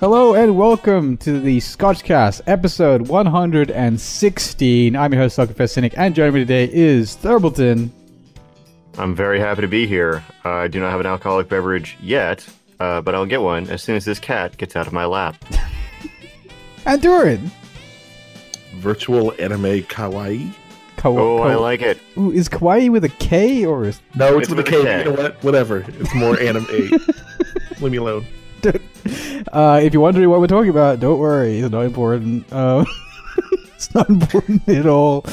Hello and welcome to the Scotchcast, episode 116. I'm your host, Self-Confessed Cynic, and joining me today is Thurbleton. I'm very happy to be here. Uh, I do not have an alcoholic beverage yet, uh, but I'll get one as soon as this cat gets out of my lap. And Dourin. virtual anime kawaii. Ka- Oh, I like it. Ooh, is Kawaii with a K or is No, it's, It's with a with a K. K. You know what? Whatever. It's more anime. Leave me alone. Uh, if you're wondering what we're talking about, don't worry. It's not important. Uh, it's not important at all.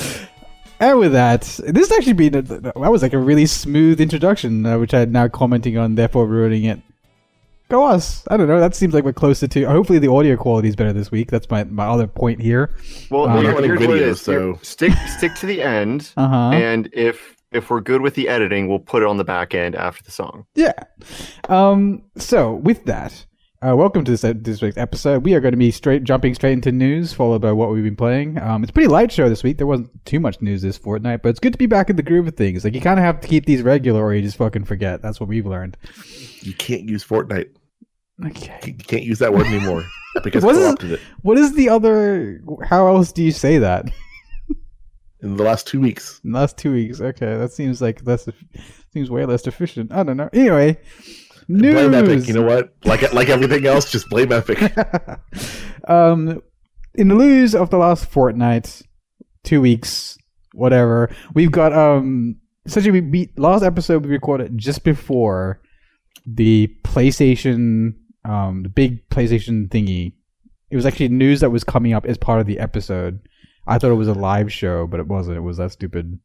And with that, this has actually been a, that was like a really smooth introduction, uh, which I'm now commenting on, therefore ruining it. Go us! I don't know. That seems like we're closer to. Hopefully, the audio quality is better this week. That's my, my other point here. Well, here- we're here's running what it video, is. so- stick stick to the end, Uh huh. and if if we're good with the editing, we'll put it on the back end after the song. Yeah. Um. So with that, uh, welcome to this this week's episode. We are going to be straight jumping straight into news, followed by what we've been playing. Um, it's a pretty light show this week. There wasn't too much news this fortnight, but it's good to be back in the groove of things. Like you kind of have to keep these regular, or you just fucking forget. That's what we've learned. You can't use Fortnite. Okay. You can't use that word anymore because What is- co-opted it What is the other? How else do you say that? In the last two weeks. In the last two weeks. Okay, that seems like less. Seems way less efficient. I don't know. Anyway, news. Blame Epic. You know what? Like like everything else, just blame Epic. um, in the news of the last fortnight, two weeks, whatever, we've got um. Essentially, we beat last episode we recorded just before the PlayStation, um, the big PlayStation thingy. It was actually news that was coming up as part of the episode. I thought it was a live show, but it wasn't. It was that stupid.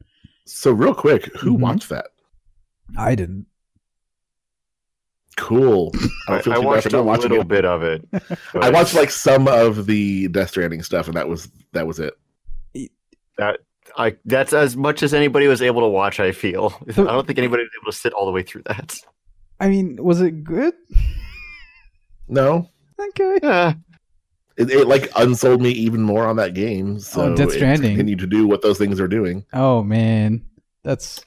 So real quick, who Mhm. watched that? I didn't. Cool. I, don't feel I too watched a little it. bit of it. I watched like some of the Death Stranding stuff, and that was that was it. that. I that's as much as anybody was able to watch. I feel. So- I don't think anybody was able to sit all the way through that. I mean, was it good? No, Okay. Yeah. It, it like unsold me even more on that game. Oh, so Oh, Death Stranding. continue to do what those things are doing. Oh man, that's.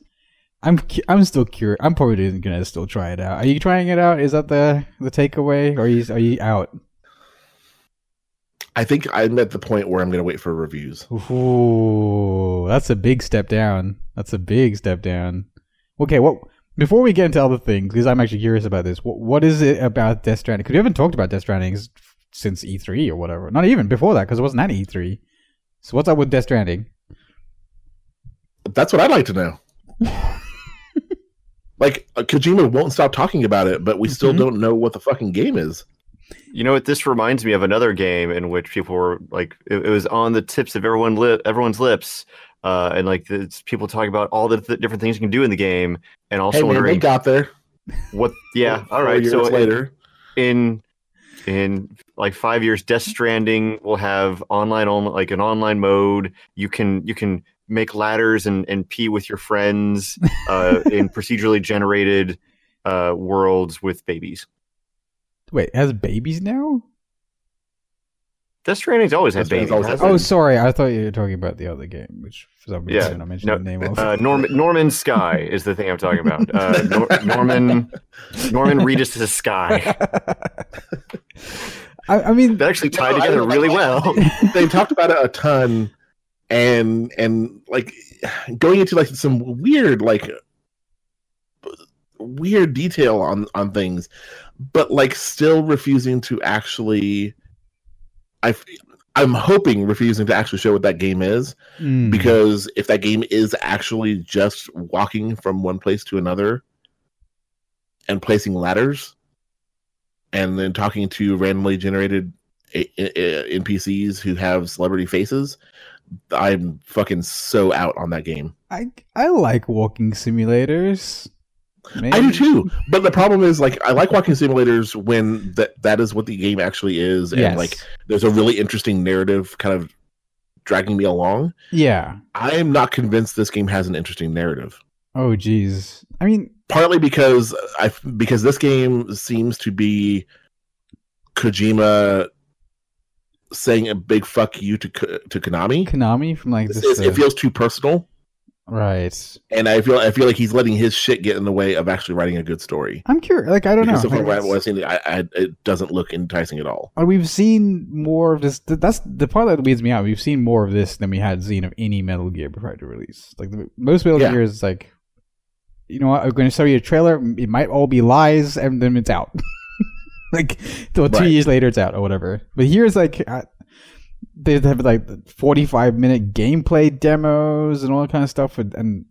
I'm I'm still curious. I'm probably gonna still try it out. Are you trying it out? Is that the the takeaway? Or are you are you out? I think I'm at the point where I'm going to wait for reviews. Ooh, that's a big step down. That's a big step down. Okay, what? Before we get into other things, because I'm actually curious about this. What what is it about Death Stranding? Because we haven't talked about Death Stranding since E3 or whatever. Not even before that, because it wasn't at E3. So what's up with Death Stranding? That's what I'd like to know. like uh, Kojima won't stop talking about it, but we still Mhm. don't know what the fucking game is. You know what? This reminds me of another game in which people were like, it, it was on the tips of everyone li- everyone's lips, uh, and like it's people talking about all the th- different things you can do in the game, and also hey man, they got there. what. Yeah, all right. years So in, later, in in like five years, Death Stranding will have online on like an online mode. You can you can make ladders and and pee with your friends uh, in procedurally generated uh, worlds with babies. Wait, it has babies now? Death Stranding's always had babies. always had hasn't? Oh, sorry. I thought you were talking about the other game, which for some Yeah, reason I mentioned no, the name of. Uh, Norman No Man's Sky is the thing I'm talking about. Uh, Nor- Norman Norman Regis is Sky. I, I mean, That actually tied No, I- together really well. they talked about it a ton, and and like going into like some weird like weird detail on on things, but like still refusing to actually. I I'm hoping refusing to actually show what that game is mm, because if that game is actually just walking from one place to another and placing ladders and then talking to randomly generated a- a- npcs who have celebrity faces i'm fucking so out on that game I I like walking simulators. i do too but the problem is like i like walking simulators when that that is what the game actually is and Yes. like there's a really interesting narrative kind of dragging me along yeah. i am not convinced this game has an interesting narrative Oh, geez. I mean, partly because I because this game seems to be Kojima saying a big fuck you to to Konami. Konami from like this. uh, it feels too personal, Right. and I feel I feel like he's letting his shit get in the way of actually writing a good story. I'm curious. Like I don't Because know. so far, Like, what I've seen, I, I, it doesn't look enticing at all. We've seen more of this. That's the part that weeds me out. We've seen more of this than we had seen of any Metal Gear prior to release. Like the, most Metal Yeah. Gear is like, you know what? I'm going to show you a trailer. It might all be lies, and then it's out. like, well, two Right. years later, it's out or whatever. But here's like, uh, they have like 45 minute gameplay demos and all that kind of stuff, and, and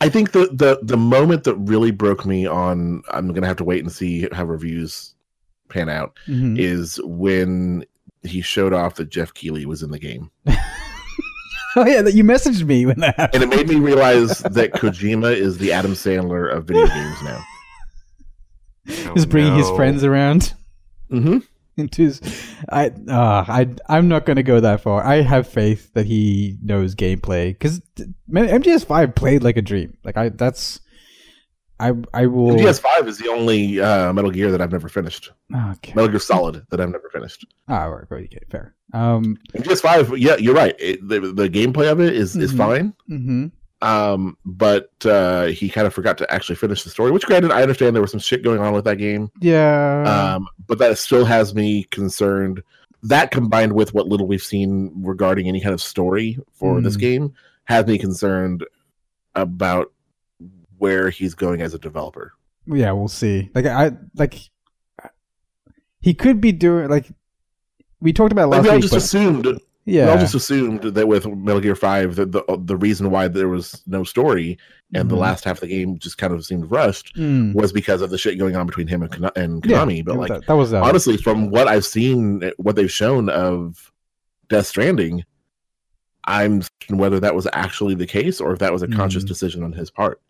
I think the, the the moment that really broke me on I'm gonna have to wait and see how reviews pan out mhm. is when he showed off that Geoff Keighley was in the game. oh yeah, that you messaged me when that happened. And it made me realize that Kojima is the Adam Sandler of video games now. Oh, Just bringing his friends around. Mm-hmm. into his, I uh, I I'm not gonna go that far. I have faith that he knows gameplay because MGS Five played like a dream. Like I that's I I will. The GS5 is the only uh, Metal Gear that I've never finished. Okay. Metal Gear Solid that I've never finished. Ah, right, right, okay, fair. Um. And GS5, yeah, you're right. It, the, the gameplay of it is, is Mhm. fine. hmm Um, but uh, he kind of forgot to actually finish the story. Which, granted, I understand there was some shit going on with that game. Yeah. Um, but that still has me concerned. That combined with what little we've seen regarding any kind of story for this Mm. game has me concerned about where he's going as a developer. yeah, we'll see. Like I like. He could be doing like. We talked about it Like, last we all week, just but assumed, we yeah, all just assumed that with Metal Gear Five, that the the reason why there was no story and the Mhm. last half of the game just kind of seemed rushed Mm. was because of the shit going on between him and, Kon- and Yeah, Konami. but like, that, that was uh, honestly, from what I've seen, what they've shown of Death Stranding, I'm whether that was actually the case or if that was a conscious Mm. decision on his part.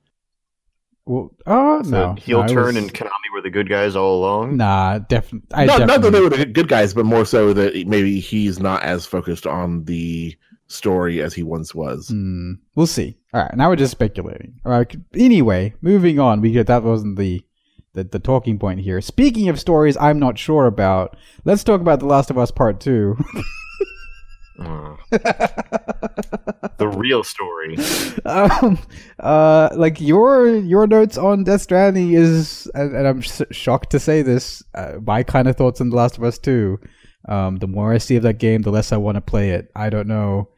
Well, oh So no, heel no, turn was- and Konami were the good guys all along. Nah, definitely. I not, not that they were the good guys, but more so that maybe he's not as focused on the story as he once was. Hmm, we'll see. All right, now we're just speculating. All right. Anyway, moving on because that wasn't the, the the talking point here. Speaking of stories, I'm not sure about. Let's talk about The Last of Us Part Two. Oh, the real story. um, uh, like your your notes on Death Stranding is, and, and I'm sh- shocked to say this, uh, my kind of thoughts on The Last of Us Two. Um, the more I see of that game, the less I want to play it. I don't know.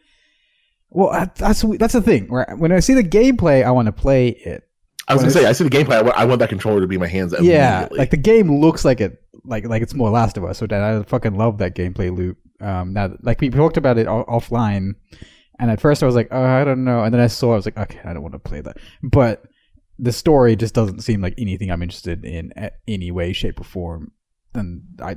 Well, that's that's the thing. Where when I see the gameplay, I want to play it. I was Well, gonna say, I see the gameplay. I want, I want that controller to be in my hands. Yeah, like the game looks like it, like like it's more Last of Us. So that I fucking love that gameplay loop. Um, now like we talked about it o- offline, and at first I was like, oh, I don't know, and then I saw, I was like, okay, I don't want to play that. But the story just doesn't seem like anything I'm interested in at any way, shape, or form. And I,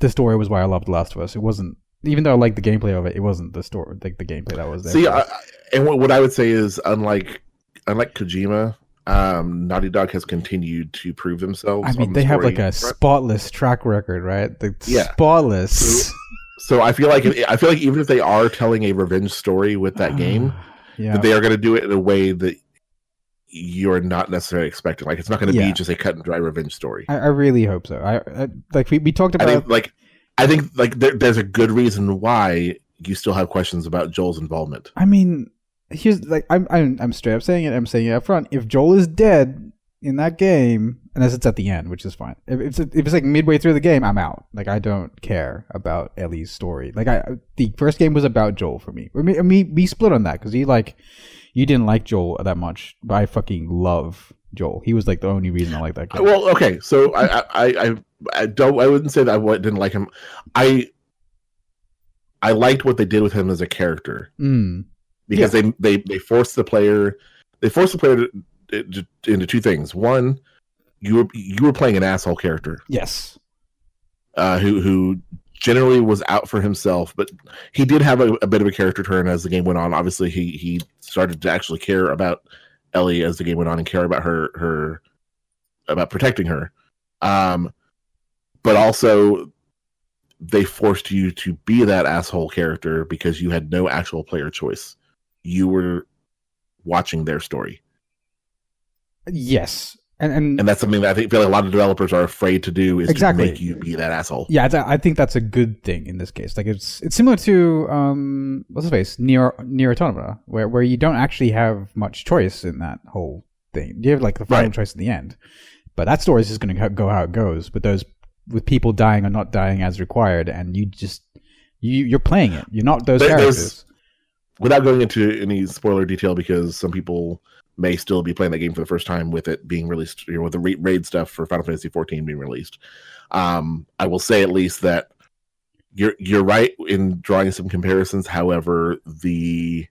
the story was why I loved Last of Us. It wasn't, even though I liked the gameplay of it, it wasn't the story, like the gameplay that was there. See, I, and what, what I would say is, unlike unlike Kojima, um, Naughty Dog has continued to prove themselves. I mean, the they have like a front. spotless track record, right? The Yeah. spotless. So I feel like I feel like even if they are telling a revenge story with that game, yeah. that they are going to do it in a way that you're not necessarily expecting. Like it's not going to Yeah. be just a cut and dry revenge story. I, I really hope so. I, I like we, we talked I about. think like I think like there, there's a good reason why you still have questions about Joel's involvement. I mean, here's like I'm I'm I'm straight up saying it. I'm saying it up front. If Joel is dead in that game, unless it's at the end, which is fine. If it's if it's like midway through the game, I'm out. Like I don't care about Ellie's story. Like I the first game was about Joel for me. I mean, we we split on that because he like you didn't like Joel that much, but I fucking love Joel. He was like the only reason I like that game. Well, okay, so I I I, I don't I wouldn't say that I didn't like him. I I liked what they did with him as a character Mm, because they they they forced the player they forced the player to, to, into two things. One, you were you were playing an asshole character. yes. uh, who who generally was out for himself, but he did have a, a bit of a character turn as the game went on. Obviously, he he started to actually care about Ellie as the game went on and care about her her about protecting her. Um, but also they forced you to be that asshole character because you had no actual player choice. You were watching their story. Yes. and and, and that's something that I think feel like a lot of developers are afraid to do is Exactly. to make you be that asshole. yeah, it's- I think that's a good thing in this case. Like it's it's similar to um what's the face near Nier Automata where where you don't actually have much choice in that whole thing. You have like the final Right. choice in the end, but that story is just going to go how it goes. But those with people dying or not dying as required, and you just you you're playing it. You're not those There- characters. Without going into any spoiler detail, because some people may still be playing that game for the first time with it being released, you know, with the raid stuff for Final Fantasy 14 being released. Um, I will say at least that you're you're right in drawing some comparisons. However, the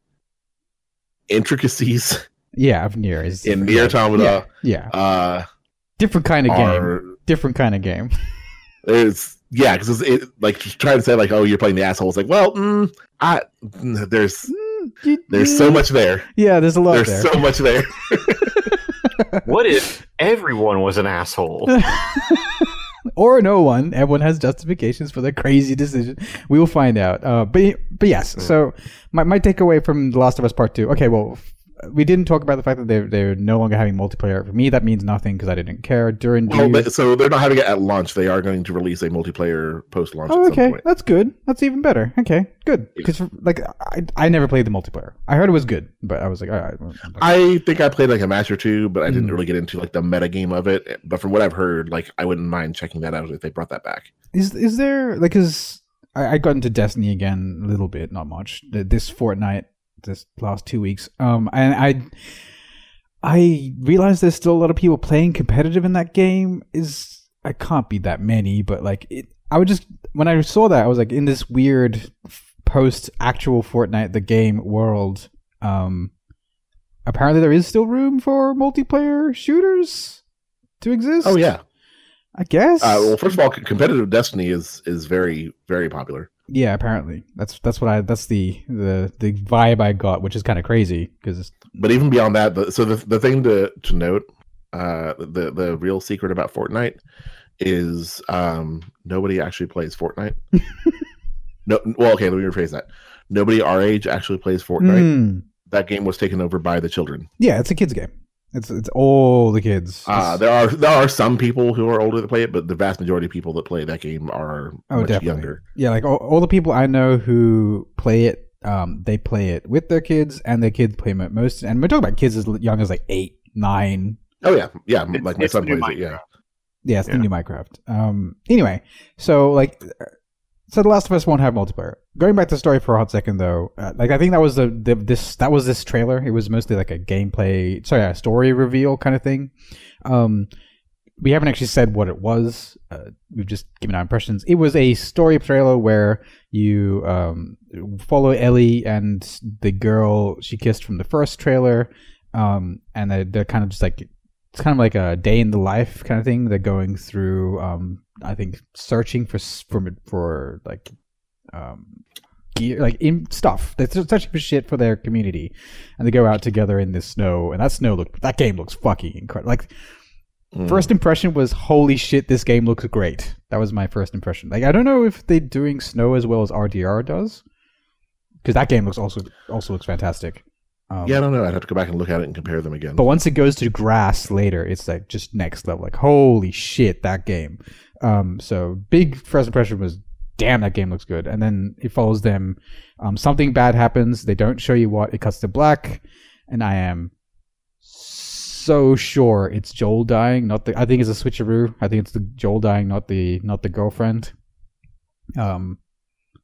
intricacies Yeah, of Nier is in. Nier Automata Yeah, uh, different kind of game. Different kind of game. It's yeah, because it like trying to say like, oh, you're playing the asshole. It's like, well, mm, I there's there's so much there. Yeah, there's a lot There's there. so much there. What if everyone was an asshole? or no one. Everyone has justifications for their crazy decision. We will find out. Uh, but but yes. Hmm. So my my takeaway from The Last of Us Part Two. Okay, well. We didn't talk about the fact that they're they're no longer having multiplayer. For me, that means nothing because I didn't care during. Well, the- but, so they're not having it at launch. They are going to release a multiplayer post launch. Oh, at some okay, point. that's good. That's even better. Okay, good. Because like I, I never played the multiplayer. I heard it was good, but I was like, all right. well, I think I played like a match or two, but I didn't Mm. really get into like the meta game of it. But from what I've heard, like I wouldn't mind checking that out if they brought that back. Is is there like because I, I got into Destiny again a little bit, not much. This fortnight, this last two weeks, um, and I I realized there's still a lot of people playing competitive in that game. Is I can't be that many, but like it, I would just when I saw that I was like in this weird post actual Fortnite the game world. Um, apparently there is still room for multiplayer shooters to exist. Oh yeah. I guess. Uh, well, first of all, competitive Destiny is is very very popular. Yeah, apparently that's that's what I that's the the the vibe I got, which is kind of crazy because But even beyond that, the, so the the thing to to note, uh, the the real secret about Fortnite is um nobody actually plays Fortnite. no, well, okay, let me rephrase that. Nobody our age actually plays Fortnite. That game was taken over by the children. Yeah, it's a kids game. It's it's all the kids. Uh, there are there are some people who are older that play it, but the vast majority of people that play that game are Oh, much definitely. younger. yeah, like all, all the people I know who play it, um, they play it with their kids, and their kids play it most. And we're talking about kids as young as like eight, nine. Oh yeah, yeah. It's- like my son new plays it. Yeah. Yeah, it's the new Minecraft. Um, anyway, so like, so The Last of Us won't have multiplayer. Going back to the story for a hot second, though, uh, like I think that was the, the this that was this trailer. It was mostly like a gameplay, sorry, a story reveal kind of thing. Um, we haven't actually said what it was. Uh, we've just given our impressions. It was a story trailer where you um, follow Ellie and the girl she kissed from the first trailer, um, and they're, they're kind of just like it's kind of like a day in the life kind of thing. They're going through, um, I think, searching for for for like um, gear, like in stuff. They're searching for shit for their community, and they go out together in the snow. And that snow look that game looks fucking incredible. Like Mm. first impression was holy shit, this game looks great. That was my first impression. Like I don't know if they're doing snow as well as RDR does, because that game looks also also looks fantastic. Um, yeah, I don't know. I'd have to go back and look at it and compare them again. but once it goes to grass later, it's like just next level. Like holy shit, that game. Um, so big first impression was, damn, that game looks good. And then it follows them. Um, something bad happens. They don't show you what. It cuts to black, and I am so sure it's Joel dying. Not the. I think it's a switcheroo. I think it's the Joel dying, not the not the girlfriend. Um,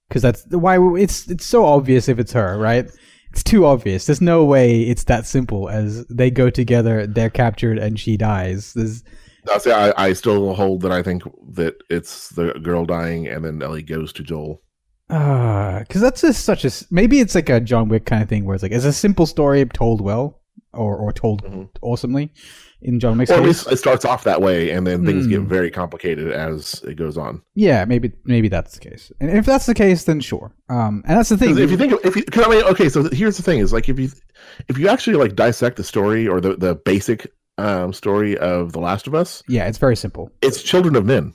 because that's why it's it's so obvious if it's her, right? It's too obvious. There's no way it's that simple as they go together, they're captured, and she dies. There's I'll say I, I still hold that I think that it's the girl dying and then Ellie goes to Joel. uh because that's just such a maybe it's like a John Wick kind of thing where it's like it's a simple story told well or or told Mhm. awesomely in John Wick's Or at least it starts off that way and then things get Hmm. very complicated as it goes on. Yeah, maybe maybe that's the case. And if that's the case, then sure. Um, and that's the thing. if you think, if you, cause I mean, okay, so here's the thing: is like if you if you actually like dissect the story or the the basic um story of The Last of Us, yeah, it's very simple. it's Children of Men.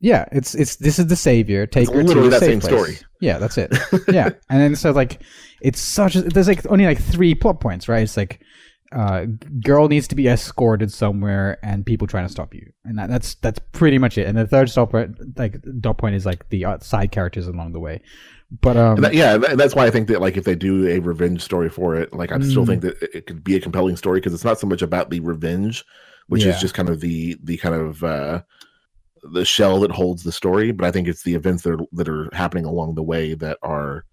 Yeah, it's it's this is the savior. Take It's her to literally a that safe same place. story. Yeah, that's it. yeah, and then so like it's such a, there's like only like three plot points, right? It's like uh, girl needs to be escorted somewhere, and people trying to stop you, and that, that's that's pretty much it. And the third stop like dot point is like the uh, side characters along the way. But um, that- yeah, and that's why I think that like if they do a revenge story for it, like I still Mm. think that it- could be a compelling story because it's not so much about the revenge, which Yeah. is just kind of the the kind of uh the shell that holds the story, but I think it's the events that are, that are happening along the way that are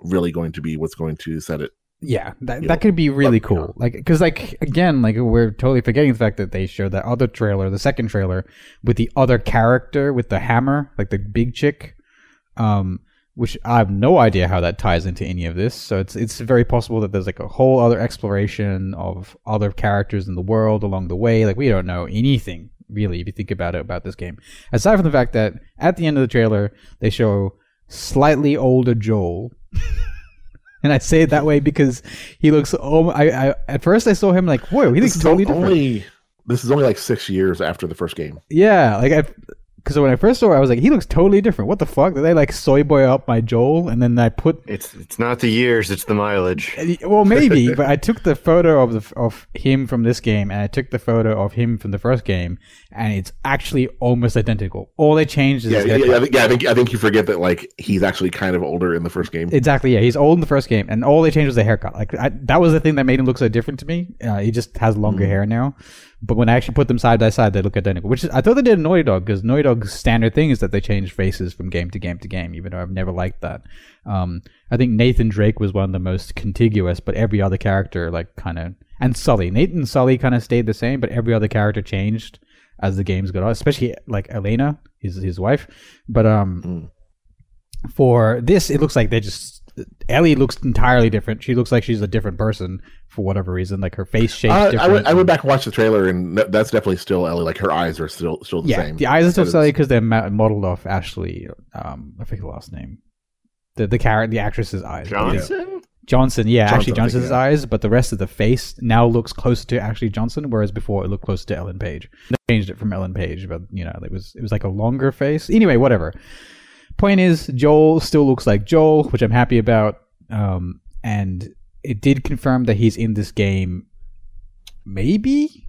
really going to be what's going to set it. Yeah, that, that know, could be really but, you cool. know. Like, because like again, like we're totally forgetting the fact that they showed that other trailer, the second trailer, with the other character with the hammer, like the big chick, um, which I have no idea how that ties into any of this. So it's it's very possible that there's like a whole other exploration of other characters in the world along the way. Like we don't know anything really if you think about it about this game, aside from the fact that at the end of the trailer they show slightly older Joel. And I say it that way because he looks. Oh, I, I at first I saw him like, whoa, he looks totally different. only this is only like six years after the first game. Yeah, like I, because when I first saw, it, I was like, he looks totally different. What the fuck? Did they like soy boy up my Joel? And then I put, It's it's not the years, it's the mileage. well, maybe, but I took the photo of the of him from this game, and I took the photo of him from the first game, and it's actually almost identical. All they changed is Yeah, yeah, yeah, I think, yeah, I think I think you forget that like he's actually kind of older in the first game. Exactly. Yeah, he's old in the first game, and all they changed was the haircut. Like I, that was the thing that made him look so different to me. Uh, he just has longer Mhm. hair now. But when I actually put them side by side, they look identical. Which is, I thought they did Naughty Dog because Naughty Dog's standard thing is that they change faces from game to game to game. Even though I've never liked that. Um, I think Nathan Drake was one of the most contiguous, but every other character like kind of and Sully. Nathan Sully kind of stayed the same, but every other character changed as the games got on. Especially like Elena, his his wife. But um, Mm. for this, it looks like they just Ellie looks entirely different. She looks like she's a different person for whatever reason. Like her face shape. Uh. I went I went back and watched the trailer, and that- that's definitely still Ellie. Like her eyes are still still the yeah, same. the eyes are still But silly because they're modeled off Ashley. Um, I forget the last name. The the character, the actress's eyes. Johnson? Johnson, yeah, Ashley Johnson, I think, Johnson's yeah. eyes, but the rest of the face now looks closer to Ashley Johnson, whereas before it looked closer to Ellen Page. They changed it from Ellen Page, but you know, it was it was like a longer face. Anyway, whatever. Point is, Joel still looks like Joel, which I'm happy about. Um, and it did confirm that he's in this game. Maybe.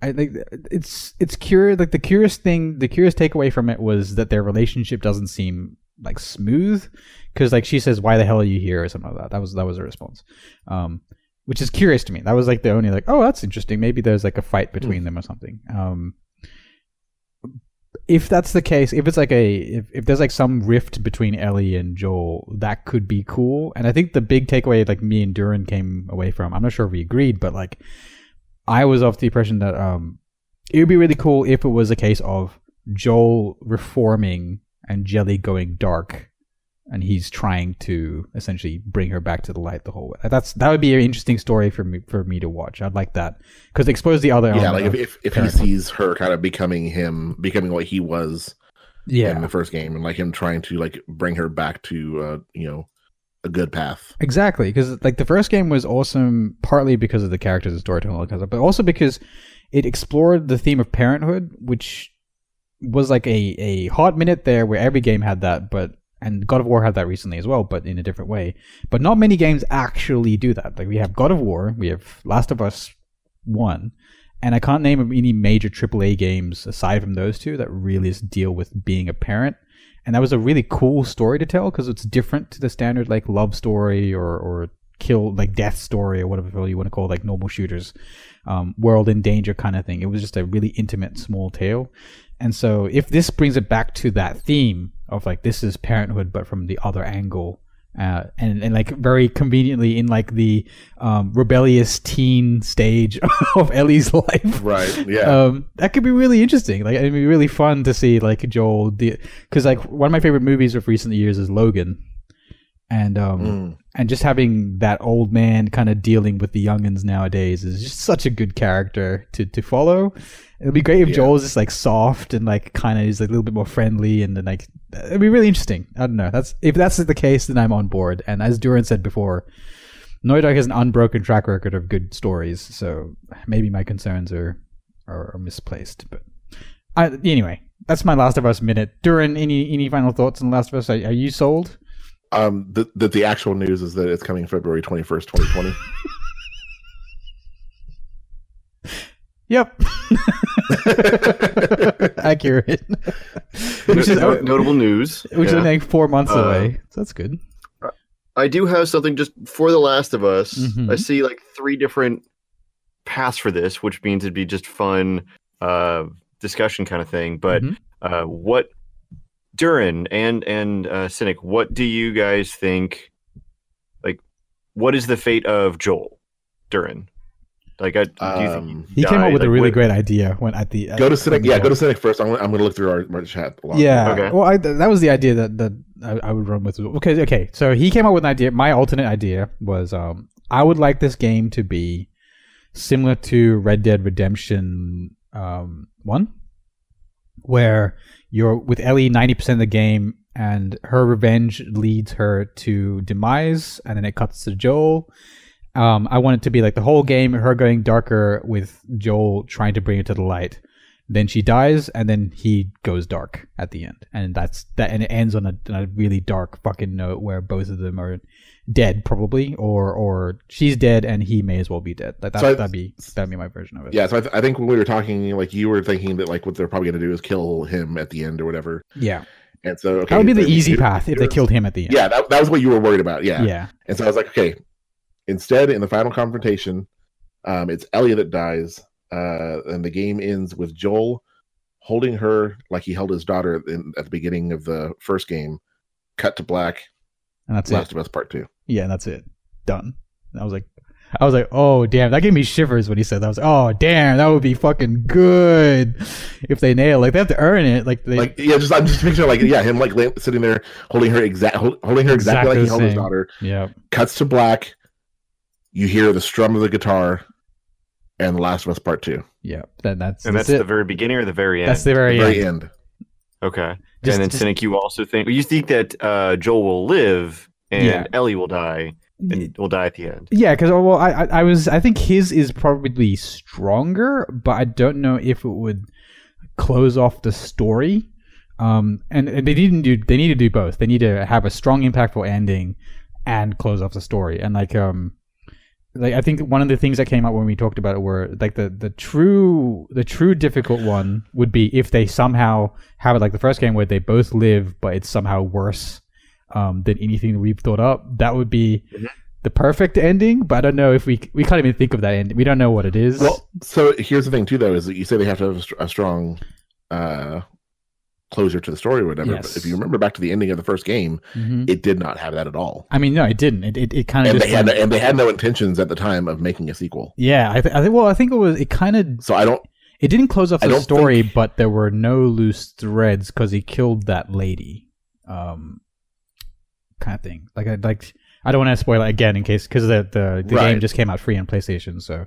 I think it's it's curious. Like the curious thing, the curious takeaway from it was that their relationship doesn't seem like smooth because like she says why the hell are you here or something like that that was that was a response um which is curious to me that was like the only like oh that's interesting maybe there's like a fight between them or something um if that's the case if it's like a if, if there's like some rift between ellie and joel that could be cool. And i think the big takeaway like me and Dourin came away from i'm not sure if we agreed but like i was of the impression that um it would be really cool if it was a case of joel reforming and Jelly going dark, and he's trying to essentially bring her back to the light the whole way. That's that would be an interesting story for me for me to watch. I'd like that because expose the other. yeah, like if if, if he sees her kind of becoming him, becoming what he was Yeah. in the first game, and like him trying to like bring her back to uh, you know a good path. exactly. Because like the first game was awesome, partly because of the characters and storytelling, and all that kind of stuff, but also because it explored the theme of parenthood, which was like a a hot minute there where every game had that, but and God of War had that recently as well, but in a different way. But not many games actually do that. Like we have God of War, we have Last of Us One, and I can't name any major AAA games aside from those two that really deal with being a parent. And that was a really cool story to tell because it's different to the standard like love story or or kill like death story or whatever you want to call it, like normal shooters, um, world in danger kind of thing. It was just a really intimate small tale. And so if this brings it back to that theme of like this is parenthood but from the other angle uh, and and like very conveniently in like the um, rebellious teen stage of Ellie's life. Right. Yeah. Um, that could be really interesting. Like it'd be really fun to see like Joel, because like one of my favorite movies of recent years is Logan, and um, Mm. And just having that old man kind of dealing with the youngins nowadays is just such a good character to to follow. It'd be great if Yeah. Joel's just like soft and like kind of is like a little bit more friendly and then like it'd be really interesting. I don't know. That's if that's the case, then I'm on board. And as Dourin said before, Naughty Dog has an unbroken track record of good stories, so maybe my concerns are are, are misplaced. But I, anyway, that's my Last of Us minute. Dourin, any any final thoughts on Last of Us? Are, are you sold? Um, the, the the actual news is that it's coming February twenty first, twenty twenty. Yep. Accurate. which is No- notable news. which Yeah. is like four months Uh, away. So that's good. I do have something just for The Last of Us. Mhm. I see like three different paths for this, which means it'd be just fun uh, discussion kind of thing. But Mhm. uh, what Dourin and and uh, Cynic, what do you guys think? Like, what is the fate of Joel Dourin? Like, I, do you think Um, He came up died? with a really what- great idea when at the go to Cynic. Yeah, go to Cynic first. I'm, gonna- I'm going to look through our, our chat. a lot. Yeah. Okay. Well, I, that was the idea that that I, I would run with. Okay. Okay. So he came up with an idea. My alternate idea was um I would like this game to be similar to Red Dead Redemption um one, where you're with Ellie ninety percent of the game, and her revenge leads her to demise, and then it cuts to Joel. Um, I want it to be like the whole game, her going darker with Joel trying to bring her to the light then she dies and then he goes dark at the end and that's that and it ends on a, on a really dark fucking note where both of them are dead probably or or she's dead and he may as well be dead like that, So that'd be that'd be my version of it Yeah, so I, th- I think when we were talking, like you were thinking that like what they're probably going to do is kill him at the end or whatever. yeah And so okay, that would be the easy path if they killed him at the end Yeah, that, that was what you were worried about. Yeah. yeah And so I was like, okay, instead in the final confrontation, um, it's Ellie that dies, uh, and the game ends with Joel holding her like he held his daughter in, at the beginning of the first game. Cut to black. and that's Last it of Us Part Two. Yeah and that's it done i was like I was like, oh damn, that gave me shivers when he said that. I was like, oh damn, that would be fucking good if they nail. Like they have to earn it. Like they, Like yeah, just I'm just picturing like yeah, him like sitting there holding her exact holding her exactly, Exactly like he the held his daughter. yeah, Cuts to black. You hear the strum of the guitar, and The Last of Us Part Two. yeah. Then that's and that's it. the very beginning or the very end? that's the The very, very end. end. okay. Just- and then just- Cynic, you also think you think that uh, Joel will live and Yeah. Ellie will die and will die at the end. Yeah, because well, I, I I was I think his is probably stronger, but I don't know if it would close off the story. Um, and, and they didn't do they need to do both. They need to have a strong, impactful ending and close off the story. And like um, like I think one of the things that came up when we talked about it were like the the true the true difficult one would be if they somehow have it like the first game where they both live, but it's somehow worse um, than anything that we've thought up. That would be the perfect ending, but I don't know if we we can't even think of that ending. We don't know what it is. Well, so here's the thing too, though, is that you say they have to have a, str- a strong uh, closure to the story or whatever. Yes. But if you remember back to the ending of the first game, Mhm. it did not have that at all, I mean, no, it didn't. It it, it kind of and they had went- and they had no intentions at the time of making a sequel. yeah. I, th- I think well, I think it was it kind of So I don't. it didn't close off the story, think- but there were no loose threads because he killed that lady, um, kind of thing. Like I like. I don't want to spoil it again in case because the the, the game just came out free on PlayStation, so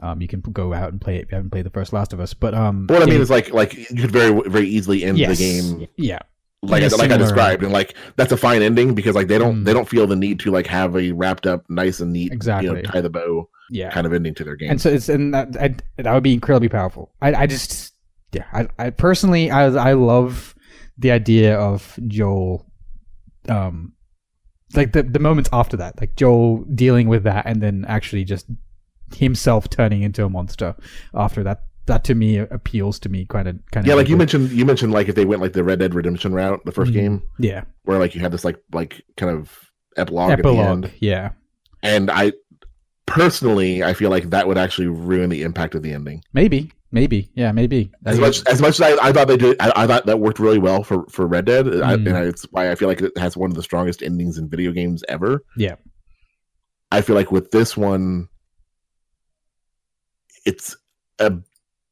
um, you can go out and play it if you haven't played the first Last of Us. But um, What I mean yeah, is like like you could very very easily end yes, the game yeah, like I, like I described, and like that's a fine ending because like they don't Mm. they don't feel the need to like have a wrapped up nice and neat you Exactly. know tie the bow yeah. kind of ending to their game. and so it's and that I, that would be incredibly powerful. I I just yeah I, I personally I I love the idea of Joel, um, like the the moments after that, like Joel dealing with that, and then actually just himself turning into a monster after that. That to me appeals to me kind of kind of yeah, like you mentioned, you mentioned like if they went like the Red Dead Redemption route, the 1st Mhm. game, yeah where like you had this like like kind of epilogue, at the epilogue end, yeah and I personally I feel like that would actually ruin the impact of the ending. maybe maybe yeah maybe As much as much as I, I thought they did, I, I thought that worked really well for for Red Dead, I, Mm. and it's why I feel like it has one of the strongest endings in video games ever. yeah I feel like with this one, it's a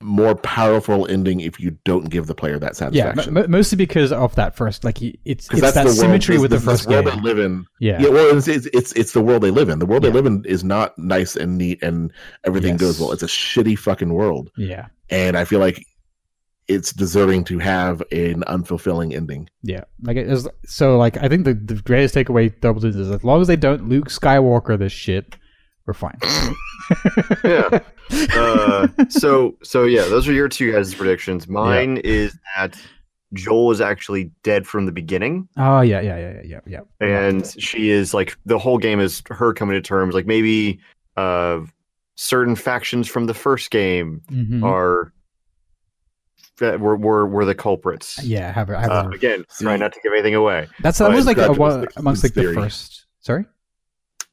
more powerful ending if you don't give the player that yeah satisfaction. mo- mostly because of that first like it's it's that the world, symmetry this- with the this first world game they live in. yeah Yeah, well, it's, it's it's it's the world they live in. The world Yeah. they live in is not nice and neat and everything Yes. goes well. It's a shitty fucking world, yeah and I feel like it's deserving to have an unfulfilling ending. Yeah, like it is. So, like, I think the, the greatest takeaway double is as long as they don't Luke Skywalker this shit, we're fine. Yeah. Uh, so so yeah, those are your two guys' predictions. Mine is that Joel is actually dead from the beginning, oh yeah, yeah, yeah, yeah, yeah, yeah. and she is like the whole game is her coming to terms. Like maybe uh, certain factions from the first game Mhm. are that were, were were the culprits. yeah, have, have Uh, again, try not to give anything away. that's that was like a, subscribe to the one, Sixth amongst like the theory. first. Sorry.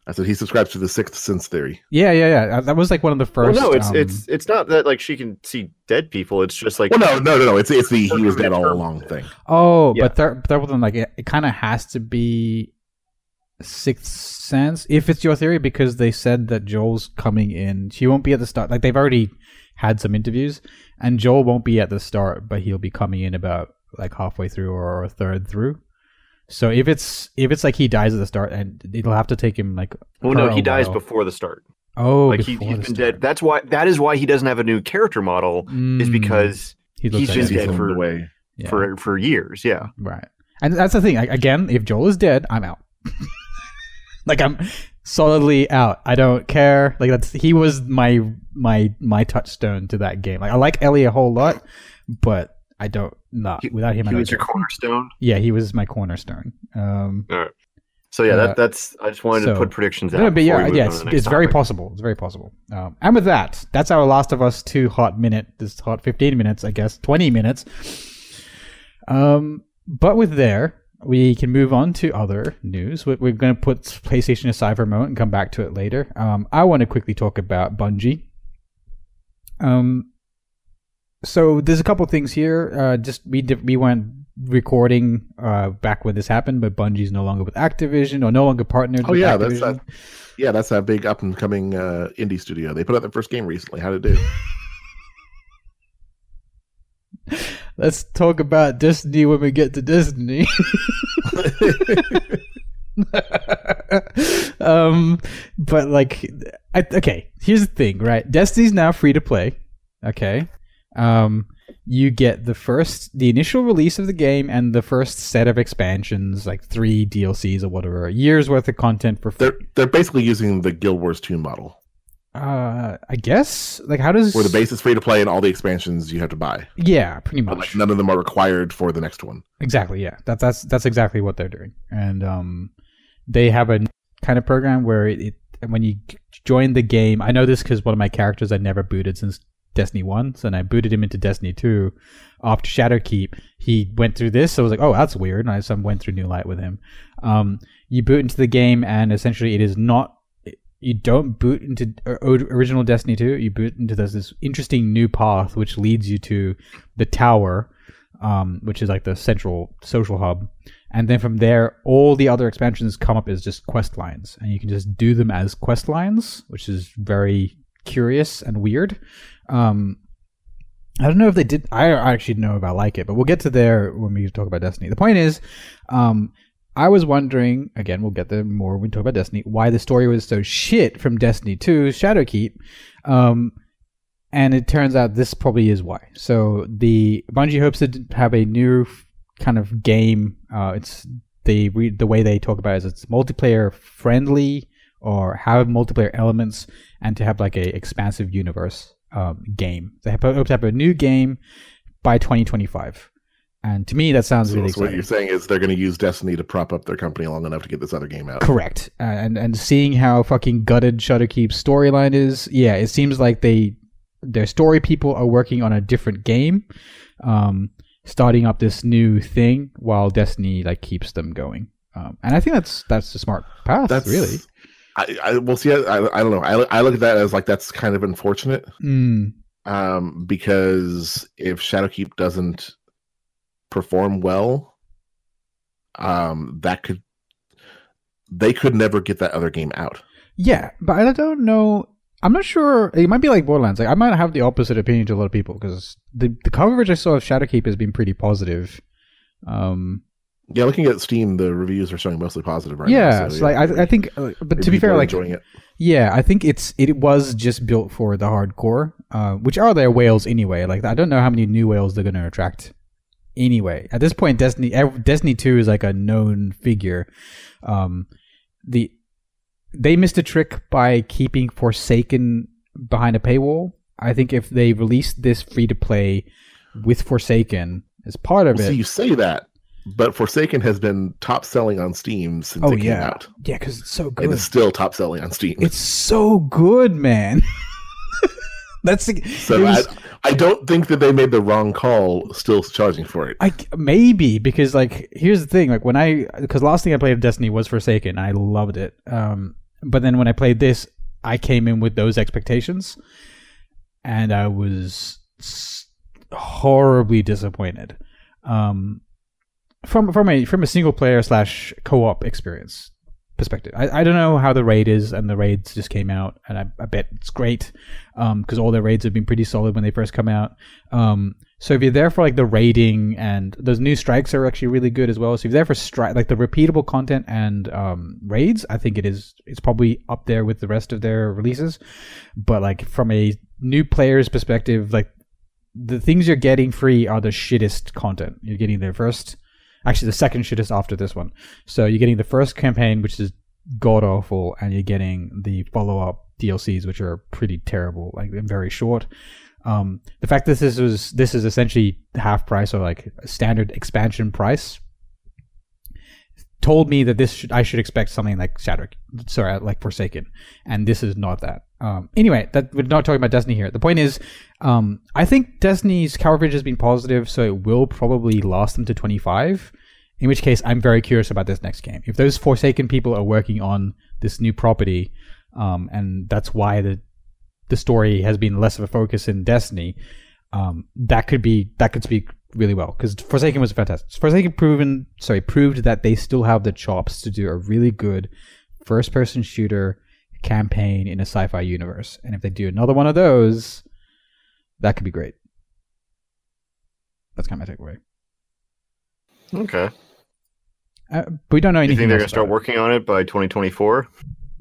I said he subscribes to the sixth sense theory. Yeah, yeah, yeah. Uh, That was like one of the Well, first. no, it's um, it's it's not that like she can see dead people. It's just like Well, no, no, no, no. It's it's the he was dead all along thing. Oh, Yeah. but there, but there wasn't like it, it kind of has to be sixth sense if it's your theory because they said that Joel's coming in. She won't be at the start. Like they've already had some interviews, and Joel won't be at the start, but he'll be coming in about like halfway through or a third through. So if it's if it's like he dies at the start, and it'll have to take him like well, no, a he dies while. before the start. Oh, like he, before he's been start. dead. That's why that is why he doesn't have a new character model. Is Mm, because he looks he's like been He's dead for- the way. yeah. for for years. Yeah. Right. And that's the thing. Like, again, if Joel is dead, I'm out. like I'm solidly out. I don't care. Like that's he was my my my touchstone to that game. Like I like Ellie a whole lot, but I don't not He- without him. I He was your cornerstone. Yeah, he was my cornerstone. Um, All right. So yeah, Uh, that that's. I just wanted so- to put predictions out. no, but yeah, yeah, it's, it's very possible. It's very possible. Um, and with that, that's our Last of Us two hot minute. This hot fifteen minutes, I guess, twenty minutes. Um, but with there, we can move on to other news. We're, we're going to put PlayStation aside for a moment and come back to it later. Um, I want to quickly talk about Bungie. Um, so there's a couple things here. Uh, just we did, we weren't recording uh back when this happened, but Bungie's no longer with Activision or no longer partnered. Oh with yeah, that's that. Yeah, that's that big up and coming uh, indie studio. They put out their first game recently. How did it do? Let's talk about Destiny when we get to Destiny. um, but like, I, okay, here's the thing, right? Destiny's now free to play. Okay, um, you get the first, the initial release of the game and the first set of expansions, like three DLCs or whatever, a year's worth of content for free. they're they're basically using the Guild Wars 2 model, Uh, I guess, like, how does where the base is free to play and all the expansions you have to buy, Yeah, pretty but much. like none of them are required for the next one. Exactly. Yeah. That, that's that's exactly what they're doing, and um, they have a kind of program where it, it when you join the game. I know this because one of my characters I never booted since Destiny One, so and I booted him into Destiny Two after Shadowkeep. He went through this, so I was like, oh, that's weird. And I so I went through New Light with him. Um, you boot into the game, and essentially it is not. You don't boot into o- original Destiny 2. You boot into this, this interesting new path, which leads you to the tower, um, which is like the central social hub. And then from there, all the other expansions come up as just quest lines, and you can just do them as quest lines, which is very curious and weird. Um, I don't know if they did. I actually know if I like it, but we'll get to there when we talk about Destiny. The point is, um, I was wondering again. We'll get there more when we talk about Destiny. Why the story was so shit from Destiny 2 Shadowkeep, um, and it turns out this probably is why. So the Bungie hopes to have a new kind of game. Uh, it's read the way they talk about it is it's multiplayer friendly or have multiplayer elements and to have like a expansive universe um, game. They hope to have a new game by 2025. And to me, that sounds So, really so what you're saying is they're going to use Destiny to prop up their company long enough to get this other game out. Correct. And and seeing how fucking gutted Shadowkeep's storyline is, yeah, it seems like they their story people are working on a different game, um, starting up this new thing while Destiny like keeps them going. Um, and I think that's that's a smart path, That's really. I, I will see. I, I don't know. I, I look at that as like that's kind of unfortunate Mm, um, because if Shadowkeep doesn't perform well, um, that could they could never get that other game out. yeah, but I don't know. I'm not sure. It might be like Borderlands. Like I might have the opposite opinion to a lot of people because the the coverage I saw of Shadowkeep has been pretty positive. Um, Yeah, looking at Steam, the reviews are showing mostly positive right yeah, now. so like I, I think, uh, but to be fair, like enjoying it. Yeah, I think it's it was just built for the hardcore, uh, which are their whales anyway. Like I don't know how many new whales they're going to attract. Anyway, at this point, Destiny Destiny Two is like a known figure. Um, the they missed a trick by keeping Forsaken behind a paywall. I think if they released this free to play with Forsaken as part of Well, it, so you say that, but Forsaken has been top selling on Steam since oh it came yeah, out. yeah, because it's so It good. it's still top selling on Steam. It's so good, man. That's So it was- I, I don't think that they made the wrong call still charging for it. I maybe because like here's the thing like when I because last thing I played of Destiny was Forsaken I loved it um but then when I played this I came in with those expectations and I was horribly disappointed um from from a from a single player slash co-op experience perspective I, I don't know how the raid is and the raids just came out and I, I bet it's great um because all their raids have been pretty solid when they first come out um so if you're there for like the raiding and those new strikes are actually really good as well. So if you're there for strike like the repeatable content and um, raids, I think it is it's probably up there with the rest of their releases. But like from a new player's perspective, like the things you're getting free are the shittest content. You're getting the first, actually the second shittest after this one. So you're getting the first campaign, which is god awful, and you're getting the follow up DLCs, which are pretty terrible, like very short. Um, the fact that this was this is essentially half price or like standard expansion price told me that this should I should expect something like Shadow, sorry, like Forsaken, and this is not that. Um, anyway, that we're not talking about Destiny here. The point is, um, I think Destiny's coverage has been positive, so it will probably last them to twenty five. In which case, I'm very curious about this next game. If those Forsaken people are working on this new property, um, and that's why the the story has been less of a focus in Destiny, um, that could be that could speak really well because Forsaken was fantastic. Forsaken proven sorry proved that they still have the chops to do a really good first person shooter campaign in a sci-fi universe, and if they do another one of those, that could be great. That's kind of my takeaway. Okay. Uh, but we don't know You anything. think they're gonna start about working on it by 2024?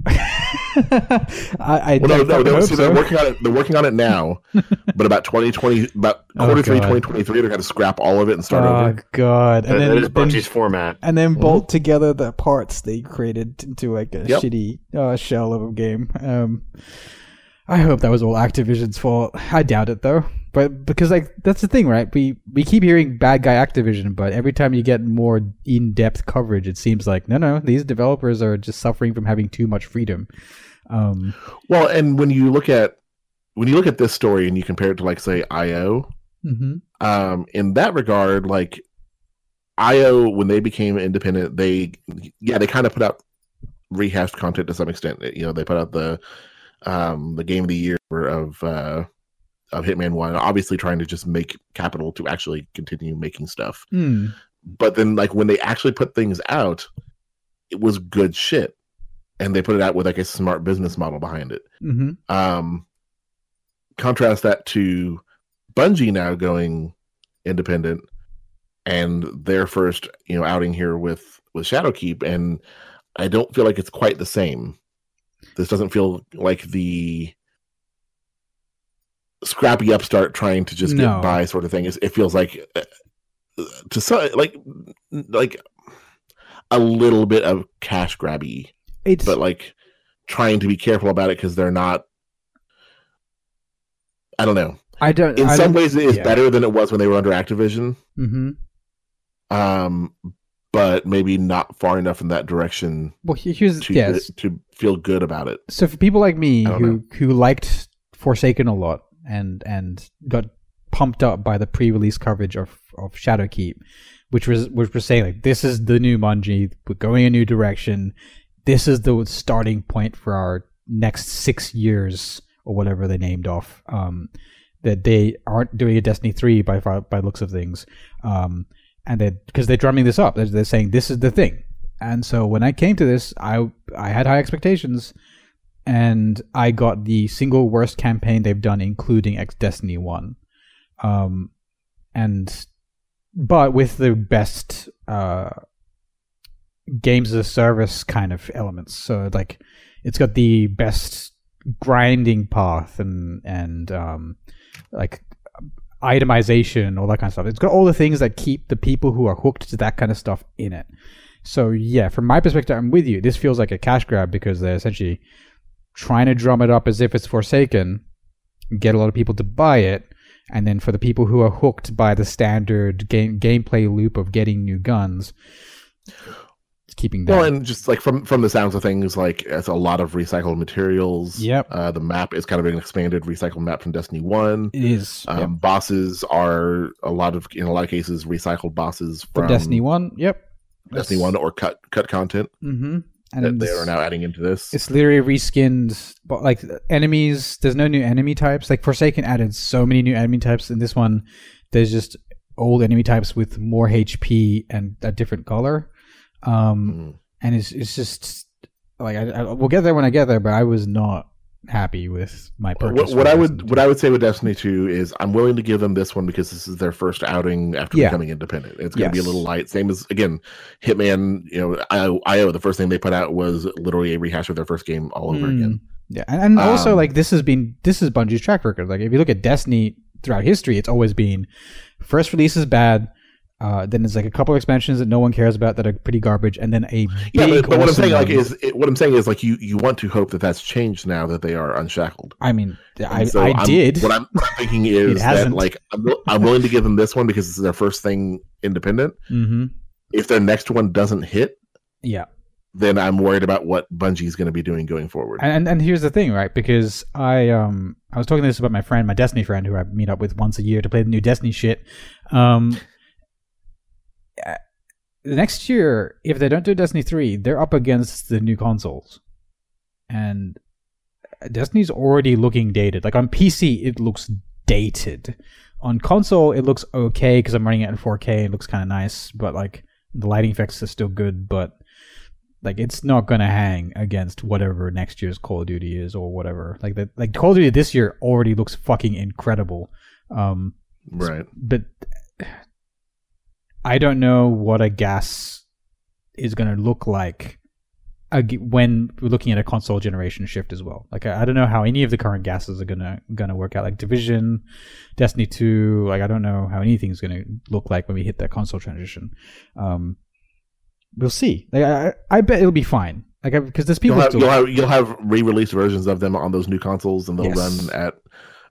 it. I, I, Well, no, I no, fucking they're, hope see, they're working on it. They're working on it now, but about 2020, about Oh, quarter three, 2023, they're going to scrap all of it and start Oh over. god! That, And then, that is then Bungie's format. and then Mhm. bolt together the parts they created into like a Yep. shitty uh, shell of a game. Um, I hope that was all Activision's fault. I doubt it though, but because like that's the thing, right? We we keep hearing bad guy Activision, but every time you get more in depth coverage, it seems like no, no, these developers are just suffering from having too much freedom. Um, Well, and when you look at when you look at this story and you compare it to like say IO, mhm. um, in that regard, like IO when they became independent, they yeah they kind of put out rehashed content to some extent. You know, they put out the um the game of the year of uh of Hitman One, obviously trying to just make capital to actually continue making stuff. Hmm. But then like when they actually put things out, it was good shit. And they put it out with like a smart business model behind it. Mhm. Um, contrast that to Bungie now going independent and their first, you know, outing here with with Shadowkeep, and I don't feel like it's quite the same. This doesn't feel like the scrappy upstart trying to just No. get by sort of thing. It's- It feels like uh, to some like like a little bit of cash grabby It's but like trying to be careful about it because they're not. I don't know. I don't. In I some don't- ways, it is yeah. better than it was when they were under Activision, Mhm. um, but maybe not far enough in that direction Well, he- here's to yes. to feel good about it. so for people like me who who liked Forsaken a lot and and got pumped up by the pre-release coverage of of Shadowkeep, which was which was saying like this is the new Bungie, we're going a new direction. This is the starting point for our next six years or whatever they named off. Um, that they aren't doing a Destiny three by by looks of things, um, and they because they're drumming this up. They're, they're saying this is the thing. And so when I came to this, I I had high expectations and I got the single worst campaign they've done, including X Destiny One, um, and but with the best uh, games as a service kind of elements. So like, it's got the best grinding path and and um, like itemization, all that kind of stuff. It's got all the things that keep the people who are hooked to that kind of stuff in it. So yeah, from my perspective, I'm with you. This feels like a cash grab because they're essentially trying to drum it up as if it's Forsaken, get a lot of people to buy it, and then for the people who are hooked by the standard game gameplay loop of getting new guns, keeping down. Well, and just like from from the sounds of things, like it's a lot of recycled materials. Yep. Uh, the map is kind of an expanded recycled map from Destiny One. it is Um, yep. Bosses are a lot of in a lot of cases recycled bosses from from Destiny One. Yep. Destiny One or cut cut content Mm-hmm. That And they are now adding into this. It's literally reskinned, but like enemies. There's no new enemy types. Like Forsaken added so many new enemy types. In this one, there's just old enemy types with more HP and a different color. Um, Mm. and it's it's just like I, I, we'll get there when I get there. But I was not happy with my purchase. What, what I would 2. what I would say with Destiny Two is I'm willing to give them this one because this is their first outing after Yeah. becoming independent. It's going to be a little light. Same as again, Hitman. You know, IO. The first thing they put out was literally a rehash of their first game all over Mm. again. Yeah, and, and also Um, like this has been this is Bungie's track record. Like if you look at Destiny throughout history, it's always been first release is bad. Uh, then there's like a couple of expansions that no one cares about that are pretty garbage, and then a Yeah, but, but what I'm saying like is it, what I'm saying is like you you want to hope that that's changed now that they are unshackled. I mean, I, so I I'm- did. What I'm, thinking is that like I'm, I'm willing to give them this one because is their first thing independent. hmm If their next one doesn't hit, Yeah, then I'm worried about what Bungie's going to be doing going forward. and, and and here's the thing, right? Because I um I was talking this about my friend, my Destiny friend, who I meet up with once a year to play the new Destiny shit. Um, uh, next year, if they don't do Destiny three, they're up against the new consoles, and Destiny's already looking dated. Like on PC, it looks dated. On console, it looks okay because I'm running it in 4K. It looks kind of nice, but like the lighting effects are still good, but like it's not gonna hang against whatever next year's Call of Duty is or whatever. Like that, like Call of Duty this year already looks fucking incredible. Um, right. but I don't know what a gas is going to look like when we're looking at a console generation shift as well. Like I, I don't know how any of the current gases are gonna gonna work out. Like Division, Destiny Two. Like I don't know how anything's gonna look like when we hit that console transition. Um, we'll see. Like I, I bet it'll be fine. Like because there's people You'll have, still. you'll have you'll have re-released versions of them on those new consoles, and they'll Yes. run at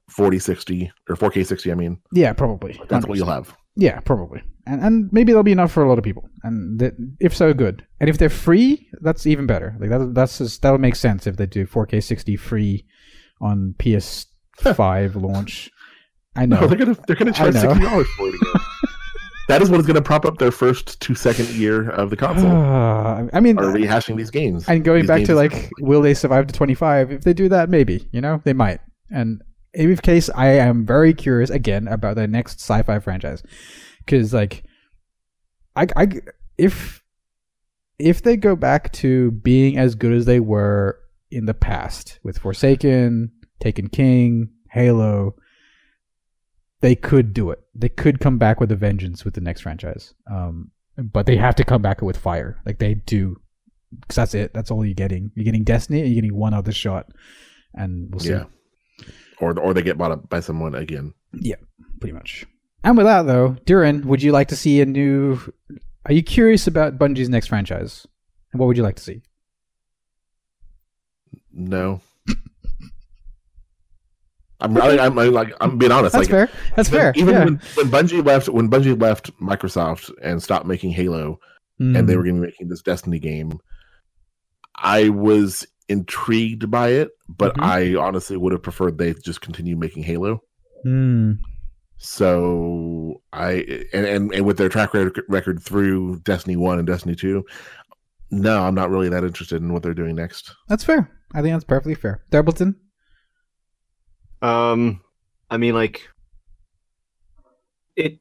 4060 or 4K 60. I mean, yeah, probably. that's what 100%. you'll have. Yeah, probably, and and maybe that'll be enough for a lot of people, and that, if so, good. And if they're free, that's even better. Like that, that's just, that'll make sense if they do 4K 60 free on PS5 launch. I know. No, they're gonna they're gonna charge sixty dollars for it again. that is what is gonna prop up their first two second year of the console. Ah, I mean, are rehashing these games. and going These back to like, will they survive to 25? If they do that, maybe. You know, they might. And in which case, I am very curious again about the next sci-fi franchise, because like, I, I, if if they go back to being as good as they were in the past with Forsaken, Taken King, Halo, they could do it. They could come back with a vengeance with the next franchise. Um, but they have to come back with fire, like they do because that's it. That's all you're getting. You're getting Destiny, and you're getting one other shot, and we'll see. yeah, or or they get bought up by someone again. Yeah, pretty much. And with that, though, Dourin, would you like to see a new? Are you curious about Bungie's next franchise? And what would you like to see? No. I'm, I, I'm, I'm like I'm being honest. That's like fair. That's even, fair. Even yeah. when, when Bungie left, when Bungie left Microsoft and stopped making Halo, and they Mm, were going to be making this Destiny game, I was intrigued by it, but Mhm. I honestly would have preferred they just continue making Halo. mm, So I and and, and with their track record, record through Destiny One and Destiny Two, no, I'm not really that interested in what they're doing next. that's fair. I think that's perfectly fair. Thurbleton. Um, I mean, like, it.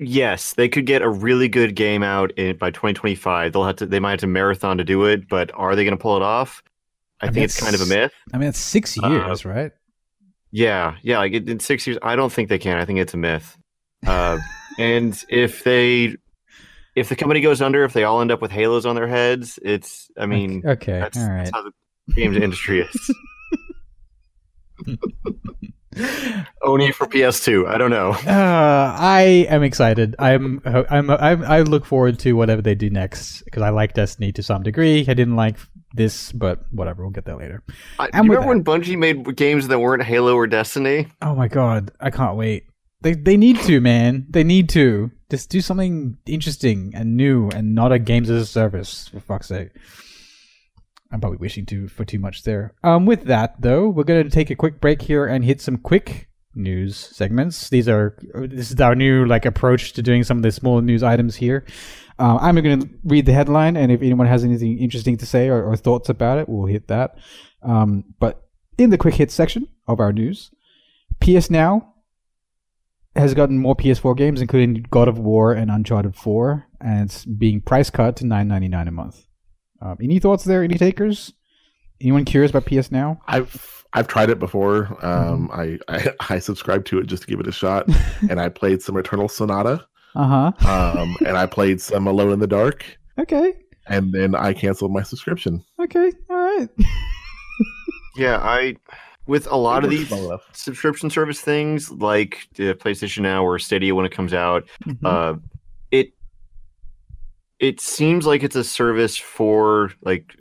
Yes, they could get a really good game out in by 2025. They'll have to. They might have to marathon to do it, but are they going to pull it off? I, I mean, think it's kind of a myth. I mean, it's six Uh, years, right? Yeah, yeah. Like in in six years, I don't think they can. I think it's a myth. Uh, and if they, if the company goes under, if they all end up with halos on their heads, it's. I mean, okay, that's, all right. that's how the games industry is. Oni for PS2. I don't know. Uh, I am excited. I'm, I'm, I'm, I look forward to whatever they do next because I like Destiny to some degree. I didn't like this, but whatever. We'll get that later. I, do And you remember when Bungie made games that weren't Halo or Destiny? Oh my god, I can't wait. They, they need to, man. They need to. Just do something interesting and new and not a games as a service, for fuck's sake. I'm probably wishing too for too much there. Um, with that though, we're gonna take a quick break here and hit some quick news segments. These are this is our new like approach to doing some of the small news items here. Uh, I'm going to read the headline, and if anyone has anything interesting to say or, or thoughts about it, we'll hit that. Um, but in the quick hits section of our news, PS Now has gotten more PS4 games, including God of War and Uncharted 4, and it's being price cut to $9.99 a month. Um, any thoughts there? Any takers? Anyone curious about PS Now? I've I've tried it before. Um, I, I I subscribed to it just to give it a shot, and I played some Eternal Sonata, Uh huh. um, and I played some Alone in the Dark, Okay. and then I canceled my subscription. Okay. All right. Yeah, I with a lot of these subscription service things like the PlayStation Now or Stadia when it comes out, Mhm. uh, it it seems like it's a service for like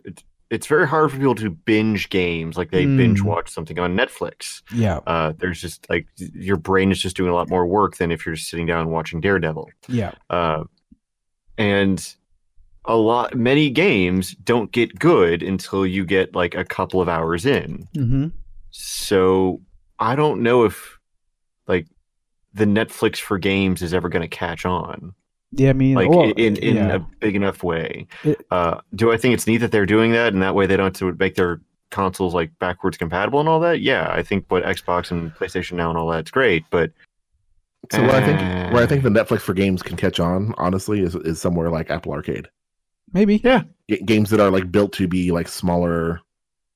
it's, very hard for people to binge games like they binge Mm. watch something on Netflix. yeah. Uh, there's just like your brain is just doing a lot more work than if you're just sitting down and watching Daredevil. Yeah. Uh, and a lot many games don't get good until you get like a couple of hours in. Mm-hmm. So I don't know if like the Netflix for games is ever going to catch on Yeah. I mean, like well, in in yeah. a big enough way. It- uh, do I think it's neat that they're doing that, and that way they don't have to make their consoles like backwards compatible and all that? Yeah, I think what Xbox and PlayStation now and all that's great, but So where I think where I think the Netflix for games can catch on, honestly, is is somewhere like Apple Arcade. maybe. G- games that are like built to be like smaller,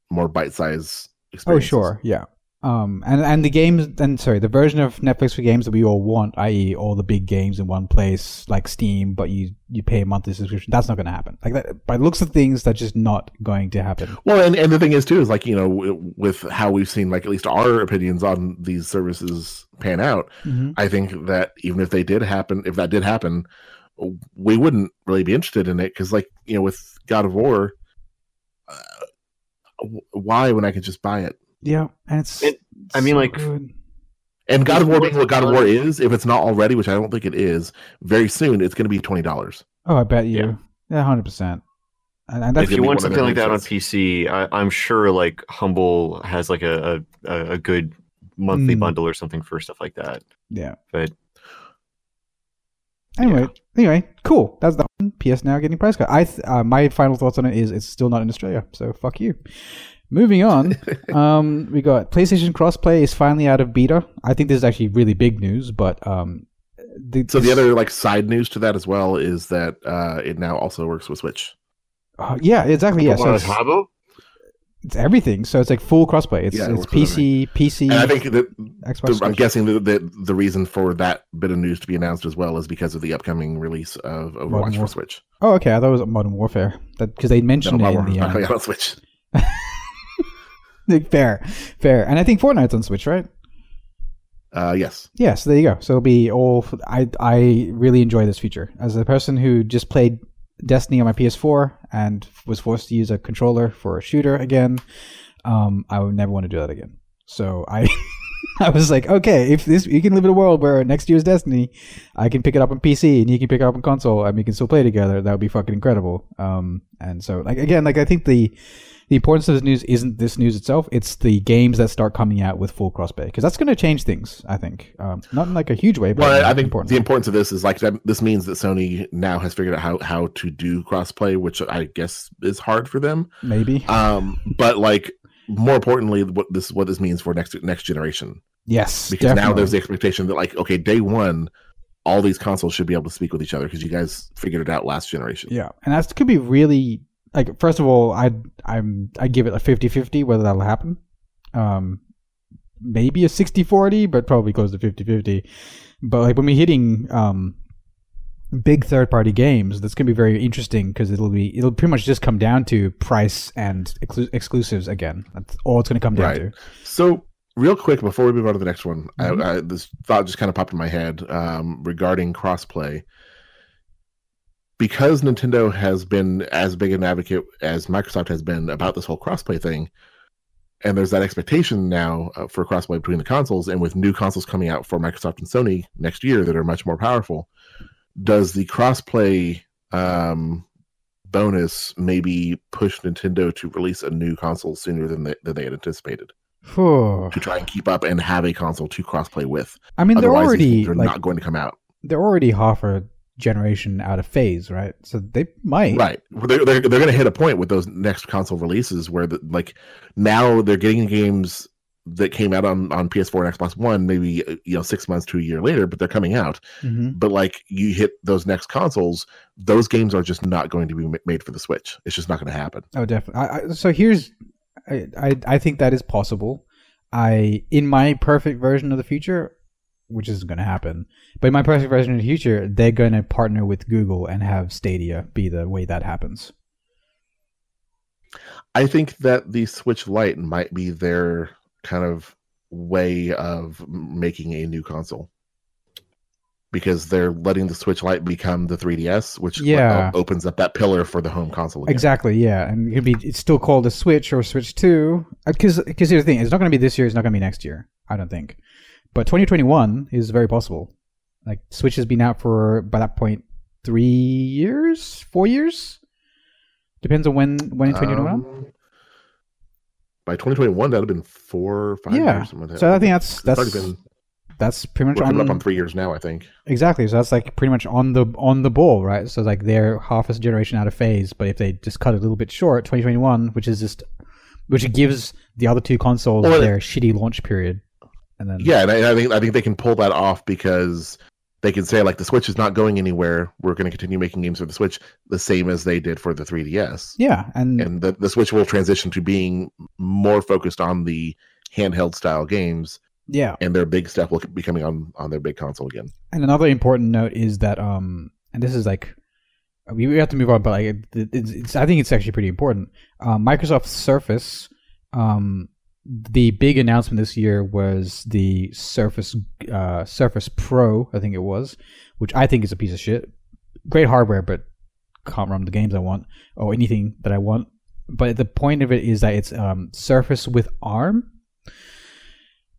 more bite size. Oh, sure, yeah. Um, and and the games, and sorry, the version of Netflix for games that we all want, i.e., all the big games in one place, like Steam, but you you pay a monthly subscription. That's not going to happen. Like that, by looks of things, that's just not going to happen. Well, and, and the thing is too is like you know w- with how we've seen like at least our opinions on these services pan out. Mhm. I think that even if they did happen, if that did happen, we wouldn't really be interested in it because like you know with God of War, uh, why when I could just buy it? Yeah, and it's. It- I mean, so like, good. And God of War being what God of War is, if it's not already, which I don't think it is, very soon it's going to be twenty dollars. oh, I bet you, Yeah. yeah, hundred percent. And, and that's if you want something like that on. PC, I, I'm sure like Humble has like a a, a good monthly Mm. bundle or something for stuff like that. yeah. But Anyway, anyway, cool. That's the. PS Now getting price cut. I th- uh, my final thoughts on it is it's still not in Australia, so fuck you. Moving on, um, we got PlayStation Crossplay is finally out of beta. I think this is actually really big news, but um, the, So the other like side news to that as well is that uh, it now also works with Switch. uh, yeah, exactly, yeah. So it's, it's everything. So it's like full crossplay. It's Yeah, it it's PC, PC, And I think that Xbox. the, I'm guessing that the, the reason for that bit of news to be announced as well is because of the upcoming release of Overwatch Modern for War- Switch. Oh, okay. I thought it was Modern Warfare because they No, mentioned Modern it in Warfare's the not uh, coming on Switch. fair, fair. And I think Fortnite's on Switch, right? Uh, yes. Yeah, so there you go. So it'll be all. I I really enjoy this feature as a person who just played Destiny on my PS4 and was forced to use a controller for a shooter again. Um, I would never want to do that again. So I. I was like, okay, if this you can live in a world where next year's Destiny, I can pick it up on PC and you can pick it up on console and we can still play together. That would be fucking incredible. Um, and so like again, like I think the the importance of this news isn't this news itself; it's the games that start coming out with full crossplay because that's going to change things. I think, um, not in like a huge way, but Well, I think important the importance of this is like that. This means that Sony now has figured out how, how to do crossplay, which I guess is hard for them. maybe Um, but like more importantly, what this what this means for next next generation, yes, because now there's the expectation that like okay, day one, all these consoles should be able to speak with each other because you guys figured it out last generation. Yeah, and that could be really like. First of all, I I'm I give it a 50-50 whether that'll happen. Um, maybe a 60-40, but probably close to 50-50. But like when we're hitting um big third party games, that's gonna be very interesting because it'll be it'll pretty much just come down to price and exclu- exclusives again. That's all it's gonna come down Right. to. So, real quick before we move on to the next one, Mhm. I, I, this thought just kind of popped in my head um, regarding crossplay. Because Nintendo has been as big an advocate as Microsoft has been about this whole crossplay thing, and there's that expectation now uh, for crossplay between the consoles, and with new consoles coming out for Microsoft and Sony next year that are much more powerful, does the crossplay um, bonus maybe push Nintendo to release a new console sooner than they, than they had anticipated to try and keep up and have a console to crossplay with? I mean, they're already are like not going to come out. they're already half a generation out of phase, right? So they might. Right. They're, they're, they're going to hit a point with those next console releases where, the, like, now they're getting games that came out on, on PS4 and Xbox One maybe, uh, you know, six months to a year later, but they're coming out. hmm But, like, you hit those next consoles, those games are just not going to be made for the Switch. It's just not going to happen. Oh, definitely. I, I, so here's, I, I I think that is possible. I in my perfect version of the future, which isn't going to happen, but in my perfect version of the future, they're going to partner with Google and have Stadia be the way that happens. I think that the Switch Lite might be their kind of way of making a new console because they're letting the Switch Lite become the 3DS, which Yeah. uh, opens up that pillar for the home console. Again. Exactly. Yeah, and it'd be it's still called a Switch or Switch Two because because here's the thing: it's not going to be this year. It's not going to be next year. I don't think, but 2021 is very possible. Like Switch has been out for by that point three years, four years. Depends on when when in 2021. Um, by 2021, that'd have been four, five Yeah. years. something like. So I think that's that's been that's pretty much on, up on three years now. I think. exactly. So that's like pretty much on the on the ball, right? So like they're half a generation out of phase, but if they just cut it a little bit short, 2021, which is just which gives the other two consoles their shitty launch period, and then Yeah, and I, I think I think they can pull that off because they can say like the Switch is not going anywhere. We're going to continue making games for the Switch the same as they did for the 3DS, yeah, and and the the Switch will transition to being more focused on the handheld style games, yeah. and their big stuff will be coming on on their big console again. And another important note is that um, and this is like we, have to move on, but like it's, it's I think it's actually pretty important. Um, Microsoft Surface, um, the big announcement this year was the Surface uh, Surface Pro, I think it was, which I think is a piece of shit. Great hardware, but can't run the games I want or anything that I want. But the point of it is that it's um, Surface with ARM,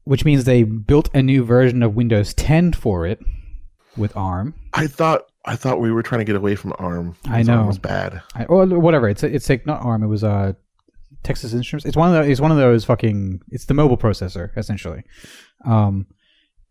which means they built a new version of Windows 10 for it with ARM. I thought I thought we were trying to get away from ARM. I know ARM know. was bad. I, or whatever. It's it's like not ARM. It was uh Texas Instruments. It's one of the, it's one of those fucking. It's the mobile processor essentially. Um,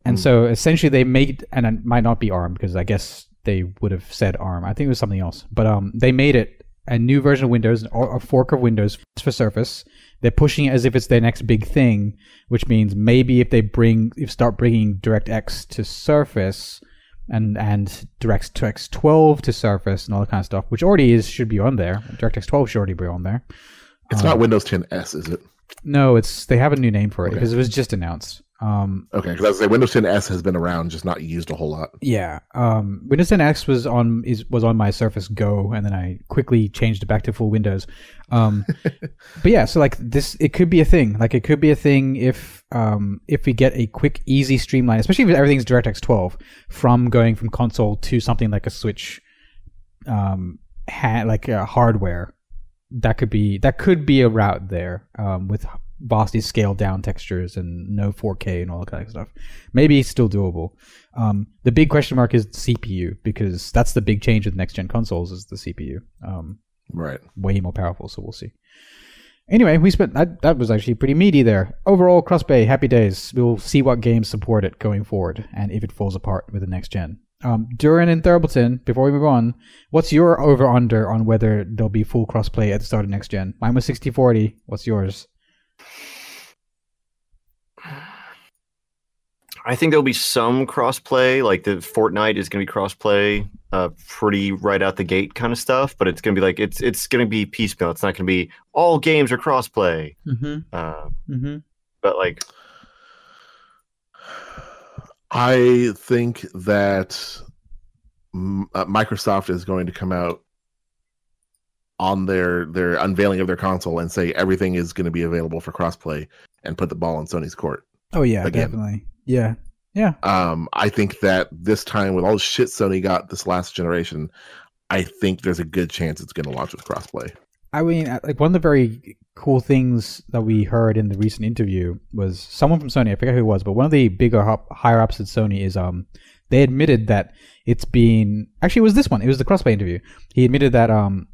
and Hmm. so essentially they made and it might not be ARM because I guess they would have said ARM. I think it was something else. But um, they made it a new version of Windows, or a fork of Windows for Surface. They're pushing it as if it's their next big thing, which means maybe if they bring, if start bringing DirectX to Surface, and and DirectX 12 to Surface and all that kind of stuff, which already is should be on there. DirectX 12 should already be on there. It's Um, not Windows 10s, is it? No, it's they have a new name for it Okay. because it was just announced. Um, Okay, because I was say Windows 10s has been around, just not used a whole lot. yeah, um, Windows 10 X was on is was on my Surface Go, and then I quickly changed it back to full Windows. Um, but yeah, so like this, it could be a thing. Like it could be a thing if um, if we get a quick, easy streamline, especially if everything's DirectX 12, from going from console to something like a Switch, um, ha- like uh, hardware. That could be that could be a route there um, with vastly scaled down textures and no 4K and all that kind of stuff. Maybe it's still doable. Um, the big question mark is CPU because that's the big change with next gen consoles is the CPU. Um, Right. way more powerful. So we'll see. Anyway, we spent that. That was actually pretty meaty there. Overall, Crossplay, happy days. We'll see what games support it going forward, and if it falls apart with the next gen. Um, Dourin and Thurbleton, before we move on, what's your over under on whether there'll be full crossplay at the start of next gen? Mine was 60 40. What's yours? I think there'll be some crossplay, like the Fortnite is going to be crossplay, uh, pretty right out the gate kind of stuff. But it's going to be like it's it's going to be piecemeal. It's not going to be all games are crossplay. Mm-hmm. Uh, Mm-hmm. but like, I think that uh, Microsoft is going to come out on their their unveiling of their console and say everything is going to be available for crossplay and put the ball in Sony's court. Oh, yeah, Again. definitely. Yeah. Yeah. Um, I think that this time with all the shit Sony got this last generation, I think there's a good chance it's going to launch with crossplay. I mean, uh, like one of the very cool things that we heard in the recent interview was someone from Sony. I forget who it was, but one of the bigger higher ups at Sony is um they admitted that it's been actually it was this one. It was the crossplay interview. He admitted that um,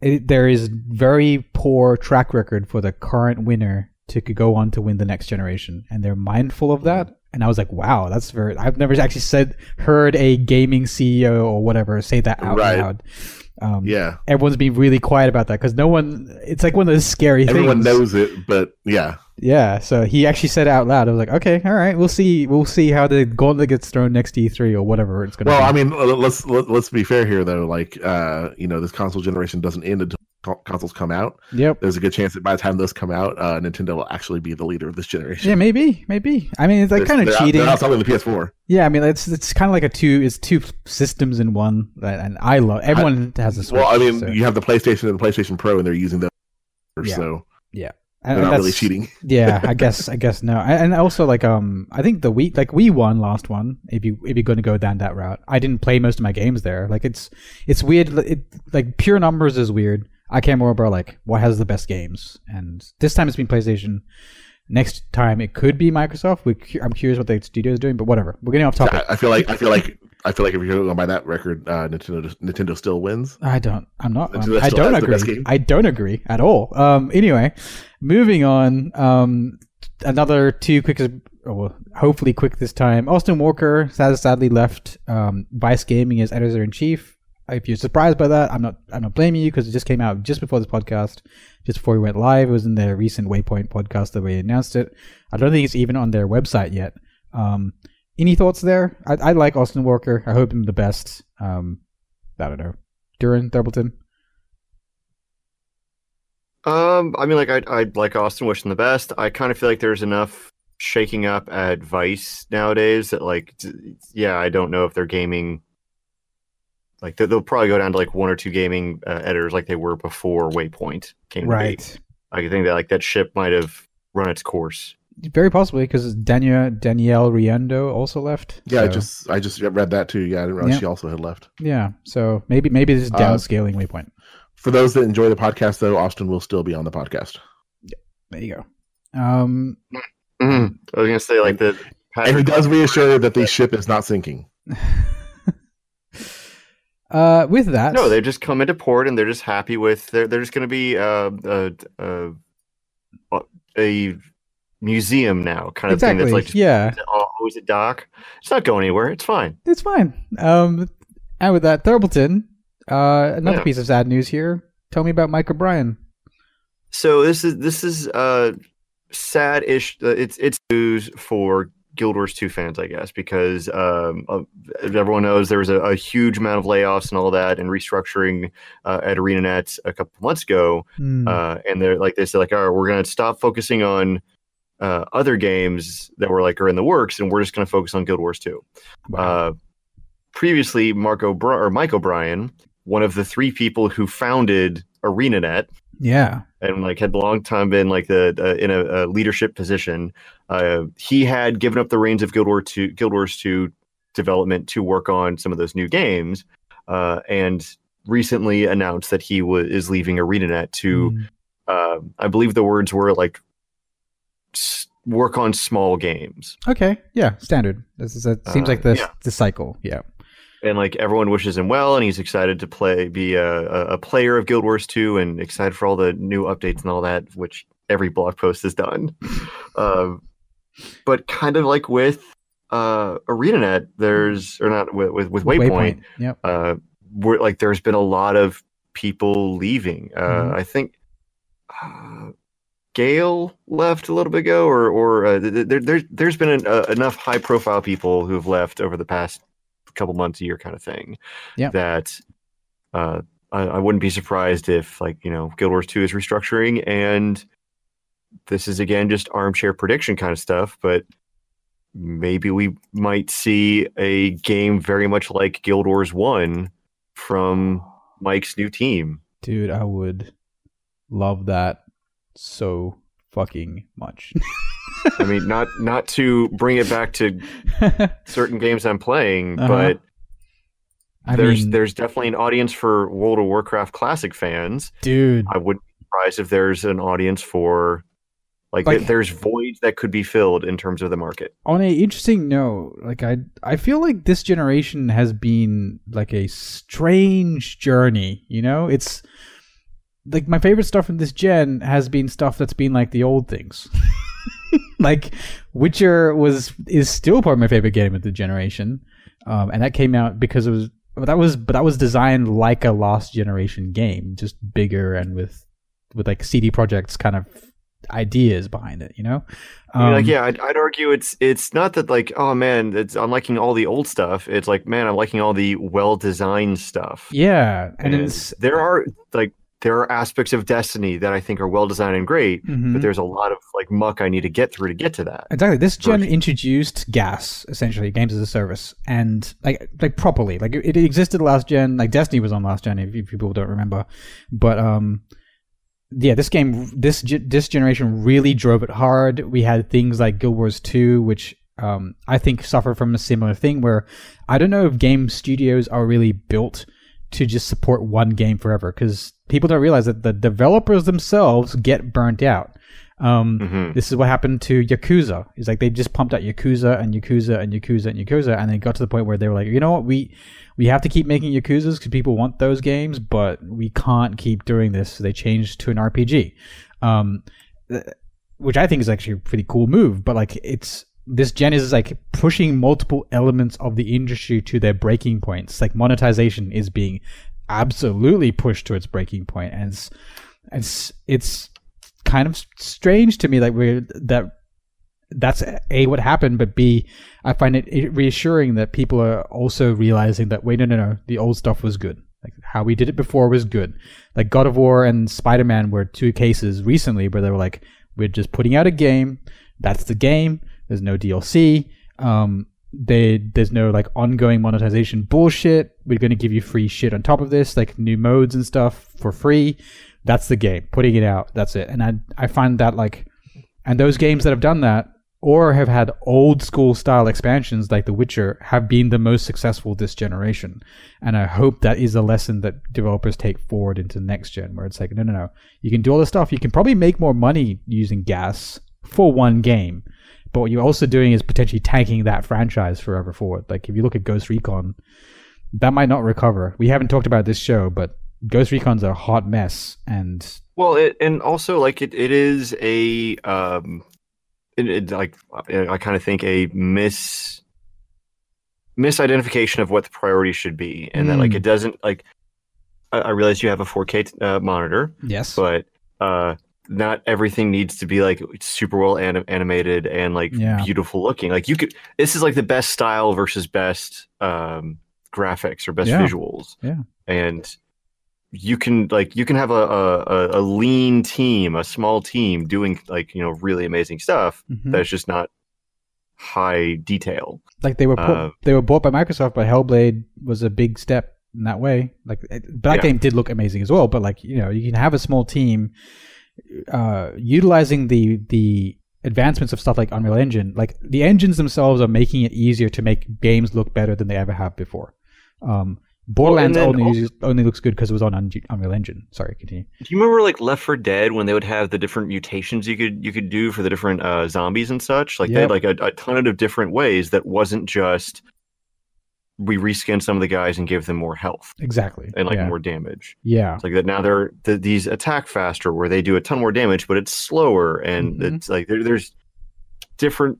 it, there is very poor track record for the current winner to go on to win the next generation, and they're mindful of that. And I was like, wow, that's very. I've never actually said heard a gaming CEO or whatever say that out Right. loud. Um, Yeah, everyone's being really quiet about that because no one. It's like one of those scary things. everyone things. knows it, but yeah, Yeah, so he actually said it out loud. I was like, okay, all right, we'll see. We'll see how the gauntlet gets thrown next E3 or whatever it's going to Well, be. I mean, let's let, let's be fair here, though. Like, uh, you know, this console generation doesn't end until consoles come out. yep. There's a good chance that by the time those come out, uh, Nintendo will actually be the leader of this generation. Yeah, maybe, maybe. I mean, it's like kind of they're out- cheating. They're not selling the PS4. Yeah, I mean, it's it's kind of like a two. It's two systems in one, that- and I love. Everyone has a Switch. Well, I mean, so- you have the PlayStation and the PlayStation Pro, and they're using those. Yeah. So and- they're not really cheating. yeah, I guess I guess no, and also like um, I think the Wii like Wii won last one. If you if you're going to go down that route, I didn't play most of my games there. Like it's it's weird. It like pure numbers is weird. I more about like what has the best games, and this time it's been PlayStation. Next time it could be Microsoft. We, I'm curious what the studio is doing, but whatever. We're getting off topic. I, I feel like I feel like I feel like if you're going by that record, uh, Nintendo Nintendo still wins. I don't. I'm not. Um, I don't that's the best agree. I don't agree at all. Um. Anyway, moving on. Um. Another two quick. oh, well, hopefully quick this time. Austin Walker sad, sadly left. Um. Vice Gaming as editor in chief. If you're surprised by that, I'm not. I'm not blaming you because it just came out just before this podcast, just before we went live. It was in their recent Waypoint podcast that we announced it. I don't think it's even on their website yet. Um. Any thoughts there? I, I like Austin Walker. I hope him the best. Um. I don't know. Dourin Thurbleton. Um, I mean, like I I like Austin, wishing the best. I kind of feel like there's enough shaking up at Vice nowadays that like, yeah, I don't know if they're gaming. Like they- they'll probably go down to like one or two gaming uh, editors like they were before Waypoint came. Right. I think that like that ship might have run its course. Very possibly because Daniel Danielle Riendeau also left. Yeah, I just I just read that too. Yeah, I didn't realize Yeah. she also had left. yeah. So maybe maybe this is Uh, downscaling Waypoint. For those that enjoy the podcast, though, Austin will still be on the podcast. Yeah, There you go. Um. Mhm. I was gonna say like the. And he does reassure that the ship is not sinking. Uh. With that. No, they just come into port and they're just happy with. They're they're just going to be uh, uh, uh, a museum now, kind of exactly. thing. That's like yeah. always a dock. It's not going anywhere. It's fine. It's fine. Um. And with that, Thurbleton. Uh. Another Yeah. piece of sad news here. Tell me about Mike O'Brien. So this is this is uh sad-ish. Uh, it's it's news for Guild Wars 2 fans, I guess, because um, uh, everyone knows there was a, a huge amount of layoffs and all that, and restructuring uh, at ArenaNet a couple months ago. Hmm. uh, and they're like they said like all right we're going to stop focusing on uh, other games that were like are in the works and we're just going to focus on guild wars 2 Wow. uh, previously mark o'brien or mike o'brien one of the three people who founded arenanet yeah. and like had long time been like the uh, in a, a leadership position uh, he had given up the reins of guild wars 2 guild wars 2 development to work on some of those new games uh, and recently announced that he was is leaving arenanet to Hmm. uh, I believe the words were like s- work on small games, Okay. Yeah. Standard. This is. a, seems Uh, like the yeah. the cycle. Yeah. and like everyone wishes him well, and he's excited to play, be a, a, player of Guild Wars 2, and excited for all the new updates and all that, which every blog post has done. um, but kind of like with uh, ArenaNet, there's or not with with, with Waypoint, Yep. uh, we're like there's been a lot of people leaving. Uh, Mhm. I think uh, Gale left a little bit ago, or or uh, th- th- there, there's there's been an, uh, enough high profile people who've left over the past couple months, a year kind of thing. Yeah. That uh, I, I wouldn't be surprised if like you know Guild Wars Two is restructuring and this is again just armchair prediction kind of stuff, but maybe we might see a game very much like Guild Wars One from Mike's new team. Dude, I would love that so fucking much. I mean, not not to bring it back to certain games I'm playing, Uh-huh. but I there's mean, there's definitely an audience for World of Warcraft Classic fans. dude, I wouldn't be surprised if there's an audience for Like, Like- th- there's voids that could be filled in terms of the market. on a interesting note, like I I feel like this generation has been like a strange journey, you know? It's like my favorite stuff in this gen has been stuff that's been like the old things. like Witcher was is still part of my favorite game of the generation. Um, and that came out because it was but that was but that was designed like a last generation game, just bigger and with with like CD Projekt's kind of ideas behind it, you know? I mean, like, Um, yeah, I'd, I'd argue it's it's not that like, oh man, it's I'm liking all the old stuff. It's like, man, I'm liking all the well designed stuff. Yeah, and, And it's there are like there are aspects of Destiny that I think are well designed and great, mhm. but there's a lot of like muck I need to get through to get to that. exactly this gen introduced gas essentially games as a service and like like properly like it, it existed last gen like Destiny was on last gen if, if people don't remember, but um yeah this game this this generation really drove it hard. We had things like Guild Wars two which um I think suffer from a similar thing where I don't know if game studios are really built to just support one game forever because people don't realize that the developers themselves get burnt out. Um, hmm this is what happened to Yakuza. It's like they just pumped out Yakuza and Yakuza and Yakuza and Yakuza, and they got to the point where they were like, you know what, we we have to keep making Yakuzas because people want those games, but we can't keep doing this. So they changed to an RPG, um, which I think is actually a pretty cool move. But like, it's this gen is like pushing multiple elements of the industry to their breaking points. Like monetization is being absolutely pushed to its breaking point, and it's it's, it's kind of strange to me like we're that that's a what happened but b i find it reassuring that people are also realizing that wait no no no the old stuff was good. Like how we did it before was good. Like god of war and spider-man were two cases recently where they were like we're just putting out a game. That's the game. There's no dlc um they there's no like ongoing monetization bullshit. We're going to give you free shit on top of this like new modes and stuff for free that's the game. Putting it out. That's it. And i i find that like and those games that have done that or have had old school style expansions like the witcher have been the most successful this generation. And i hope that is a lesson that developers take forward into next gen where it's like no no no. You can do all this stuff. You can probably make more money using gas for one game. But what you're also doing is potentially tanking that franchise forever forward. Like if you look at ghost recon that might not recover. We haven't talked about this show but Ghost Recon's a hot mess, and Well, it, and also like it, it is a um, it, it, like I kind of think a mis misidentification of what the priority should be, and that like Mm. it doesn't like. I, I realize you have a 4K t- uh, monitor, yes, but uh, not everything needs to be like super well anim- animated and like Yeah. beautiful looking. Like you could, this is like the best style versus best um, graphics or best Yeah. visuals. Yeah. and you can like you can have a, a a- lean team, a small team doing like you know really amazing stuff. Mhm. That's just not high detail. like they were bought, uh, they were bought by Microsoft, but Hellblade was a big step in that way. Like that Yeah. game did look amazing as well. But like you know, you can have a small team uh, utilizing the the advancements of stuff like Unreal Engine. Like the engines themselves are making it easier to make games look better than they ever have before. Um, Borderlands then only also- uses, only looks good because it was on Unreal Engine. Sorry, continue. Do you remember like Left 4 Dead when they would have the different mutations you could you could do for the different uh, zombies and such? Like they had like a, a ton of different ways that wasn't just we reskinned some of the guys and gave them more health Exactly. and like yeah. more damage. yeah. It's like that now they're th- these attack faster where they do a ton more damage, but it's slower and Mhm. it's like there, there's different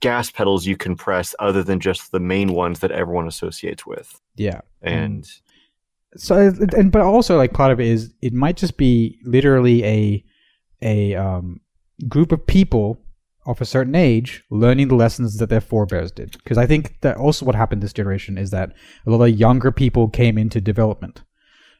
gas pedals you can press other than just the main ones that everyone associates with. Yeah. And so and but also like part of it is it might just be literally a a um, group of people of a certain age learning the lessons that their forebears did because i think that also what happened this generation is that a lot of younger people came into development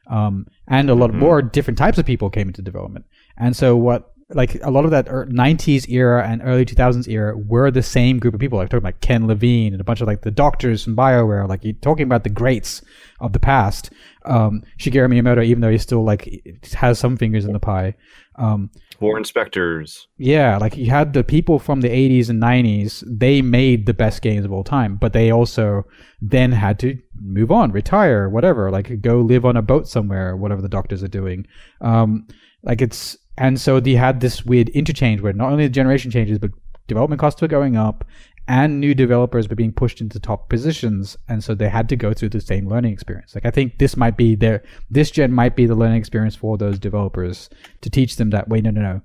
um, and a lot Mhm. more different types of people came into development and so what like a lot of that er- 90s era and early 2000s era were the same group of people like talking about ken levine and a bunch of like the doctors from bioware like you're talking about the greats of the past um, shigeru miyamoto even though he still like has some fingers in the pie um, Warren Spector. yeah, like you had the people from the 80s and 90s, they made the best games of all time, but they also then had to move on, retire, whatever, like go live on a boat somewhere, whatever the doctors are doing. Um, like it's and so they had this weird interchange where not only the generation changes, but development costs were going up, and new developers were being pushed into top positions, and so they had to go through the same learning experience. Like I think this might be their this gen might be the learning experience for those developers to teach them that wait no no no,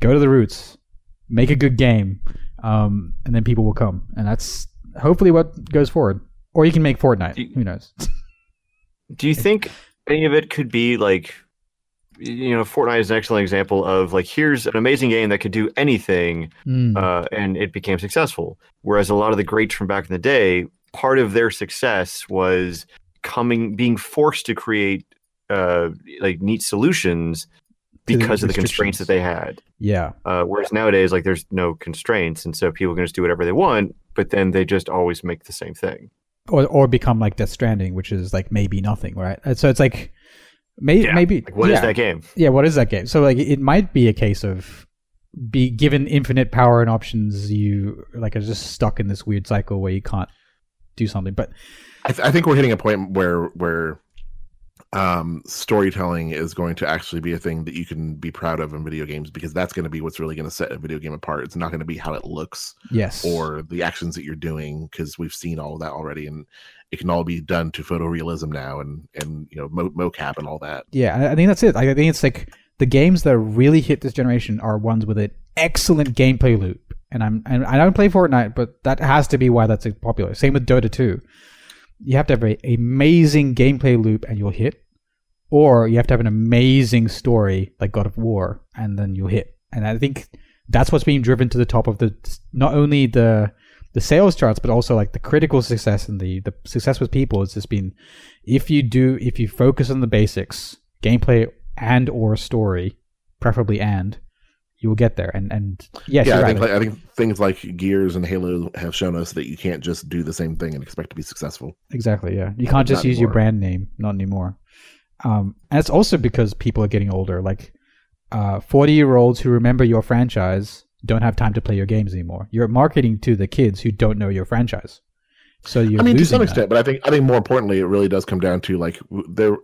go to the roots, make a good game, um, and then people will come, and that's hopefully what goes forward. Or you can make Fortnite. Do- Who knows? Do you think any of it could be like, you know, Fortnite is an excellent example of like, here's an amazing game that could do anything, Mm. uh, and it became successful. Whereas a lot of the greats from back in the day, part of their success was coming, being forced to create uh, like neat solutions because of the constraints that they had. yeah. Uh, whereas nowadays, like, there's no constraints, and so people can just do whatever they want. But then they just always make the same thing. or or become like Death Stranding, which is like maybe nothing, right? And so it's like may, Yeah, maybe Like, what is yeah, that game? Yeah, what is that game? So like it might be a case of be given infinite power and options, you like are just stuck in this weird cycle where you can't do something. But I, th- I think we're hitting a point where where um, storytelling is going to actually be a thing that you can be proud of in video games because that's going to be what's really going to set a video game apart. It's not going to be how it looks yes, or the actions that you're doing because we've seen all of that already, and it can all be done to photorealism now and and you know mo- mocap and all that. yeah, I- think that's it. I think it's like the games that really hit this generation are ones with an excellent gameplay loop. And I'm and I don't play Fortnite, but that has to be why that's popular. Same with Dota 2. You have to have an amazing gameplay loop and you'll hit, or you have to have an amazing story like God of War and then you'll hit. And I think that's what's being driven to the top of the not only the the sales charts but also like the critical success and the the success with people. It's just been if you do if you focus on the basics, gameplay and or story, preferably and you will get there. And and yes, yeah, I right. think like, I think things like Gears and Halo have shown us that you can't just do the same thing and expect to be successful. Exactly. Yeah, you can't just Not use your brand name. Not anymore. Um, and it's also because people are getting older. Like forty-year-olds who remember your franchise don't have time to play your games anymore. You're marketing to the kids who don't know your franchise. So you're I mean, to some that. extent, but I think I think more importantly, it really does come down to like there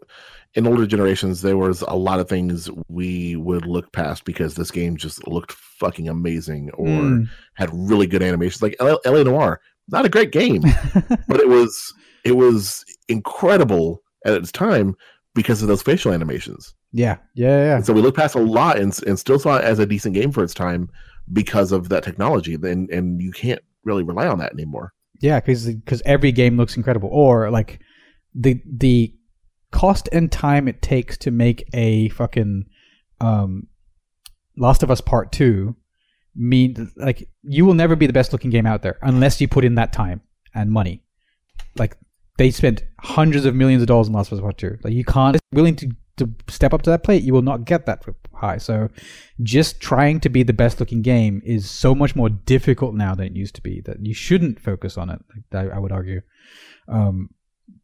in older generations, there was a lot of things we would look past because this game just looked fucking amazing or Mm. had really good animations. Like L- L.A. Noire, not a great game, but it was it was incredible at its time because of those facial animations. yeah, yeah, yeah. And so we looked past a lot and, and still saw it as a decent game for its time because of that technology. And and you can't really rely on that anymore. Yeah, because because every game looks incredible, or like the the cost and time it takes to make a fucking um, Last of Us Part Two mean like you will never be the best looking game out there unless you put in that time and money. Like they spent hundreds of millions of dollars in Last of Us Part Two. Like you can't willing to to step up to that plate, you will not get that high. So just trying to be the best looking game is so much more difficult now than it used to be that you shouldn't focus on it I, I would argue. Um,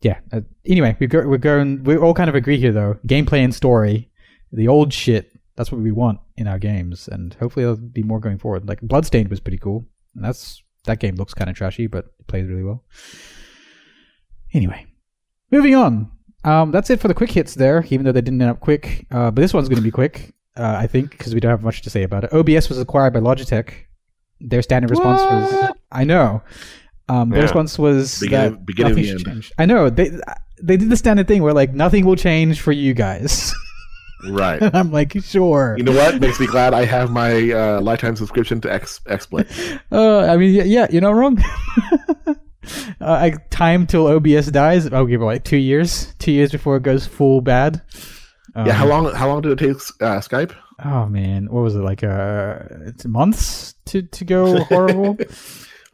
yeah uh, anyway we go, we're going we all kind of agree here though. Gameplay and story the old shit that's what we want in our games and hopefully there'll be more going forward. Like bloodstained was pretty cool and that's that game looks kind of trashy but it plays really well. Anyway moving on um, that's it for the quick hits there even though they didn't end up quick uh, but this one's going to be quick uh, I think, because we don't have much to say about it. OBS was acquired by Logitech. Their standard response was, I know. Um, their Yeah. response was Beginning- that beginning of nothing the should end. change. I know they they did the standard thing where like nothing will change for you guys. Right. and I'm like, sure. You know what? Makes me glad I have my uh, lifetime subscription to X XSplit. Uh, I mean, yeah, yeah, you're not wrong. uh, I time till OBS dies. I'll give it like two years, two years before it goes full bad. Um, yeah, how long? How long did it take uh, Skype? Oh man, what was it like? Uh, months to to go horrible.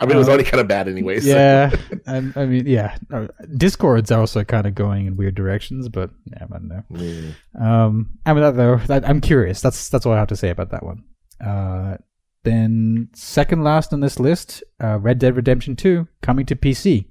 I mean, it was Uh, already kind of bad anyway. so- yeah, I, I mean, yeah. Uh, Discord's also kind of going in weird directions, but yeah, I don't know. Mm. Um, I mean, that though, that, I'm curious. That's that's all I have to say about that one. Uh, then second last on this list, uh, Red Dead Redemption Two coming to PC.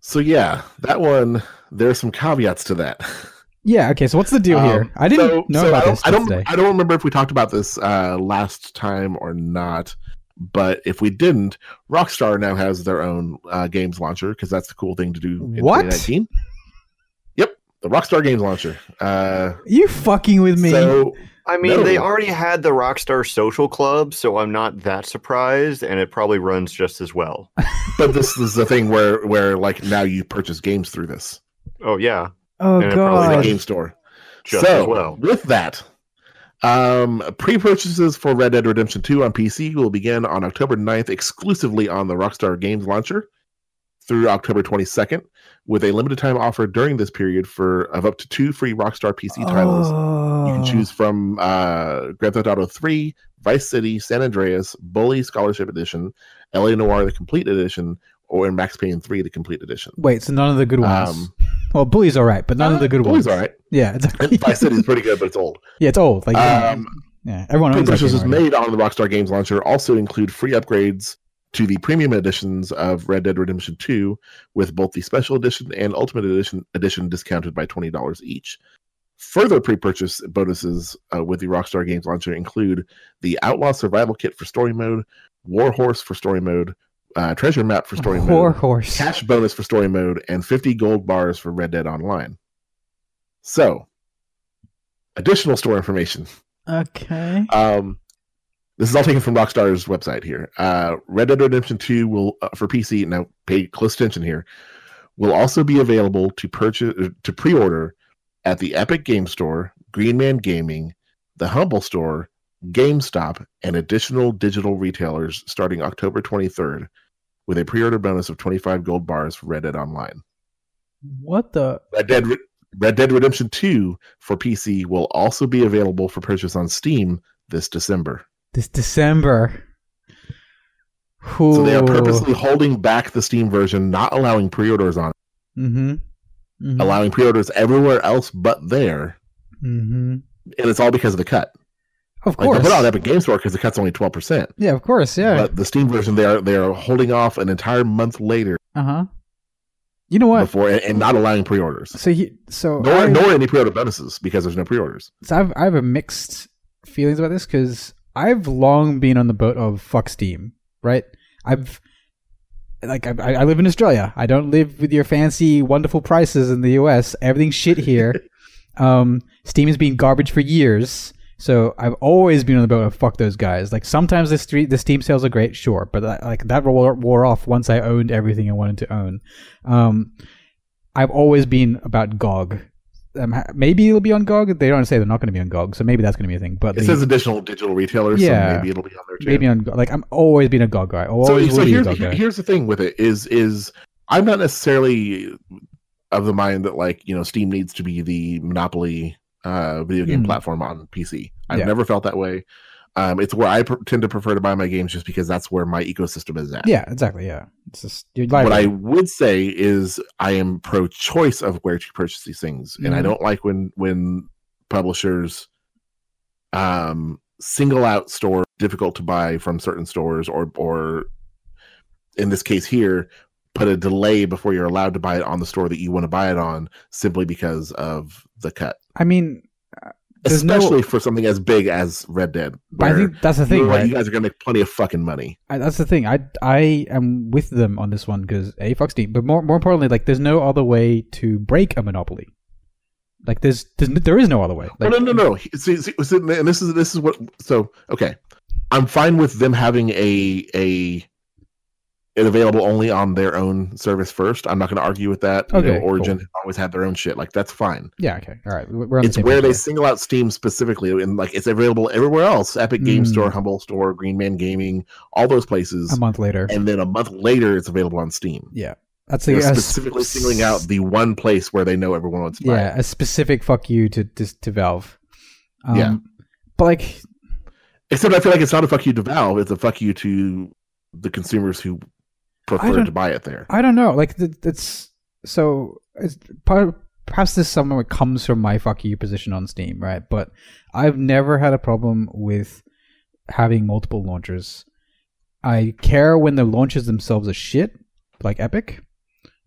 So yeah, that one. There are some caveats to that. Yeah. Okay. So what's the deal Um, here? I didn't so- know so about I don't, this I don't. today. I don't remember if we talked about this uh, last time or not. But if we didn't, Rockstar now has their own uh, games launcher because that's the cool thing to do in What? 2019. Yep. the Rockstar Games launcher. Uh, you fucking with me? so I mean, they already had the Rockstar Social Club, so I'm not that surprised, and it probably runs just as well. but this is the thing where where like now you purchase games through this Oh yeah, oh and it probably the god. game store. just so as well. with that, um, pre-purchases for Red Dead Redemption 2 on PC will begin on October 9th exclusively on the Rockstar Games launcher through October 22nd, with a limited time offer during this period for of up to two free Rockstar PC titles. You can Oh. choose from uh, Grand Theft Auto 3, Vice City, San Andreas, Bully Scholarship Edition, L.A. Noire the Complete Edition, or in Max Payne 3 the Complete Edition. Wait, so none of the good ones. Um, well, Bully's all right, but none of the good Bully's ones. all right. Yeah, exactly. Vice City is pretty good, but it's old. yeah, it's old. Like, Um, yeah, everyone owns that Purchases game already. made on the Rockstar Games launcher also include free upgrades to the premium editions of Red Dead Redemption 2, with both the special edition and ultimate edition edition discounted by twenty dollars each. Further pre-purchase bonuses uh, with the Rockstar Games launcher include the Outlaw Survival Kit for Story Mode, Warhorse for Story Mode, uh, Treasure Map for Story War Mode, horse. cash bonus for story mode and 50 gold bars for red dead online so additional store information Okay. um this is all taken from rockstar's website here uh red dead redemption 2 will uh, for pc now pay close attention here will also be available to purchase uh, to pre-order at the epic game store green man gaming the humble store gamestop and additional digital retailers starting october 23rd with a pre-order bonus of 25 gold bars for red dead online What the? Red Dead Re- Red Dead Redemption 2 for PC will also be available for purchase on Steam this December. This December. So they are Ooh. purposely holding back the Steam version, not allowing pre-orders on, Mm-hmm. Mm-hmm. allowing pre-orders everywhere else but there, mm-hmm. and it's all because of the cut. Of Like course. they put it on Epic Game Store because the cut's only twelve percent, yeah, of course. Yeah. but the Steam version they are they are holding off an entire month later Uh huh. You know what? before and, and not allowing pre-orders, So he, so nor I, nor any pre-order bonuses because there's no pre-orders. so I've I have a mixed feelings about this because I've long been on the boat of fuck Steam, right? I've like I, I live in Australia. I don't live with your fancy, wonderful prices in the US. Everything's shit here. um, Steam has been garbage for years, so I've always been on the boat of fuck those guys. Like sometimes the street the Steam sales are great, sure, but that, like that wore, wore off once I owned everything I wanted to own. Um, I've always been about GOG. Um, maybe it'll be on GOG. They don't say they're not going to be on GOG, so maybe that's going to be a thing. But It the- says additional digital retailers, Yeah. so maybe it'll be on there too. maybe on like I'm always been a GOG guy. so, Always so a here's, here's the thing with it is is I'm not necessarily of the mind that like you know Steam needs to be the monopoly uh, video game Hmm. platform on PC. I've Yeah. never felt that way. Um, it's where I pr- tend to prefer to buy my games just because that's where my ecosystem is at. Yeah, exactly. Yeah, it's just What I would say is I am pro-choice of where to purchase these things, and I Mhm. don't like when when publishers um, single out stores difficult to buy from certain stores, or or in this case here, put a delay before you're allowed to buy it on the store that you want to buy it on, simply because of the cut. I mean, There's no- Especially for something as big as Red Dead. but I think that's the thing, right? You guys are gonna make plenty of fucking money. I, that's the thing. I I am with them on this one because a fuck Steam, but more more importantly, like there's no other way to break a monopoly. Like there's, there's there is no other way. Oh, like, no, no, no, no. See, see, and this is this is what. So, okay, I'm fine with them having a a available only on their own service first. I'm not going to argue with that. You know, Origin cool. always had their own shit. Like that's fine. Yeah. Okay. All right. The It's same where they there. single out Steam specifically, and like it's available everywhere else: Epic Game Mm. Store, Humble Store, Green Man Gaming, all those places. a month later. and then a month later, it's available on Steam. yeah. That's a specifically sp- singling out the one place where they know everyone wants to buy yeah a specific fuck you to to, to Valve. Um, Yeah. But like Except I feel like it's not a fuck you to Valve; it's a fuck you to the consumers who prefer to buy it there. I don't know. Like it's so. It's part, perhaps this somewhere comes from my fuck you position on Steam, right? But I've never had a problem with having multiple launchers. I care when the launchers themselves are shit, like Epic.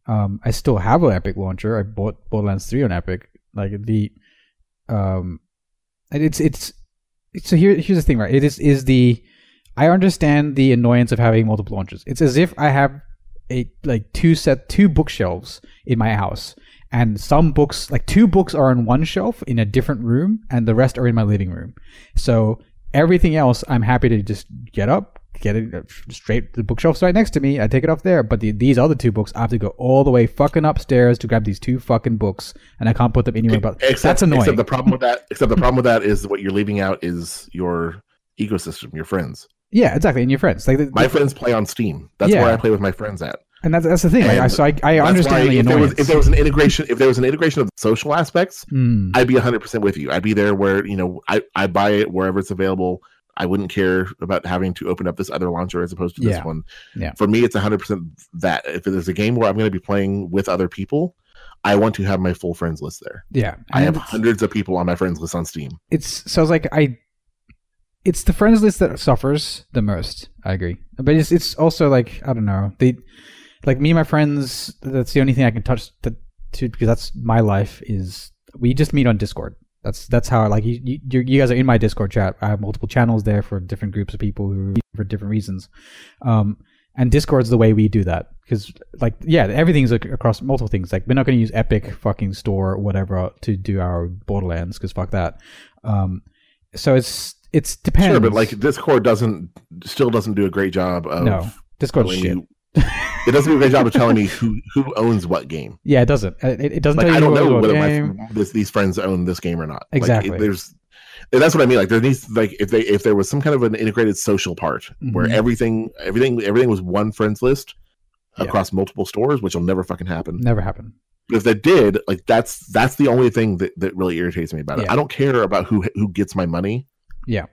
Um, I still have an Epic launcher. I bought Borderlands Three on Epic. Like the, um, and it's it's, it's so here here's the thing, right? It is is the I understand the annoyance of having multiple launchers. It's as if I have a like two set two bookshelves in my house, and some books, like two books, are on one shelf in a different room, and the rest are in my living room. So everything else, I'm happy to just get up, get it uh, straight. The bookshelf's right next to me. I take it off there. But the, these other two books, I have to go all the way fucking upstairs to grab these two fucking books, and I can't put them anywhere. But Except, that's annoying. Except the problem with that, except the problem with that is what you're leaving out is your ecosystem, your friends. Yeah, exactly. And your friends, like the- My friends play on Steam. That's Yeah. where I play with my friends at. and that's that's the thing. Like, I, so I, I understand the if there, was, if there was an integration, if there was an integration of social aspects, Hmm. I'd be 100 percent with you. I'd be there where you know I I buy it wherever it's available. I wouldn't care about having to open up this other launcher as opposed to this Yeah. one. Yeah. For me, it's 100 percent that. If there's a game where I'm going to be playing with other people, I want to have my full friends list there. yeah, I have hundreds of people on my friends list on Steam. it's so it's like I it's the friends list that suffers the most. I agree, but it's it's also like I don't know they like me and my friends. That's the only thing I can touch to, to because that's my life. Is we just meet on Discord. That's that's how like you, you you guys are in my Discord chat. I have multiple channels there for different groups of people who for different reasons. Um, and Discord's the way we do that because like yeah, everything's across multiple things. Like we're not going to use Epic fucking store or whatever to do our Borderlands because fuck that. Um, so it's it's depends. Sure, but like Discord doesn't still doesn't do a great job of no, telling shit. you. It doesn't do a great job of telling me who who owns what game. Yeah, it doesn't. It, it doesn't Like I don't know whether my this, these friends own this game or not. Like, it- Exactly. there's and that's what I mean. Like there needs like if they if there was some kind of an integrated social part where Mhm. everything everything everything was one friends list Yeah. across multiple stores, which will never fucking happen. Never happen. But if they did, like that's that's the only thing that, that really irritates me about it. Yeah. I don't care about who who gets my money. Yeah.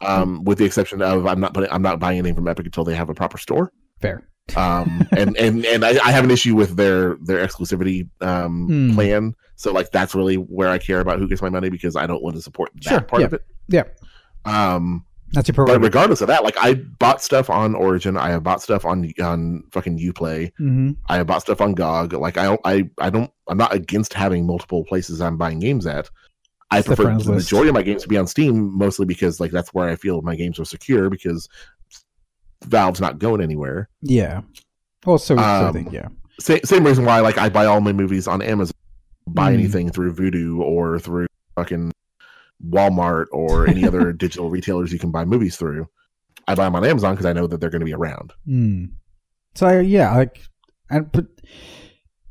Um, with the exception of I'm not putting I'm not buying anything from Epic until they have a proper store. Fair. Um, and and and I, I have an issue with their their exclusivity um Hmm. plan. So like that's really where I care about who gets my money because I don't want to support that Sure, part yeah. of it. Yeah. Um, That's your but regardless of that, like I bought stuff on Origin, I have bought stuff on on fucking UPlay, hmm I have bought stuff on GOG. Like I don't, I I don't, I'm not against having multiple places I'm buying games at. I It's prefer the majority of my games to be on Steam, mostly because like that's where I feel my games are secure because Valve's not going anywhere. Yeah. Well, so, so Um, think yeah. Same same reason why like I buy all my movies on Amazon, buy Mm. anything through Vudu or through fucking Walmart or any other digital retailers you can buy movies through. I buy them on Amazon because I know that they're going to be around. Mm. So I, yeah, like, and but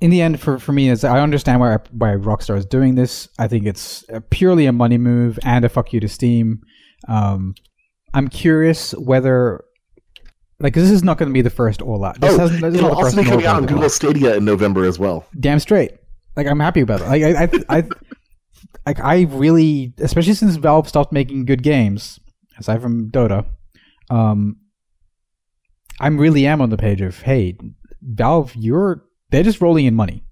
in the end, for for me, is I understand why why Rockstar is doing this. I think it's purely a money move and a fuck you to Steam. Um, I'm curious whether. Like this is not going to be the first all out. This Oh, hasn't- this it'll also be coming out on. Google Stadia in November as well. damn straight. Like I'm happy about it. Like I, I, I, like I really, especially since Valve stopped making good games, aside from Dota, um, I'm really am on the page of hey, Valve, you're they're just rolling in money.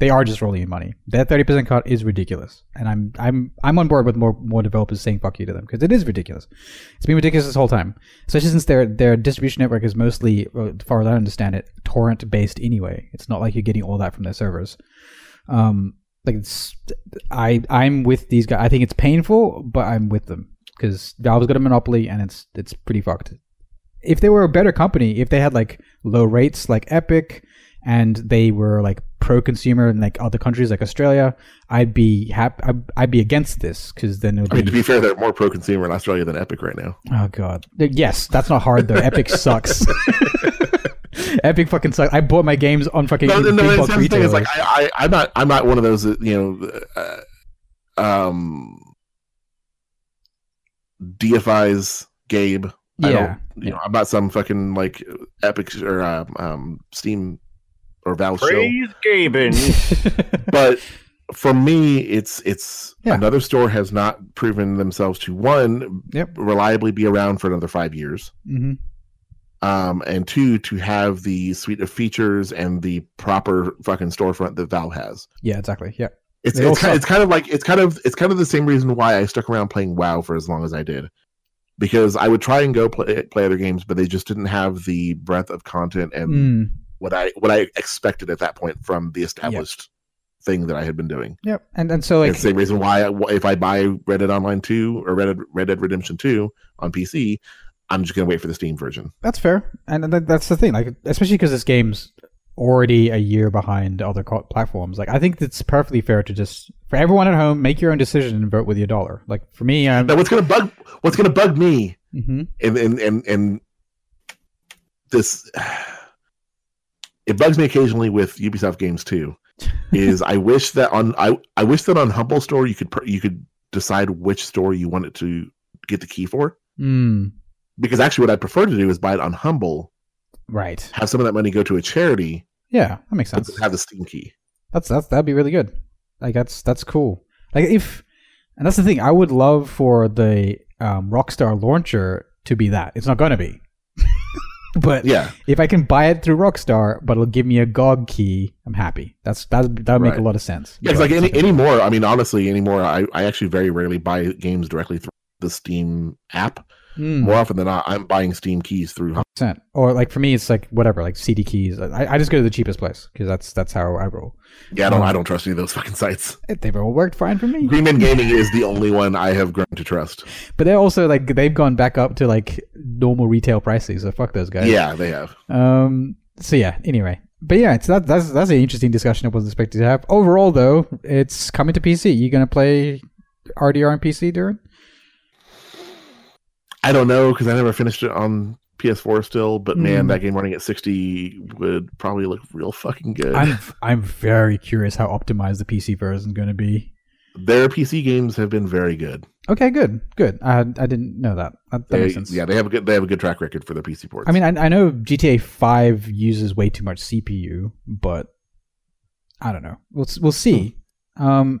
They are just rolling in money. That thirty percent cut is ridiculous, and I'm I'm I'm on board with more more developers saying fuck you to them because it is ridiculous. It's been ridiculous this whole time, especially since their their distribution network is mostly, as far as I understand it, torrent based anyway. It's not like you're getting all that from their servers. Um, like it's I I'm with these guys. I think it's painful, but I'm with them because Valve's got a monopoly, and it's it's pretty fucked. If they were a better company, if they had like low rates like Epic, and they were like pro consumer in like other countries like Australia, I'd be happy. I'd, I'd be against this because then it would I mean, to be. be fair, they're more pro consumer in Australia than Epic right now. Oh god. Yes, that's not hard though. Epic sucks. Epic fucking sucks. I bought my games on fucking No, no, no. The thing. is like I, I, I'm not, I'm not one of those, that, you know, uh, um, deifies Gabe. I yeah. don't, you know, I'm not some fucking like Epic or uh, um, Steam or Valve show. Praise Gaben. but for me it's it's Yeah. another store has not proven themselves to one Yep. reliably be around for another five years hmm um and two to have the suite of features and the proper fucking storefront that valve has Yeah, exactly. Yeah. it's They it's kind, it's kind of like it's kind of it's kind of the same reason why i stuck around playing wow for as long as i did because i would try and go play, play other games but they just didn't have the breadth of content and Mm. What i what i expected at that point from the established thing that i had been doing Yep. And and so like the same reason why I, if I buy Red Dead Online 2 or Red Dead, Red Dead Redemption 2 on PC, I'm just going to wait for the Steam version. that's fair. And that, that's the thing. Like especially because this game's already a year behind other co- platforms. Like I think it's perfectly fair to just for everyone at home make your own decision and vote with your dollar. Like for me, I'm. Now, what's gonna bug? What's gonna bug me? Mhm. And and and and this, it bugs me occasionally with Ubisoft games too. Is I wish that on I I wish that on Humble Store you could you could decide which store you wanted to get the key for. Mm, Because actually, what I prefer to do is buy it on Humble, right. have some of that money go to a charity, Yeah, that makes sense. have the Steam key. That's that's that'd be really good. Like that's that's cool. Like if and that's the thing, I would love for the um, Rockstar launcher to be that. It's not gonna be. But Yeah, if I can buy it through Rockstar, but it'll give me a GOG key, I'm happy. That's that that would make Right. a lot of sense. yeah. It's like any anymore. I mean, honestly, anymore. I I actually very rarely buy games directly through the Steam app. Mm, More often than not, I'm buying Steam keys through. Humble. 100%. Or like for me, it's like whatever, like CD keys. I, I just go to the cheapest place because that's that's how I roll. Yeah, I don't I don't trust any of those fucking sites. They've all worked fine for me. Green Man Gaming is the only one I have grown to trust. But they're also like they've gone back up to like normal retail prices. So fuck those guys. Yeah, they have. Um. So yeah. Anyway, but yeah, it's that that's that's an interesting discussion I wasn't expecting to have. Overall, though, it's coming to PC. You gonna play RDR on PC, Dourin? I don't know because I never finished it on PS4 still, but man, Mm. that game running at 60 would probably look real fucking good. I'm I'm very curious how optimized the PC version is going to be. Their PC games have been very good. Okay, good, good. I I didn't know that. That, that They, makes sense. yeah, they have a good they have a good track record for their PC ports. I mean, I, I know GTA Five uses way too much CPU, but I don't know. We'll we'll see. Um,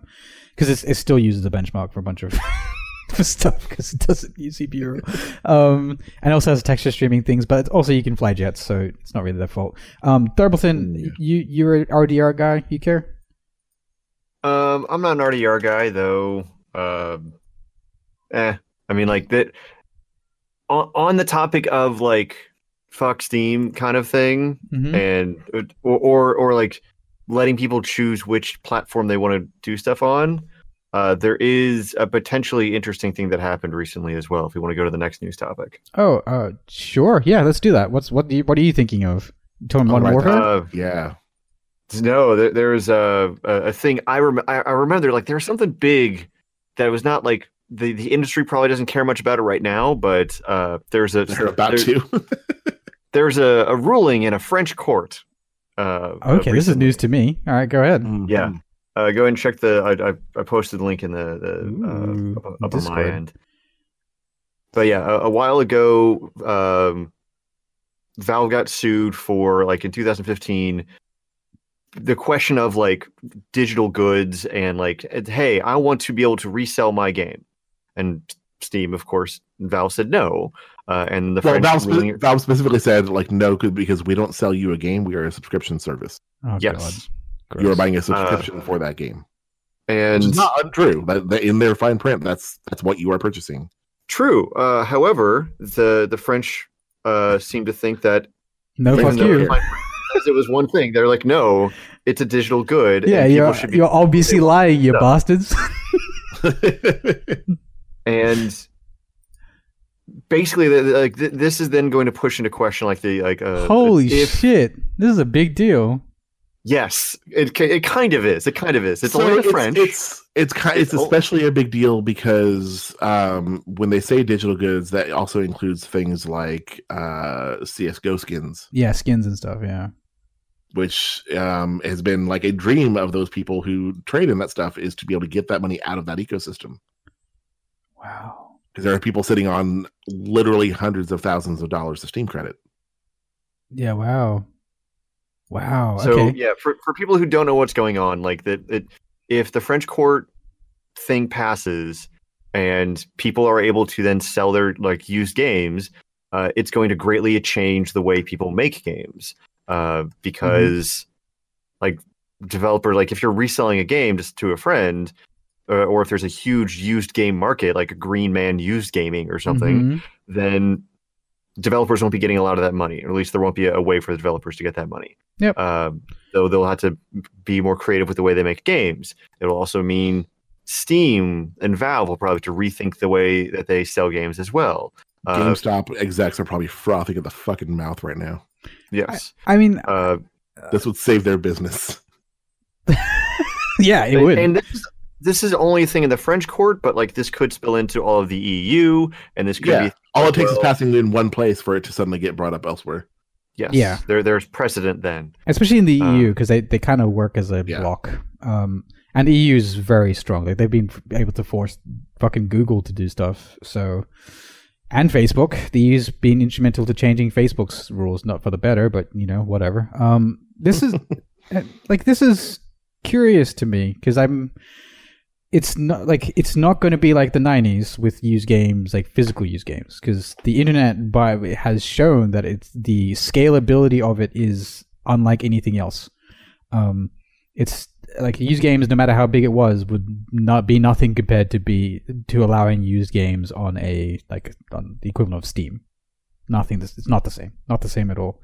because it still uses a benchmark for a bunch of stuff because it doesn't use CPU. um, and also has texture streaming things, but also you can fly jets, so it's not really their fault. Um, Thurbleton, Yeah. you you're an RDR guy. You care? Um, I'm not an RDR guy though. Um, eh. I mean, like that. On, on the topic of like fuck Steam kind of thing, Mhm. and or, or or like letting people choose which platform they want to do stuff on. Uh, there is a potentially interesting thing that happened recently as well. If we want to go to the next news topic, Oh, uh, sure. Yeah, let's do that. What's what? Do you, what are you thinking of? You talking I'll Modern write that Warfare? uh, yeah, no, there, there's a, a a thing I rem- I, I remember like there was something big that was not like the the industry probably doesn't care much about it right now, but uh, there's a they're about there- to. there's a, a ruling in a French court. Uh, Okay, this is news to me. All right, go ahead. Yeah. Uh, go ahead and check the. I, I, I posted the link in the, the Ooh, uh, up, up on my end. But yeah, a, a while ago, um, Valve got sued for like in 2015. The question of like digital goods and like, hey, I want to be able to resell my game, and Steam, of course, Valve said no. Uh, and the Well, French Valve, ruling- spe- Valve specifically said like no because we don't sell you a game. We are a subscription service. Oh, yes, God. You are buying a subscription for that game, and it's not untrue. That, that in their fine print, that's that's what you are purchasing. True. Uh, however, the the French uh, seem to think that No, fuck even though though you. the fine print says it was one thing, they're like, no, it's a digital good. Yeah, and you're, should be- you're obviously lying, you bastards. and basically, the, the- like th- this is then going to push into question like the like uh, Holy if, shit. This is a big deal. Yes, it it kind of is. It kind of is. It's So only the it's, French. It's it's kind it's, It's o- especially a big deal because um, when they say digital goods, that also includes things like uh, CS:GO skins, Yeah, skins and stuff, yeah. which um, has been like a dream of those people who trade in that stuff is to be able to get that money out of that ecosystem. Wow. Because there are people sitting on literally hundreds of thousands of dollars of Steam credit. Yeah, wow. Wow. So okay. yeah, for for people who don't know what's going on, like that, it, if the French court thing passes and people are able to then sell their like used games, uh, it's going to greatly change the way people make games. Uh, because like developer, like if you're reselling a game just to a friend, uh, or if there's a huge used game market like a Green Man used gaming or something, Mhm. then developers won't be getting a lot of that money, or at least there won't be a, a way for the developers to get that money. Yep. Um, so they'll have to be more creative with the way they make games. It'll also mean Steam and Valve will probably have to rethink the way that they sell games as well. Uh, GameStop execs are probably frothing at the fucking mouth right now. yes. I mean, Uh, This would save their business. yeah, it and, would. and this is this is only a thing in the French court, but like this could spill into all of the EU, and this could Yeah. be All it takes is Well- passing in one place for it to suddenly get brought up elsewhere. yes, Yeah. There there's precedent then. especially in the Uh, EU because they, they kind of work as a Yeah. block. Um, and the EU is very strong. Like they've been able to force fucking Google to do stuff. So, and Facebook, the EU's been instrumental to changing Facebook's rules, not for the better, but you know whatever. Um, this is uh, like this is curious to me because I'm. It's not like it's not going to be like the '90s with used games, like physical used games, because the internet by has shown that it's the scalability of it is unlike anything else. Um, it's like used games, no matter how big it was, would not be nothing compared to be to allowing used games on a like on the equivalent of Steam. Nothing. It's not the same. Not the same at all.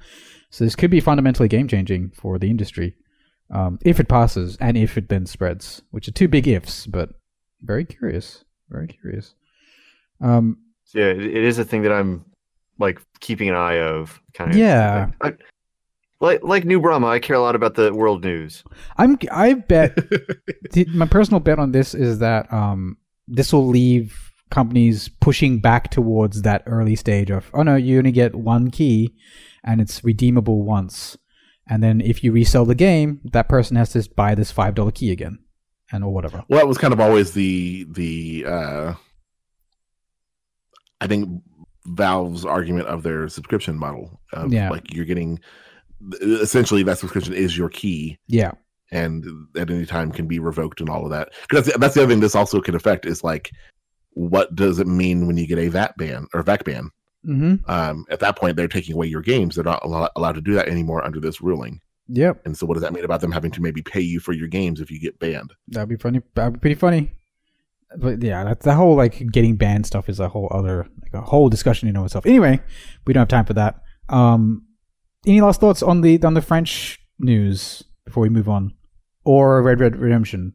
So this could be fundamentally game changing for the industry um, if it passes and if it then spreads, which are two big ifs, but very curious. Very curious. Um, So, yeah, it, it is a thing that I'm like keeping an eye of. Kind of. Yeah. Like, I- like like New Brahma, I care a lot about the world news. I'm. I bet the- my personal bet on this is that um, this will leave companies pushing back towards that early stage of oh no you only get one key and it's redeemable once and then if you resell the game that person has to buy this five dollar key again and or whatever Well, that was kind of always the the uh I think Valve's argument of their subscription model. Of Yeah. like you're getting essentially that subscription is your key yeah and at any time can be revoked and all of that. Because that's, that's the other thing this also can affect is like what does it mean when you get a VAT ban or VAC ban? Mm-hmm. Um, at that point, they're taking away your games. They're not allo- allowed to do that anymore under this ruling. yep. And so, what does that mean about them having to maybe pay you for your games if you get banned? that'd be funny. That'd be pretty funny. But yeah that, that whole like getting banned stuff is a whole other like a whole discussion in of itself. Anyway we don't have time for that. Um any last thoughts on the on the french news before we move on? Or red red redemption?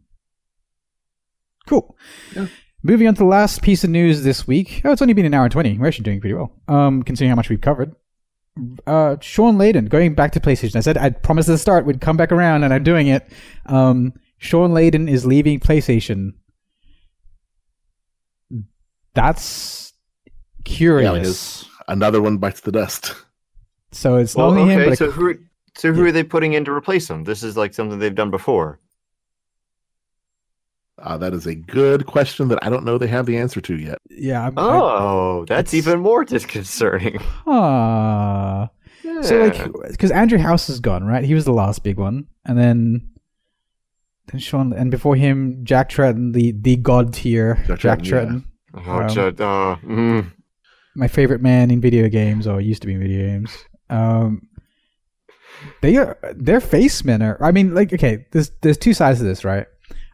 Cool. Yeah. Moving on to the last piece of news this week oh it's only been an hour and 20 we're actually doing pretty well um considering how much we've covered uh, Shawn Layden, going back to PlayStation. I said I promised at the start we'd come back around, and I'm doing it. Um, Shawn Layden is leaving PlayStation. That's curious. Another one bites the dust. so it's Well, not only him, okay, but so a, who so who are they putting in to replace him? This is like something they've done before. Uh, that is a good question that I don't know they have the answer to yet. yeah. I'm, Oh, that's even more disconcerting. I, huh. So like, because Andrew House is gone, right? He was the last big one, and then then Shawn, and before him, Jack Tretton, the the god tier, Jack Jack, Tretton, Tretton, oh, um, Judd, uh, mm. my favorite man in video games, or used to be in video games. Um, they are their face men are. I mean, like, okay, there's there's two sides to this, right?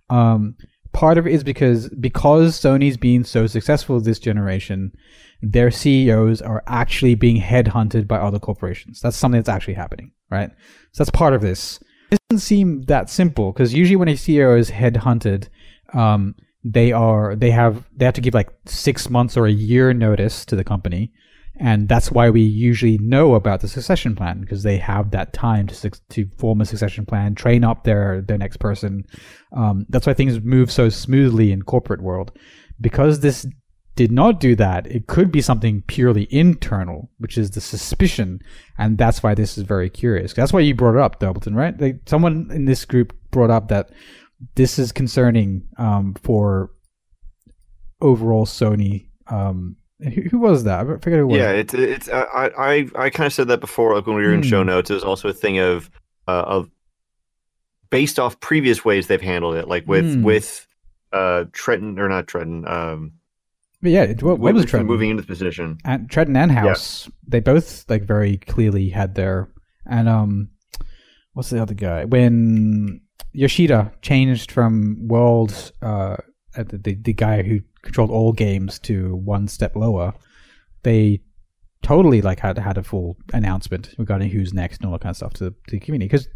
Um, part of it is because because Sony's been so successful this generation, their CEOs are actually being headhunted by other corporations. That's something that's actually happening, right? So that's part of this. It doesn't seem that simple because usually when a CEO is headhunted, um, they are they have they have to give like six months or a year notice to the company, and that's why we usually know about the succession plan because they have that time to suc- to form a succession plan, train up their their next person. Um, that's why things move so smoothly in corporate world. Because this did not do that, it could be something purely internal, which is the suspicion, and that's why this is very curious. That's why you brought it up, Thurbleton, right? Like someone in this group brought up that this is concerning um, for overall Sony. Um, who, who was that? I forget who it was. yeah, it's it's I I I kind of said that before, like when we were in show Hmm. notes. It was also a thing of uh, of based off previous ways they've handled it, like with Hmm. with uh Trenton or not Trenton, um, But yeah, it, what, what was Trenton? moving into the position. and Trenton and House, they both like very clearly had their and um, what's the other guy? When Yoshida changed from World, uh, uh, the, the the guy who controlled all games to one step lower, they totally like had had a full announcement regarding who's next and all that kind of stuff to the, to the community because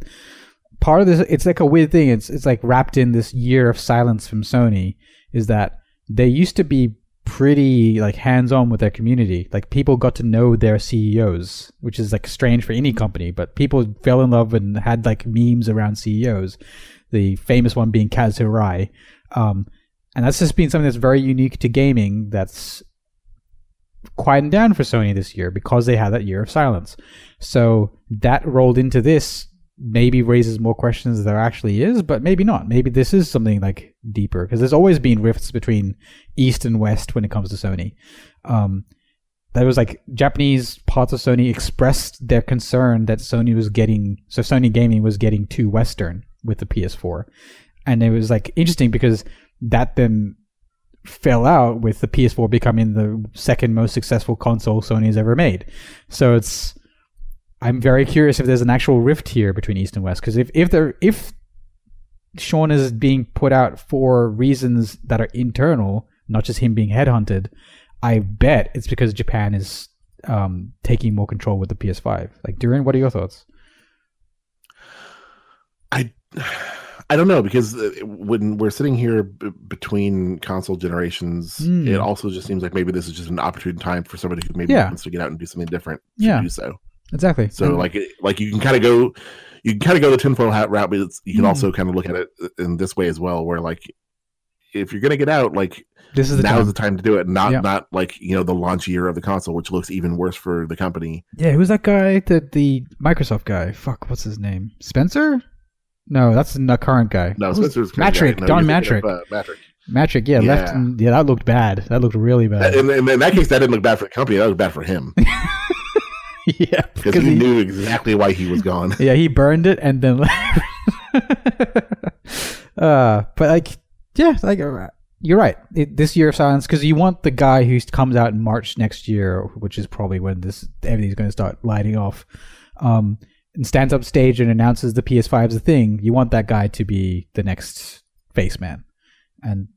part of this it's like a weird thing it's it's like wrapped in this year of silence from Sony is that they used to be pretty like hands-on with their community. Like people got to know their CEOs, which is like strange for any company, but people fell in love and had like memes around CEOs. The famous one being Kaz Hirai. Um, and that's just been something that's very unique to gaming that's quietened down for Sony this year because they had that year of silence. So that rolled into this maybe raises more questions than there actually is, but maybe not. Maybe this is something like deeper because there's always been rifts between East and West when it comes to Sony. Um, there was like Japanese parts of Sony expressed their concern that Sony was getting so Sony gaming was getting too Western with the PS4, and it was like interesting because that then fell out with the PS4 becoming the second most successful console Sony has ever made. So it's I'm very curious if there's an actual rift here between East and West because if if there if Shawn is being put out for reasons that are internal, not just him being headhunted, I bet it's because Japan is um, taking more control with the PS5. Like, Dourin, what are your thoughts? I I don't know because uh, when we're sitting here b- between console generations, Mm. it also just seems like maybe this is just an opportune time for somebody who maybe Yeah. wants to get out and do something different to Yeah. do so. Exactly. So And- like like you can kind of go you can kind of go the tinfoil hat route, but it's, you can Mm. also kind of look at it in this way as well, where like if you're gonna get out, like this is the now's time. the time to do it, not Yeah. not like you know the launch year of the console, which looks even worse for the company. Yeah, who's that guy? The the Microsoft guy. Fuck, what's his name? Spencer? No, that's the current guy. No, Who's- Spencer's kind of Mattrick, guy. No, Don you're thinking Mattrick. of, uh, Mattrick. Mattrick, yeah, left. Yeah. And, yeah, that looked bad. That looked really bad. And, and in that case, that didn't look bad for the company. That was bad for him yeah, because he, knew exactly why he was gone. Yeah, he burned it and then left. uh, but like, yeah, like uh, you're right. It, this year of silence because you want the guy who comes out in March next year, which is probably when this everything's going to start lighting off. Um, and stands up stage and announces the PS5 is a thing. You want that guy to be the next face man, and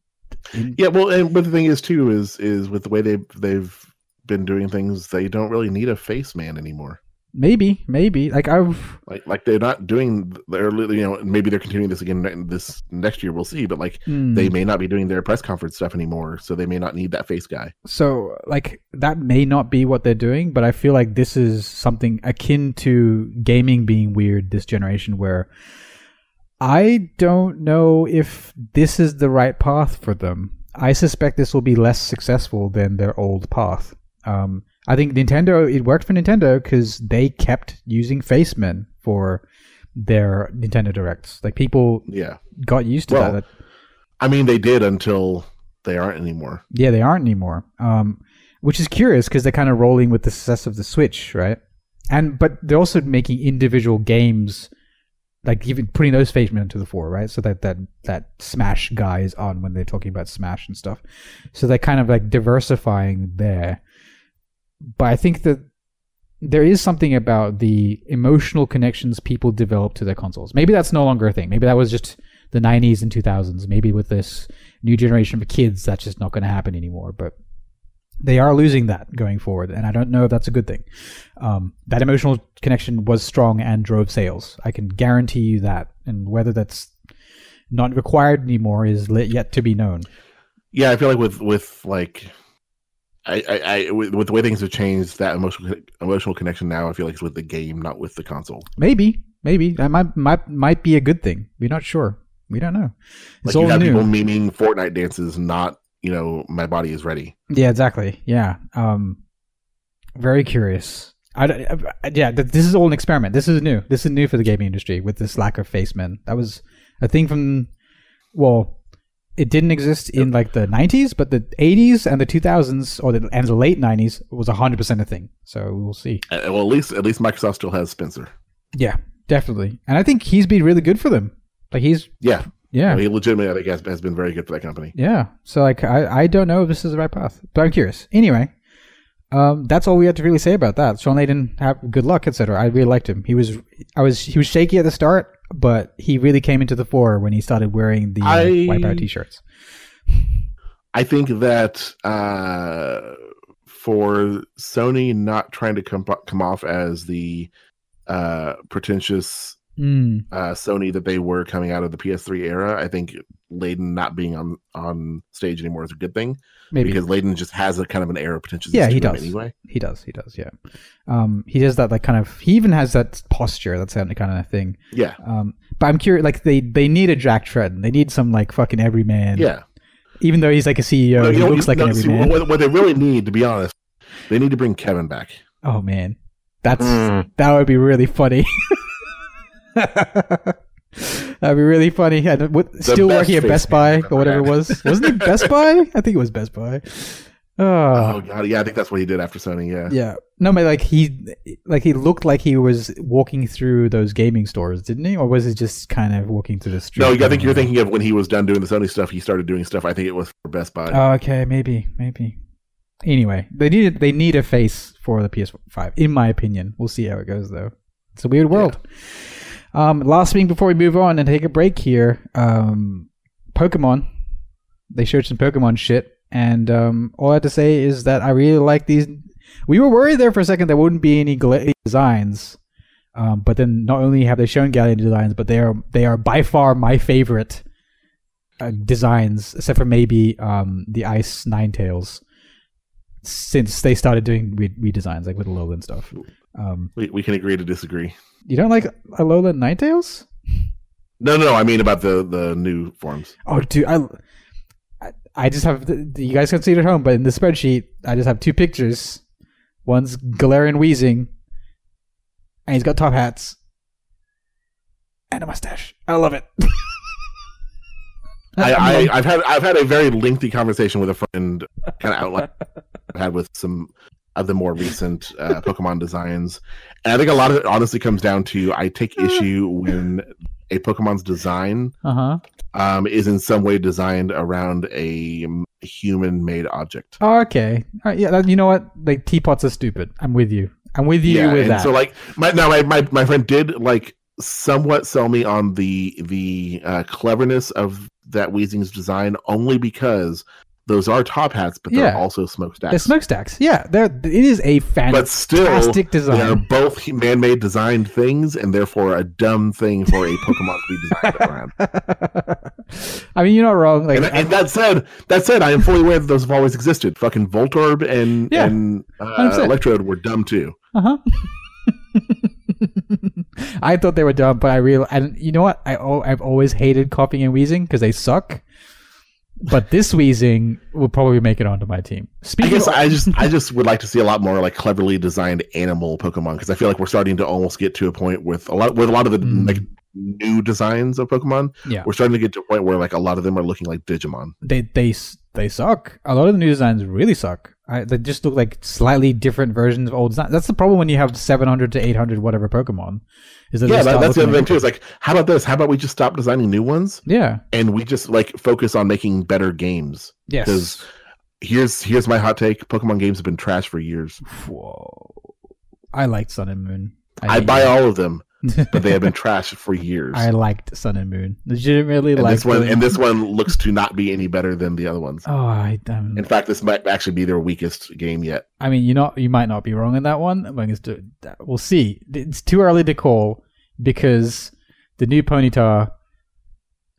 Yeah, well, and but the thing is too is is with the way they they've been doing things, they don't really need a face man anymore. Maybe, maybe like I've Like like they're not doing they're you know maybe they're continuing this again this next year. We'll see, but like hmm. they may not be doing their press conference stuff anymore, so they may not need that face guy. So, like, that may not be what they're doing, but I feel like this is something akin to gaming being weird this generation, where I don't know if this is the right path for them. I suspect this will be less successful than their old path. Um, I think Nintendo, it worked for Nintendo because they kept using Facemen for their Nintendo Directs. Like, people Yeah, got used to Well, that. I mean they did until they aren't anymore. Yeah, they aren't anymore. Um, which is curious because they're kind of rolling with the success of the Switch, right? And but they're also making individual games, like even putting those facemen to the fore, right? So that that that Smash guy is on when they're talking about Smash and stuff. So they're kind of like diversifying there. But I think that there is something about the emotional connections people develop to their consoles. Maybe that's no longer a thing. Maybe that was just the 90s and 2000s. Maybe with this new generation of kids, that's just not going to happen anymore. But they are losing that going forward, and I don't know if that's a good thing. Um, that emotional connection was strong and drove sales. I can guarantee you that, and whether that's not required anymore is yet to be known. Yeah, I feel like with with like. I, I, I with, the way things have changed, that emotional emotional connection now, I feel like is with the game, not with the console. Maybe, maybe that might might might be a good thing. We're not sure. We don't know. It's Like you have new. people memeing Fortnite dances, not you know my body is ready. Yeah, exactly. Yeah. Um, very curious. I, I- yeah, th- this is all an experiment. This is new. This is new for the gaming industry with this lack of face men. That was a thing from, well, it didn't exist in like the 90s, but the 80s and the 2000s or the and the late 90s was 100% a thing. So we'll see. Uh, well, at least at least Microsoft still has Spencer. Yeah, definitely. And I think he's been really good for them. Like he's Yeah, yeah. he legitimately I think has, has been very good for that company. Yeah. So like I, I don't know if this is the right path. But I'm curious. Anyway. Um, that's all we had to really say about that. Shawn Layden, have good luck, etc. I really liked him. He was, I was, he was shaky at the start, but he really came into the fore when he started wearing the I- Wipeout t-shirts. I think that uh, for Sony not trying to come come off as the uh, pretentious Mm. uh, Sony that they were coming out of the PS3 era. I think Layden not being on on stage anymore is a good thing Maybe because Layden just has a kind of an air of pretentious. Yeah, he does. anyway. he does. He does. Yeah. Um, he does that like kind of. He even has that posture. That's that kind of thing. Yeah, Um, but I'm curious. Like they they need a Jack Tretton. They need some like fucking everyman. yeah. Even though he's like a CEO, No, he know, looks like no, an see, everyman. what, what they really need, to be honest, they need to bring Kevin back. Oh man, that's Mm. that would be really funny. That'd be really funny. And with, still working at Best Buy or whatever it was. Wasn't it Best Buy? I think it was Best Buy. Oh Oh, god, yeah, I think that's what he did after Sony. Yeah, yeah. No, but like he, like he looked like he was walking through those gaming stores, didn't he? Or was it just kind of walking through the street? no, I think you're thinking of when he was done doing the Sony stuff. He started doing stuff. I think it was for Best Buy. Oh, okay, maybe, maybe. Anyway, they need they need a face for the PS5, in my opinion. We'll see how it goes, though. It's a weird world. Um, last thing before we move on and take a break here, um, Pokemon. They showed some Pokemon shit, and um, all I have to say is that I really like these. We were worried there for a second there wouldn't be any Galarian designs, um, but then not only have they shown Galarian designs, but they are they are by far my favorite uh, designs, except for maybe um, the Ice Ninetales, since they started doing re- redesigns like with Alolan stuff. Um, we, we can agree to disagree. You don't like Alolan Ninetales? No, no, I mean about the the new forms. Oh, dude, I, I, I just have. The, you guys can see it at home, but in the spreadsheet, I just have two pictures. One's Galarian Weezing, and he's got top hats and a mustache. I love it. I, I I've had I've had a very lengthy conversation with a friend, kind of outline I've had with some of the more recent uh, Pokemon designs, and I think a lot of it honestly comes down to I take issue when a Pokemon's design uh huh. um, is in some way designed around a human-made object. Oh, okay. All right, yeah, that, you know what? Like teapots are stupid. I'm with you. I'm with you with and that. so like my now my, my my friend did like somewhat sell me on the the uh, cleverness of that Weezing's design only because those are top hats, but they're Yeah. also smokestacks. the smokestacks. Yeah, they're. It is a but still, fantastic they are both man-made designed things, and therefore a dumb thing for a Pokemon to be designed around. I mean, you're not wrong. Like, And, and that said, that said, I am fully aware that those have always existed. Fucking Voltorb and Yeah, and uh, 100%. Electrode were dumb too. Uh huh. I thought they were dumb, but I real and you know what? I oh, I've always hated Koffing and Weezing because they suck. But this Weezing will probably make it onto my team. I guess of, I just I just would like to see a lot more like cleverly designed animal Pokemon because I feel like we're starting to almost get to a point with a lot with a lot of the Mm. like new designs of Pokemon. yeah, We're starting to get to a point where like a lot of them are looking like Digimon. they they they suck. A lot of the new designs really suck. I, they just look like slightly different versions of old designs. That's the problem when you have 700 to 800 whatever Pokemon. Is that yeah, that, that's the other thing too. Is like, how about this? How about we just stop designing new ones Yeah. and we just like focus on making better games? Yes. Because here's here's my hot take: Pokemon games have been trash for years. Whoa. I liked Sun and Moon. I hate buy you. all of them, but they have been trashed for years. I liked Sun and Moon. Legitimately and liked this one them. and this one looks to not be any better than the other ones. Oh, I um, In fact, this might actually be their weakest game yet. I mean, you not you might not be wrong in that one. But it's to- we'll see. It's too early to call because the new Ponyta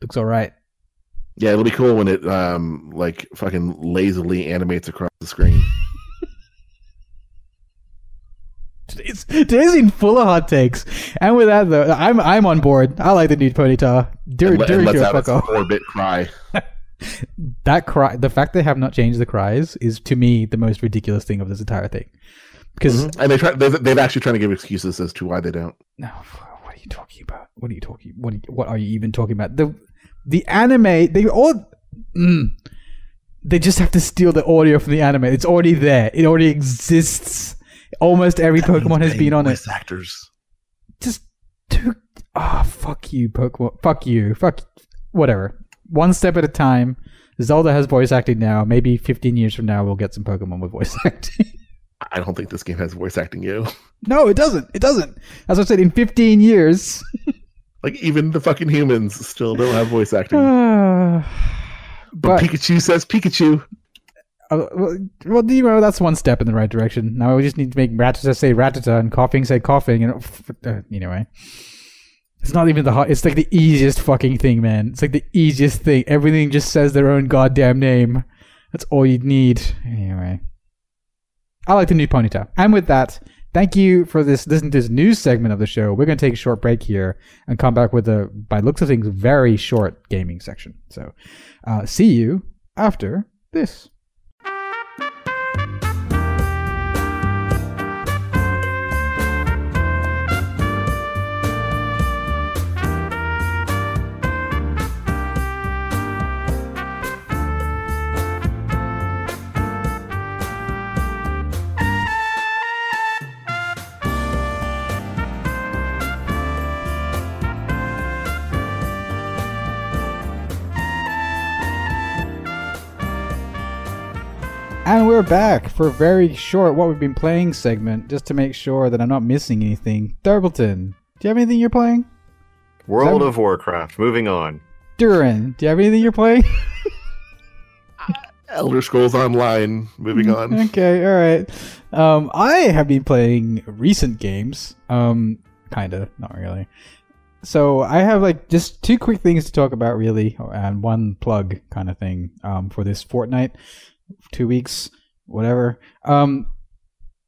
looks all right. Yeah, it'll be cool when it um like fucking lazily animates across the screen. Today's, today's been full of hot takes, and with that though, I'm I'm on board. I like the new Ponyta. Dur- and, le- and lets out fuck its off. four bit cry. That cry, the fact they have not changed the cries is to me the most ridiculous thing of this entire thing. Because Mhm. And they try they've, they've actually trying to give excuses as to why they don't. No, you talking about? What are you talking? What are you, what are you even talking about? The the anime they all mm, they just have to steal the audio from the anime. It's already there. It already exists. Almost every Pokemon has been on it. Actors. Just two. Ah, fuck you, Pokemon. Fuck you. Fuck whatever. One step at a time. Zelda has voice acting now. Maybe 15 years from now, we'll get some Pokemon with voice acting. I don't think this game has voice acting. You no, it doesn't. It doesn't. As I said, in 15 years. like even the fucking humans still don't have voice acting. But, but- Pikachu says Pikachu. Uh, well, well, you know, that's one step in the right direction. Now we just need to make Rattata say Rattata and Koffing say Koffing. And uh, anyway, It's not even the hard. It's like the easiest fucking thing, man. It's like the easiest thing. Everything just says their own goddamn name. That's all you'd need. Anyway, I like the new Ponyta. And with that, thank you for this. Listen to this news segment of the show. We're gonna take a short break here and come back with a, by looks of things, very short gaming section. So, uh, see you after this. And we're back for a very short what we've been playing segment, just to make sure that I'm not missing anything. Thurbleton, do you have anything you're playing? World that- of Warcraft. Moving on. Dourin, do you have anything you're playing? Elder Scrolls Online. Moving on. okay, all right. Um, I have been playing recent games. Um, kinda, not really. So I have like just two quick things to talk about, really, and one plug kind of thing. Um, for this fortnight, two weeks, whatever. Um,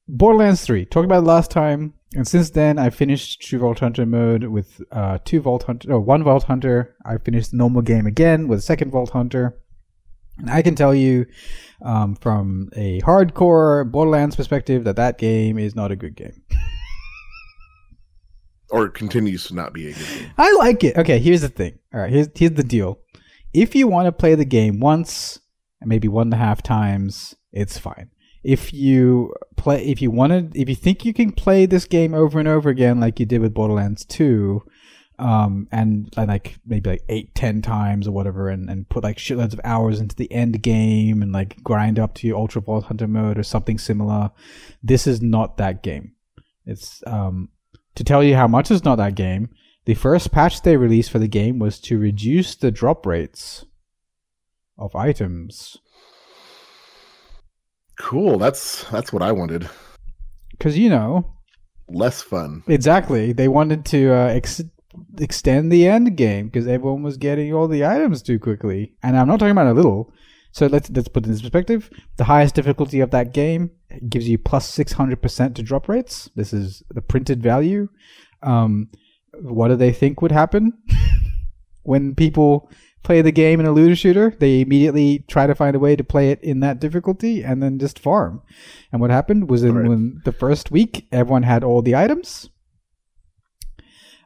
Borderlands Three. Talked about it last time, and since then I finished True Vault Hunter mode with uh two Vault Hunter, oh, one Vault Hunter. I finished the normal game again with a second Vault Hunter. And I can tell you um, from a hardcore Borderlands perspective that that game is not a good game. Or it continues to not be a good game. I like it. Okay, here's the thing. All right, here's here's the deal. If you want to play the game once and maybe one and a half times, it's fine. If you play, if you want to, if you think you can play this game over and over again, like you did with Borderlands Two, um, and, and like maybe like eight, ten times or whatever, and, and put like shitloads of hours into the end game and like grind up to Ultra Vault Hunter mode or something similar, this is not that game. It's um, to tell you how much is not that game. The first patch they released for the game was to reduce the drop rates of items. Cool. That's that's what I wanted. Because, you know, Less fun. exactly, they wanted to uh, ex- extend the end game because everyone was getting all the items too quickly. And I'm not talking about a little. So let's let's put it in perspective. The highest difficulty of that game gives you plus 600% to drop rates. This is the printed value. Um, what do they think would happen when people play the game in a looter shooter? They immediately try to find a way to play it in that difficulty and then just farm. And what happened was in Right. the first week everyone had all the items.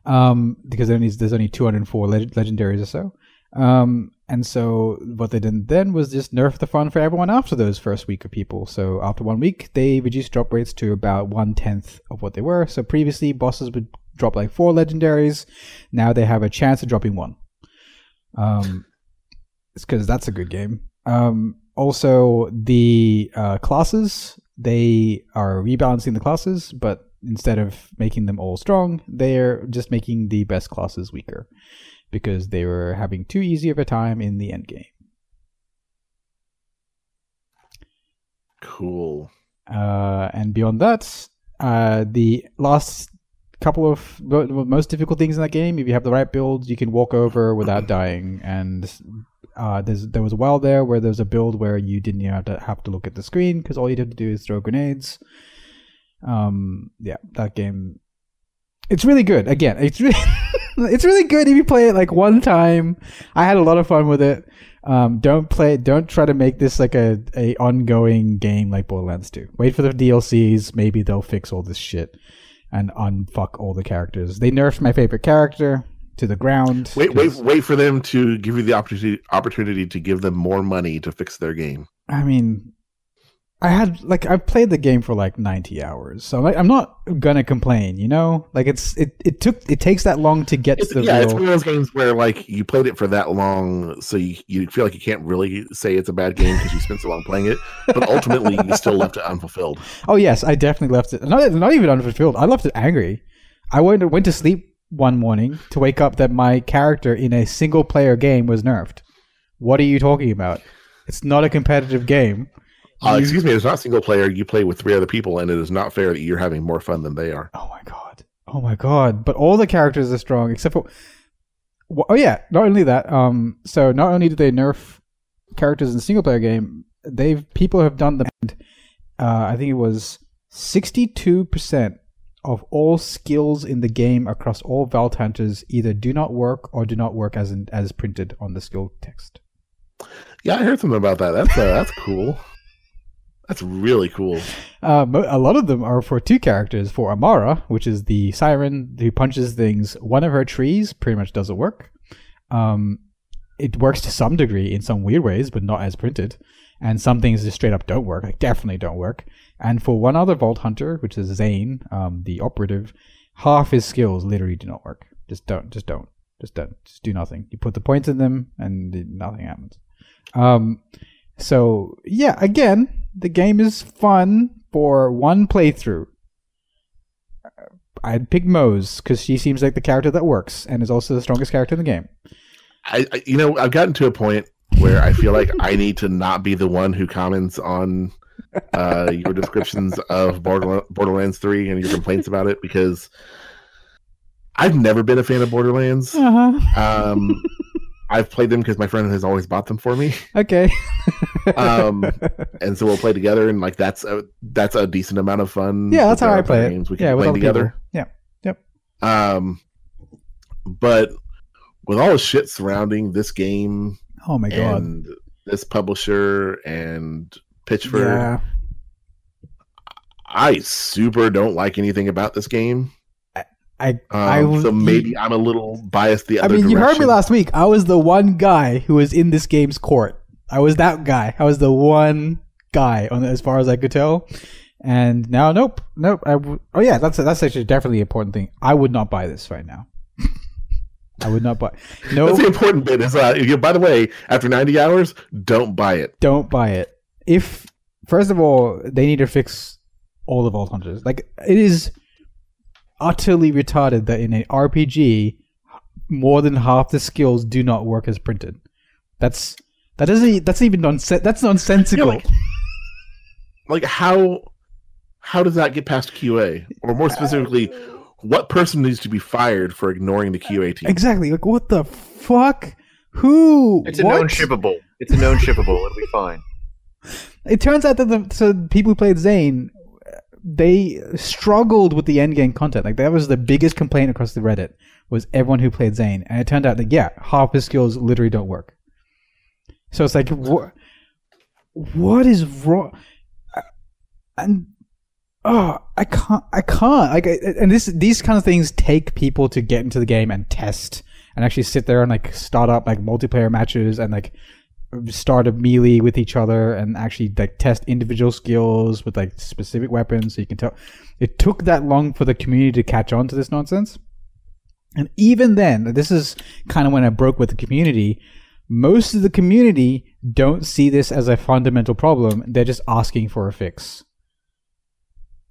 Um, because there only, there's only 204 leg- legendaries or so. Um, and so what they did then was just nerf the fun for everyone after those first week of people. So after one week, they reduced drop rates to about one tenth of what they were. So previously, bosses would drop like four legendaries. Now they have a chance of dropping one. Um, it's because that's a good game. Um, also, the uh, classes they are rebalancing the classes, but instead of making them all strong, they're just making the best classes weaker because they were having too easy of a time in the end game. Cool. Uh, and beyond that, uh, the last couple of mo- most difficult things in that game, if you have the right build, you can walk over without dying. And uh, there's there was a while there where there was a build where you didn't even have to have to look at the screen because all you had to do is throw grenades. Um, yeah, that game. It's really good. Again, it's really it's really good if you play it like one time. I had a lot of fun with it. Um, don't play. Don't try to make this like a, a ongoing game like Borderlands 2. Wait for the DLCs. Maybe they'll fix all this shit and unfuck all the characters. They nerfed my favorite character to the ground. Wait, wait, wait for them to give you the opportunity opportunity to give them more money to fix their game. I mean, I had like I've played the game for like 90 hours, so like I'm not gonna complain. You know, like it's it it took it takes that long to get It's, to the yeah, it's one of those games where like you played it for that long, so you, you feel like you can't really say it's a bad game because you spent so long playing it. But ultimately, you still left it unfulfilled. Oh yes, I definitely left it. Not not even unfulfilled. I left it angry. I went went to sleep one morning to wake up that my character in a single player game was nerfed. What are you talking about? It's not a competitive game. Uh, excuse me, it's not single player. You play with three other people, and it is not fair that you're having more fun than they are. Oh my god. oh my god! But all the characters are strong except for. Oh yeah, not only that. Um, so not only did they nerf characters in the single player game, they've people have done the. Uh, I think it was sixty-two percent of all skills in the game across all Vault Hunters either do not work or do not work as in, as printed on the skill text. Yeah, I heard something about that. That's uh, that's cool. That's really cool. Uh, a lot of them are for two characters. For Amara, which is the siren who punches things, one of her trees pretty much doesn't work. Um, it works to some degree in some weird ways, but not as printed. And some things just straight up don't work, like definitely don't work. And for one other Vault Hunter, which is Zane, um, the operative, half his skills literally do not work. Just don't, just don't, just don't, just do nothing. You put the points in them, and nothing happens. Um, so yeah, again, the game is fun for one playthrough. I'd pick Moze because she seems like the character that works and is also the strongest character in the game. I, I you know I've gotten to a point where I feel like I need to not be the one who comments on uh, your descriptions of Borderlands, Borderlands 3 and your complaints about it because I've never been a fan of Borderlands. Uh-huh. Um, I've played them because my friend has always bought them for me, Okay. Um, and so we'll play together, and like that's a that's a decent amount of fun. yeah, that's how I play other it. games we can yeah, play together. people. Yeah. Yep. Um, but with all the shit surrounding this game Oh my god. and this publisher and Pitchford, Yeah. I super don't like anything about this game. I Um, I was- so maybe I'm a little biased the other. I mean, you heard me last week. I was the one guy who was in this game's court. I was that guy. I was the one guy on as far as I could tell. And now, nope, nope. I w- oh yeah, that's that's actually definitely an important thing. I would not buy this right now. I would not buy. No, That's the important bit. Is uh, you- by the way, after 90 hours, don't buy it. don't buy it. If first of all, they need to fix all the Vault Hunters. Like it is utterly retarded that in an RPG, more than half the skills do not work as printed. That's that doesn't that's even nonsense. That's nonsensical. Yeah, like- Like how how does that get past QA? Or more specifically, what person needs to be fired for ignoring the QA team? exactly. Like what the fuck? Who? It's a what? known shippable. It's a known shippable. It'll be fine. It turns out that the so people who played Zane, they struggled with the end game content. Like that was the biggest complaint across the Reddit was everyone who played Zane, and it turned out that yeah, half his skills literally don't work. So it's like what? What is wrong? Uh, and oh, I can't, I can't. Like, and this these kind of things take people to get into the game and test and actually sit there and like start up like multiplayer matches and like start a melee with each other and actually like test individual skills with like specific weapons so you can tell. It took that long for the community to catch on to this nonsense. And even then this is kind of when i broke with the community. Most of the community don't see this as a fundamental problem. They're just asking for a fix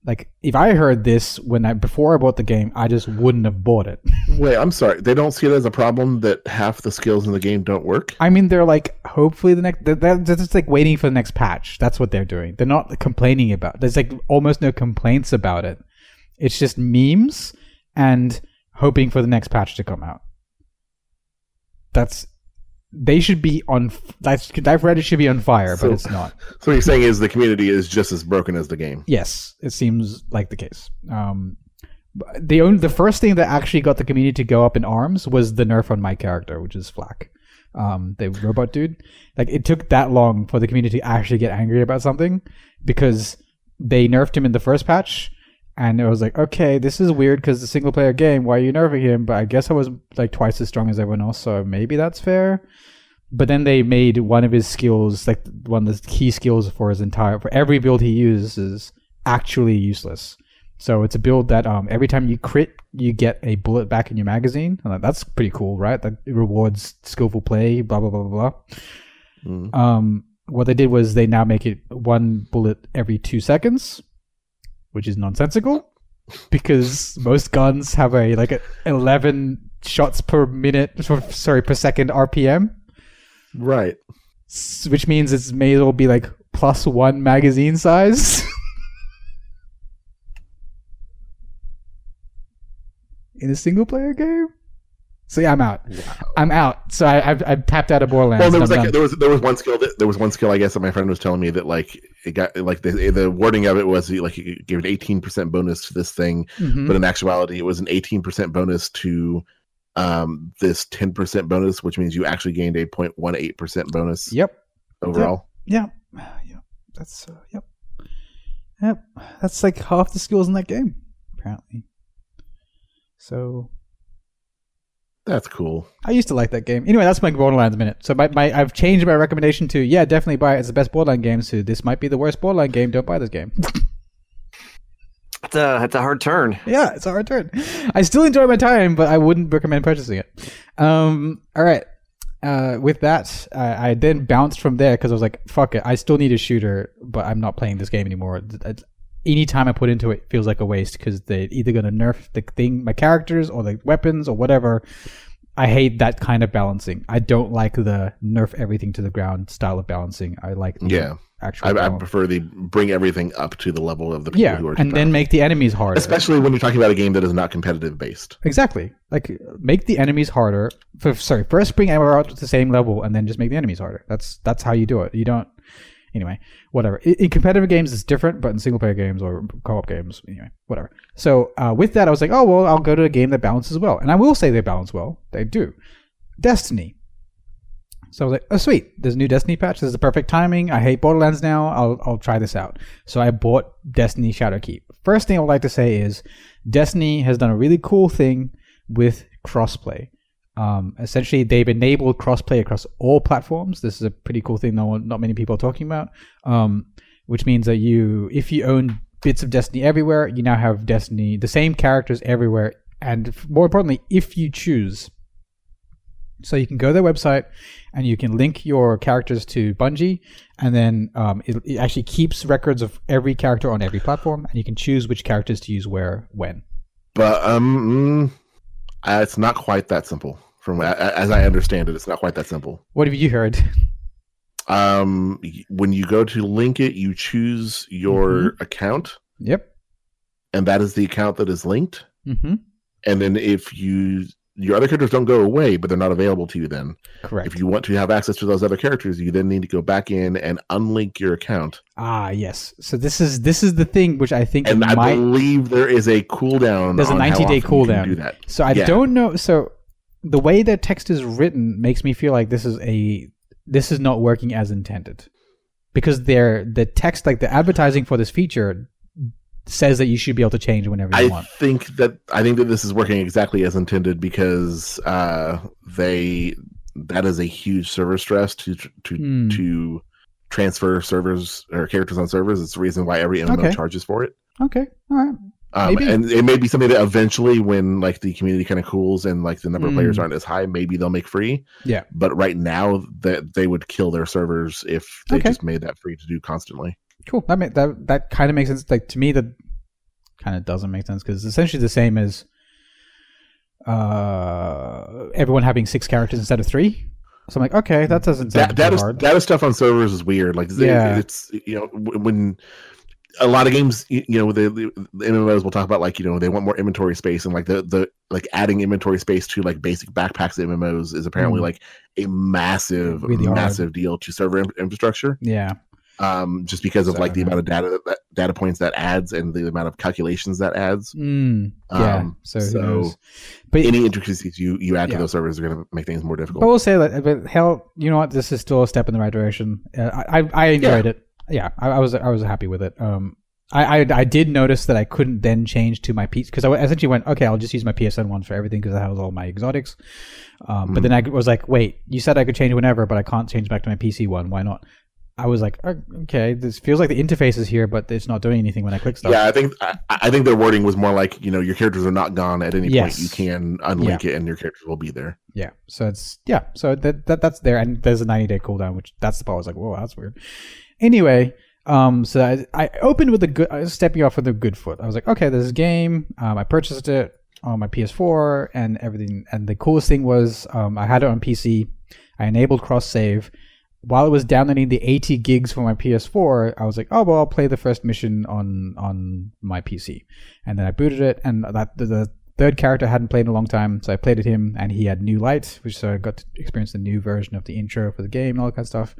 like if i heard this when i before i bought the game i just wouldn't have bought it Wait, I'm sorry. They don't see it as a problem that half the skills in the game don't work. I mean, they're like, hopefully the next. They're, they're just like waiting for the next patch. That's what they're doing. They're not complaining about. There's like almost no complaints about it. It's just memes and hoping for the next patch to come out. That's. They should be on. That's that Reddit should be on fire, So- but it's not. So what you're saying is the community is just as broken as the game. Yes, it seems like the case. Um, the only the first thing that actually got the community to go up in arms was the nerf on my character, which is FL4K, um, the robot dude. Like it took that long for the community to actually get angry about something because they nerfed him in the first patch, and it was like, okay, this is weird because the single player game. Why are you nerfing him? But I guess I was like twice as strong as everyone else, so maybe that's fair. But then they made one of his skills, like one of the key skills for his entire for every build he uses, actually useless. So it's a build that um, every time you crit, you get a bullet back in your magazine. And that's pretty cool, right? That rewards skillful play. Blah blah blah blah blah. Mm. Um, what they did was they now make it one bullet every two seconds, which is nonsensical because most guns have a like a eleven shots per minute, sorry per second RPM, Right. which means it may as well be like plus one magazine size. in a single player game. So yeah, I'm out. I'm out. So I, I've, I've tapped out of Borderlands. Well, there was like done. there was there was one skill that there was one skill I guess that my friend was telling me that like it got like the the wording of it was like it gave an eighteen percent bonus to this thing, Mhm. but in actuality it was an eighteen percent bonus to um this ten percent bonus, which means you actually gained a 0.18 percent bonus Yep. overall. Yeah. Yeah. That's uh, yep. Yep. That's like half the skills in that game, apparently. So That's cool. I used to like that game. Anyway, that's my Borderlands minute. So my, my I've changed my recommendation to yeah, definitely buy it. It's the best Borderlands game. So this might be the worst Borderlands game. Don't buy this game. It's a it's a hard turn. yeah, it's a hard turn. I still enjoy my time, but I wouldn't recommend purchasing it. Um, all right. Uh, with that, I, I then bounced from there because I was like, "Fuck it, I still need a shooter, but I'm not playing this game anymore." Any time I put into it feels like a waste because they're either gonna nerf the thing, my characters, or the weapons, or whatever. I hate that kind of balancing. I don't like the nerf everything to the ground style of balancing. I like the Yeah. actual. I, I prefer the bring everything up to the level of the people yeah, who are and then make the enemies harder. especially when you're talking about a game that is not competitive based. Exactly. Like make the enemies harder. For, sorry, first bring everyone out to the same level, and then just make the enemies harder. That's that's how you do it. You don't. Anyway, whatever. In, competitive games, it's different, but in single player games or co-op games, anyway, whatever. So uh, with that, I was like, oh well, I'll go to a game that balances well, and I will say they balance well. They do. Destiny. So I was like, oh sweet, there's a new Destiny patch. This is the perfect timing. I hate Borderlands now. I'll I'll try this out. So I bought Destiny Shadowkeep. First thing I would like to say is Destiny has done a really cool thing with crossplay. Um, essentially, they've enabled crossplay across all platforms. This is a pretty cool thing. No not many people are talking about. Um, which means that you, if you own bits of Destiny everywhere, you now have Destiny, the same characters everywhere, and more importantly, if you choose. So you can go to their website and you can link your characters to Bungie, and then um, it, it actually keeps records of every character on every platform, and you can choose which characters to use where, when. But um, mm, uh, it's not quite that simple. From as I understand it, it's not quite that simple. What have you heard? Um, when you go to link it, you choose your account, yep. and that is the account that is linked. Mm-hmm. And then if you your other characters don't go away, but they're not available to you, then Correct. if you want to have access to those other characters, you then need to go back in and unlink your account. Ah, yes. So this is this is the thing which I think And I might. believe there is a cooldown. There's a on how 90 day cooldown. Do that. So I Yeah. don't know. So the way that text is written makes me feel like this is a this is not working as intended because they're the text like the advertising for this feature says that you should be able to change whenever you I want. think that I think that this is working exactly as intended because uh, they that is a huge server stress to to Hmm. to transfer servers or characters on servers. It's the reason why every MMO Okay. charges for it. Okay. All right. Um, and it may be something that eventually, when like the community kind of cools and like the number of players Hmm. aren't as high, maybe they'll make free. Yeah. But right now, that they would kill their servers if they Okay. just made that free to do constantly. Cool. That make, that that kind of makes sense. Like to me, that kind of doesn't make sense because it's essentially the same as uh, everyone having six characters instead of three. So I'm like, okay, that doesn't sound that that too is hard. that is stuff on servers is weird. Like Yeah. yeah. it's you know when a lot of games you you know the, the, the MMOs will talk about like you know they want more inventory space and like the the like adding inventory space to like basic backpacks of MMOs is apparently Mm. like a massive Really hard. massive deal to server in- infrastructure. yeah. Um, just because of So, like the amount of data that, data points that adds and the amount of calculations that adds. Mm, yeah. Um, so so? But Any intricacies you you add Yeah. to those servers are going to make things more difficult. But we'll say that, but hell, you know what? This is still a step in the right direction. Uh, I, I, I enjoyed it. Yeah, I, I was, I was happy with it. Um, I, I, I did notice that I couldn't then change to my piece because I essentially went, okay, I'll just use my PSN one for everything because that has all my exotics. Um, but Mhm. then I was like, wait, you said I could change whenever, but I can't change back to my PC one. Why not? I was like, "Oh, okay, this feels like the interface is here, but it's not doing anything when I click stuff. Yeah, I think I, I think their wording was more like you know your characters are not gone at any Yes. point. You can unlink it and your characters will be there. Yeah. So it's yeah. So that, that that's there, and there's a 90 day cooldown, which that's the part I was like, whoa, that's weird. Anyway, um, so I, I opened with a good, I was stepping off with a good foot. I was like, okay, this is a game. Um, I purchased it on my PS4 and everything. And the coolest thing was, um, I had it on PC. I enabled cross save. While it was downloading the 80 gigs for my PS4, I was like, oh well, I'll play the first mission on on my PC, and then I booted it, and that the the, third character I hadn't played in a long time, so I played at him, and he had new lights, which so I got to experience the new version of the intro for the game and all that kind of stuff.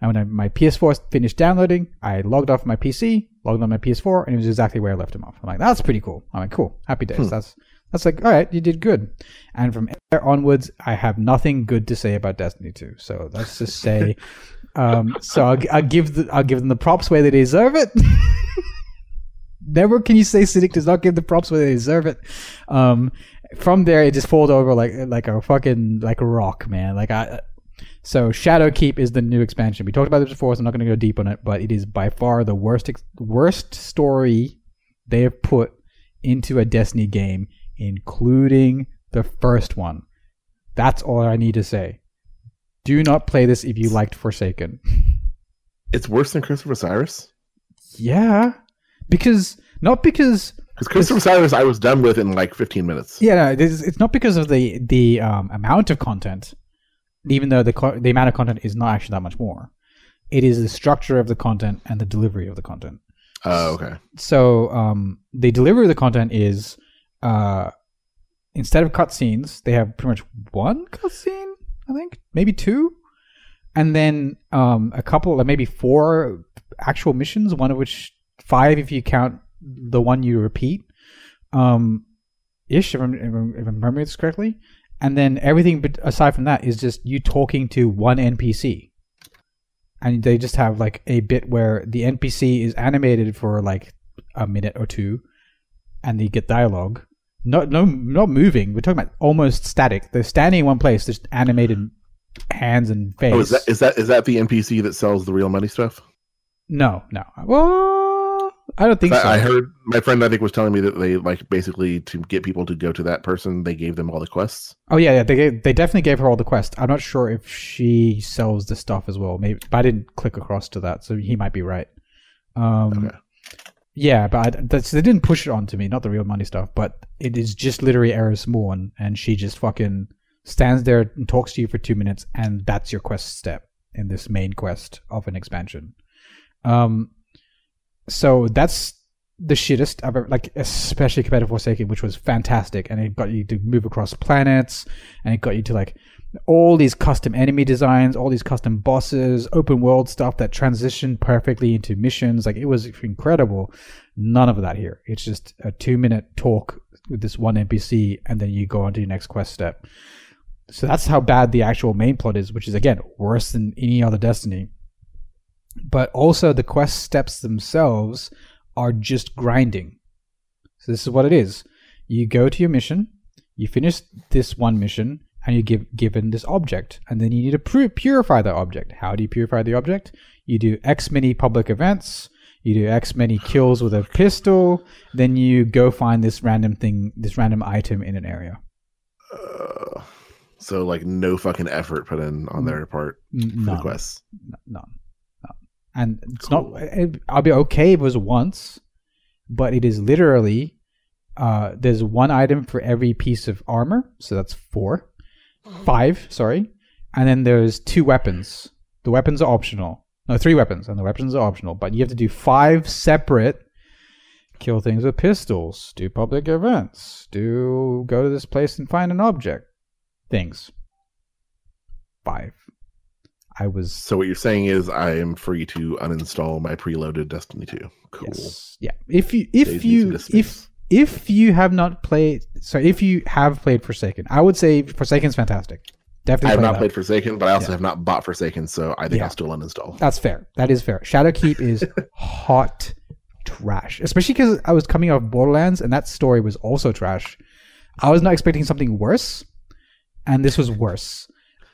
And when I, my PS4 finished downloading, I logged off my PC, logged on my PS4, and it was exactly where I left him off. I'm like, that's pretty cool. I'm like, cool, happy days. Hmm. That's that's like, all right, you did good. And from there onwards, I have nothing good to say about Destiny 2. So let's just say, um, so I'll, I'll give the, I'll give them the props where they deserve it. Never can you say Cynic does not give the props where they deserve it. Um, from there, it just falls over like like a fucking like a rock, man. Like I. So Shadowkeep is the new expansion. We talked about this before, so I'm not going to go deep on it, but it is by far the worst worst story they have put into a Destiny game, including the first one. That's all I need to say. Do not play this if you liked Forsaken. It's worse than Curse of Osiris. Yeah, because not because Because Curse of Osiris, I was done with in like 15 minutes. yeah, no, it's, it's not because of the the um, amount of content, even though the co- the amount of content is not actually that much more. It is the structure of the content and the delivery of the content. Oh, okay. So um, the delivery of the content is uh, instead of cutscenes, they have pretty much one cutscene, I think, maybe two, and then um, a couple, like maybe four actual missions. One of which five, if you count the one you repeat, um, ish, if I'm, if I'm, if I'm remembering this correctly. And then everything aside from that is just you talking to one NPC and they just have like a bit where the NPC is animated for like a minute or two, and they get dialogue. No, no, not moving. We're talking about almost static. They're standing in one place, just animated hands and face. Oh, is that is that is that the NPC that sells the real money stuff? no, no. Well, I don't think so. I, I heard my friend I think was telling me that they like basically to get people to go to that person, they gave them all the quests. Oh yeah, yeah. They gave, they definitely gave her all the quests. I'm not sure if she sells the stuff as well. Maybe, but I didn't click across to that, so he might be right. Um, Okay. Yeah, but I, that's, they didn't push it onto me, not the real money stuff. But it is just literally Eris Morn, and she just fucking stands there and talks to you for two minutes, and that's your quest step in this main quest of an expansion. Um, so that's the shittest I've ever like, especially compared to Forsaken, which was fantastic, and it got you to move across planets, and it got you to like all these custom enemy designs, all these custom bosses, open world stuff that transitioned perfectly into missions. Like it was incredible. None of that here. It's just a two minute talk with this one NPC, and then you go on to your next quest step. So that's how bad the actual main plot is, which is again worse than any other Destiny. But also the quest steps themselves are just grinding. So this is what it is. You go to your mission, you finish this one mission, and you give given this object, and then you need to pu- purify the object. How do you purify the object? You do X many public events. You do X many kills with a pistol. Then you go find this random thing, this random item in an area. Uh, so like no fucking effort put in on their part for the None. quests. N- none, none. And it's Cool. not. It, I'll be okay if it was once, but it is literally. Uh, there's one item for every piece of armor, so that's four, five. Sorry, and then there's two weapons. The weapons are optional. No, three weapons, and the weapons are optional. But you have to do five separate. Kill things with pistols. Do public events. Do go to this place and find an object. Things. Five. I was So what you're saying is I am free to uninstall my preloaded Destiny 2. Cool. Yes. Yeah. If you if me you if. If you have not played so if you have played Forsaken, I would say Forsaken's fantastic. Definitely. I have not that. played Forsaken, but I also Yeah. have not bought Forsaken, so I think Yeah. I'll still uninstall. That's fair. That is fair. Shadowkeep is hot trash, especially because I was coming off Borderlands and that story was also trash. I was not expecting something worse, and this was worse.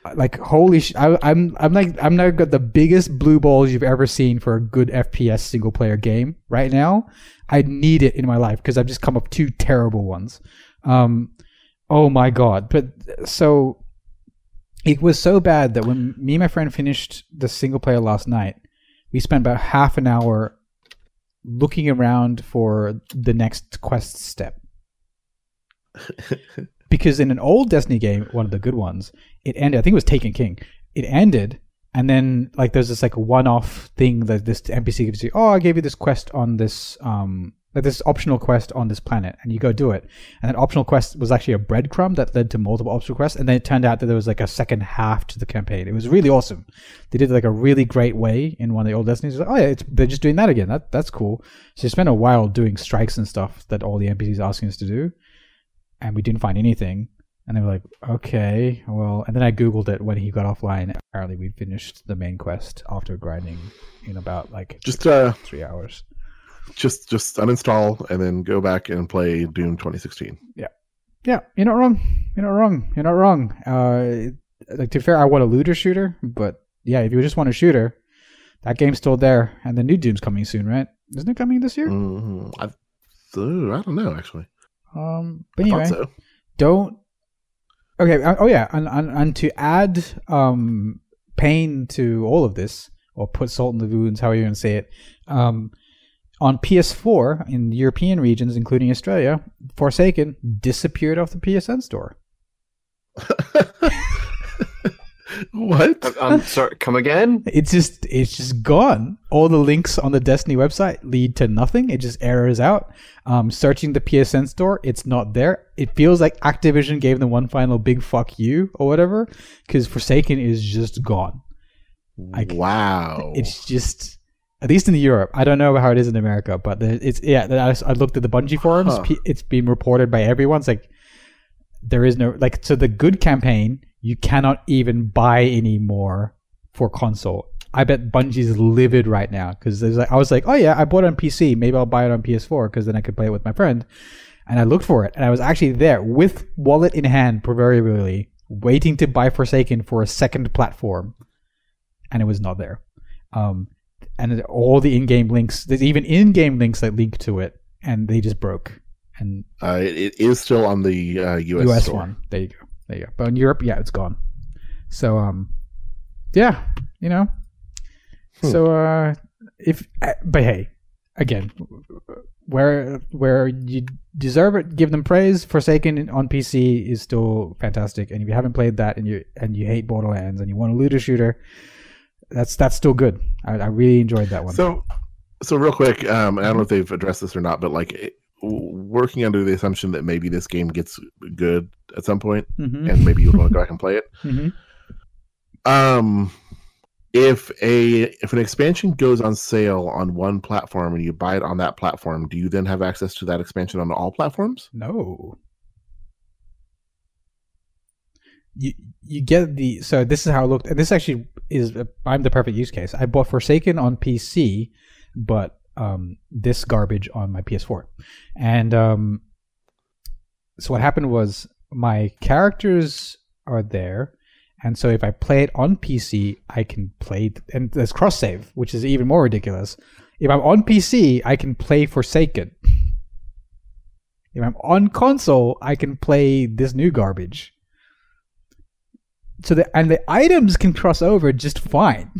Uh, like holy sh! I, I'm I'm like I'm now got the biggest blue balls you've ever seen for a good FPS single player game right now. I need it in my life because I've just come up two terrible ones. Um, oh my god! But so it was so bad that when me and my friend finished the single player last night, we spent about half an hour looking around for the next quest step. because in an old Destiny game, one of the good ones, it ended. I think it was Taken King. It ended, and then like there's this like one-off thing that this NPC gives you. Oh, I gave you this quest on this um like this optional quest on this planet, and you go do it. And that optional quest was actually a breadcrumb that led to multiple optional quests, and then it turned out that there was like a second half to the campaign. It was really awesome. They did like a really great way in one of the old Destinies. Like, oh yeah, they're just doing that again. That that's cool. So you spent a while doing strikes and stuff that all the NPCs asking us to do, and we didn't find anything. And they were like, okay, well, and then I googled it when he got offline. Apparently, we finished the main quest after grinding in about like Just uh, three hours. just just uninstall and then go back and play Doom 2016. Yeah, Yeah, you're not wrong. You're not wrong. You're not wrong. Uh, like to be fair, I want a looter shooter, but yeah, if you just want a shooter, that game's still there, and the new Doom's coming soon, right? Isn't it coming this year? hmm I, I don't know actually. Um, but I anyway, so. don't. Okay. uh, Oh yeah, and, and and to add um pain to all of this, or put salt in the wounds, however you want to say it, um, on PS4 in European regions, including Australia, Forsaken disappeared off the PSN store. what? I'm, I'm sorry. Come again? It's just it's just gone. All the links on the Destiny website lead to nothing. It just errors out. Um, searching the PSN store, it's not there. It feels like Activision gave them one final big fuck you or whatever, because Forsaken is just gone. I- wow. It's just at least in Europe. I don't know how it is in America, but it's yeah. I, I looked at the Bungie forums. Huh. It's been reported by everyone. It's like there is no like so the good campaign you cannot even buy anymore for console. I bet Bungie's livid right now because like I was like, oh yeah, I bought it on PC. Maybe I'll buy it on PS4 because then I could play it with my friend. And I looked for it, and I was actually there with wallet in hand, proverbially, waiting to buy Forsaken for a second platform, and it was not there. Um, and all the in-game links, there's even in-game links that link to it, and they just broke. And Uh, it, is still on the uh, US, US, store. one. There you go. There you go. But in Europe, yeah, it's gone. So um, yeah, you know. Hmm. So uh, if uh, but hey, again, where where you deserve it, give them praise. Forsaken on PC is still fantastic, and if you haven't played that and you and you hate Borderlands and you want a looter shooter, that's that's still good. I, I really enjoyed that one. So, so real quick, um, I don't know if they've addressed this or not, but like working under the assumption that maybe this game gets good at some point, hmm and maybe you'll want to go back and play it. hmm Um, if a if an expansion goes on sale on one platform and you buy it on that platform, do you then have access to that expansion on all platforms? No. You you get the so this is how it looked. And this actually is I'm the perfect use case. I bought Forsaken on PC, but um this garbage on my PS4. And um so what happened was my characters are there and so if I play it on PC, I can play and there's cross save, which is even more ridiculous. If I'm on PC, I can play Forsaken. If I'm on console, I can play this new garbage. So the and the items can cross over just fine.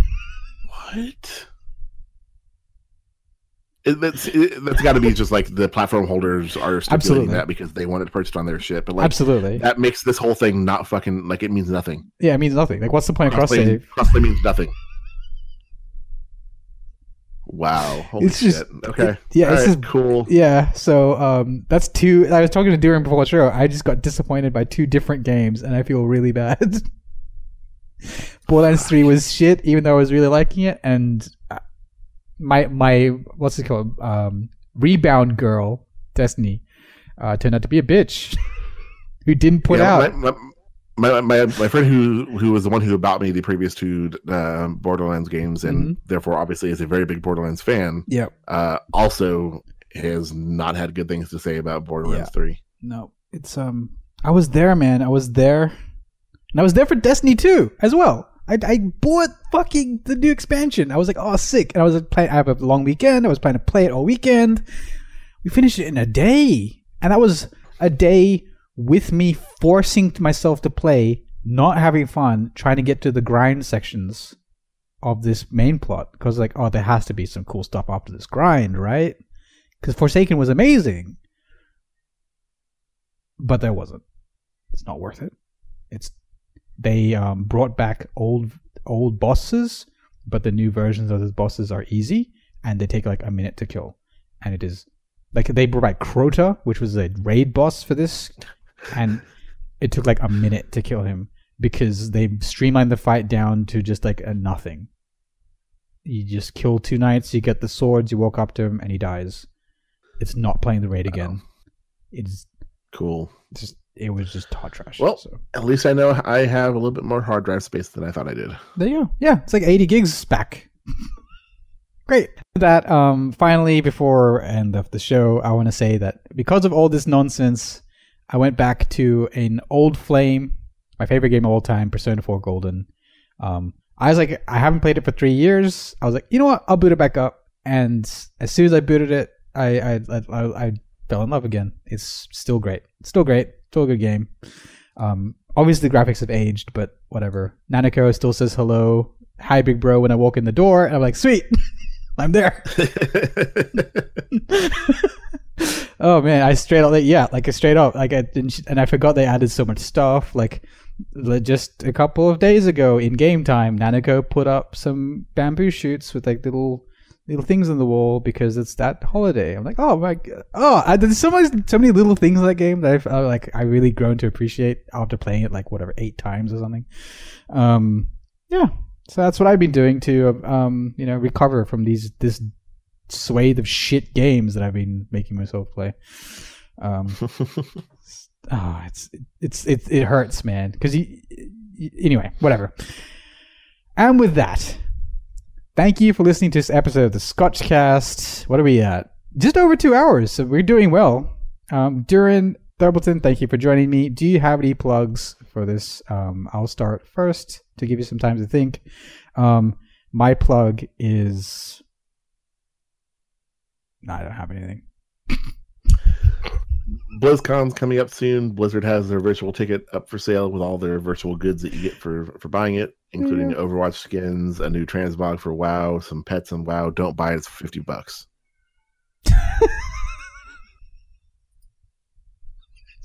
What? It, that's it, that's got to be just like the platform holders are stipulating Absolutely. that because they want it purchased on their shit. But like Absolutely. that makes this whole thing not fucking like it means nothing. Yeah, it means nothing. Like, what's the point of cross save? crossplay means nothing. Wow. Holy It's just- shit. okay. it- yeah, it's All just- cool. Yeah, so um, that's two. I was talking to Dourin before the show. I just got disappointed by two different games, and I feel really bad. Borderlands Three was shit, even though I was really liking it, and uh, my my what's it called? Um, rebound girl Destiny uh, turned out to be a bitch who didn't put Yeah, out. My, my, my, my friend who who was the one who bought me the previous two uh, Borderlands games and Mm-hmm. therefore obviously is a very big Borderlands fan. yeah, Uh, also has not had good things to say about Borderlands Yeah. Three. no, it's um. I was there, man. I was there, and I was there for Destiny 2 as well. I, I bought fucking the new expansion. I was like, oh, sick. And I was playing. I have a long weekend. I was planning to play it all weekend. We finished it in a day, and that was a day with me forcing myself to play, not having fun, trying to get to the grind sections of this main plot. Because like, oh, there has to be some cool stuff after this grind, right? Because Forsaken was amazing, but there wasn't. It's not worth it. It's they um, brought back old old bosses, but the new versions of those bosses are easy and they take like a minute to kill, and it is like they brought back Crota, which was a raid boss for this, and it took like a minute to kill him because they streamlined the fight down to just like a nothing. You just kill two knights, you get the swords, you walk up to him, and he dies. It's not playing the raid again. It's Cool. just it was just hot trash. Well- so. At least I know I have a little bit more hard drive space than I thought I did. There you go. Yeah, it's like 80 gigs back. Great. That um finally before end of the show, I want to say that because of all this nonsense, I went back to an old flame, my favorite game of all time, Persona 4 Golden. Um I was like I haven't played it for 3 years. I was like, "You know what? I'll boot it back up." And as soon as I booted it, I I I, I, I fell in love again. It's still great. It's still great. Still a good game. Um, obviously the graphics have aged, but whatever. Nanako still says hello, hi big bro when I walk in the door, and I'm like, sweet, I'm there. oh man, I straight up yeah, like straight up like I didn't, and I forgot they added so much stuff. Like just a couple of days ago in game time, Nanako put up some bamboo shoots with like little little things on the wall because it's that holiday. I'm like, oh my, god. oh, I, there's so many so many little things in that game that I've uh, like I really grown to appreciate after playing it like whatever eight times or something. Um, yeah, so that's what I've been doing to um, you know, recover from these this swathe of shit games that I've been making myself play. Um, oh, it's it's it it hurts, man. Because you, you, anyway, whatever. And with that, thank you for listening to this episode of the Scotchcast. What are we at? Just over two hours, so we're doing well. Um, Dourin Thurbleton, thank you for joining me. Do you have any plugs for this? Um, I'll start first to give you some time to think. Um, my plug is. No, I don't have anything. BlizzCon's coming up soon. Blizzard has their virtual ticket up for sale with all their virtual goods that you get for for buying it, including Yeah. Overwatch skins, a new transmog for WoW, some pets in WoW. Don't buy it; it's fifty bucks.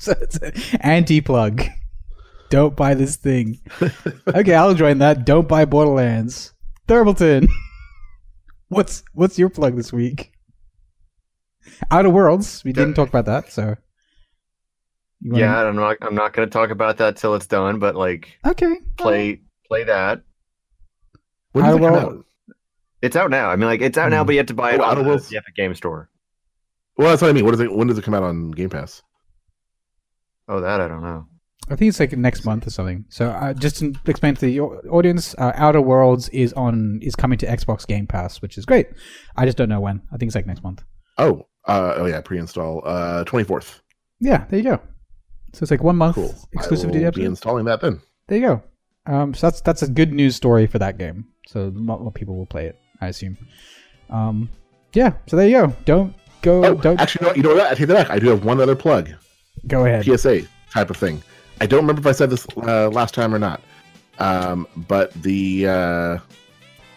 So it's an anti plug. Don't buy this thing. Okay, I'll join that. Don't buy Borderlands. Thurbleton. What's what's your plug this week? Outer Worlds. We didn't talk about that, so. You wanna- Yeah, I'm not. I'm not going to talk about that till it's done. But like, Okay. play play that. When does I it come will- out? It's out now. I mean, like, it's out now, Hmm. but you have to buy it Oh, on Outer the, Worlds? the Epic Game Store. Well, that's what I mean. What is it? When does it come out on Game Pass? Oh, that I don't know. I think it's like next month or something. So uh, just to explain to the audience, uh, Outer Worlds is on is coming to Xbox Game Pass, which is great. I just don't know when. I think it's like next month. Oh, uh, oh yeah, pre-install. Uh, twenty fourth. Yeah, there you go. So it's like one month Cool. exclusive I to the will be installing that then. There you go. Um, so that's that's a good news story for that game. So a lot more people will play it, I assume. Um, yeah. So there you go. Don't go. Oh, don't actually, no. You know what? I take that back. I do have one other plug. go ahead. PSA type of thing. I don't remember if I said this uh, last time or not. Um, but the uh,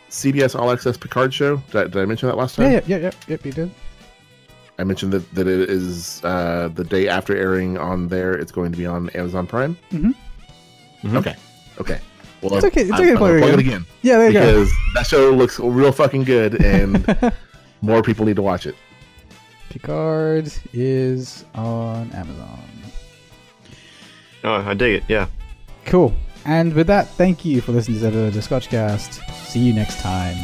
CBS All Access Picard show. Did I, did I mention that last time? Yeah, yeah, yeah, yeah, yep. You did. I mentioned that, that it is uh, the day after airing on there. It's going to be on Amazon Prime. Mhm. Mhm. Okay. Okay. Well, It's okay- it's I'm- okay to I'm plug gonna it plug it again. again Yeah, there you go. because that show looks real fucking good, and more people need to watch it. Picard is on Amazon. Oh, I dig it. Yeah. Cool. And with that, thank you for listening to the Scotchcast. See you next time.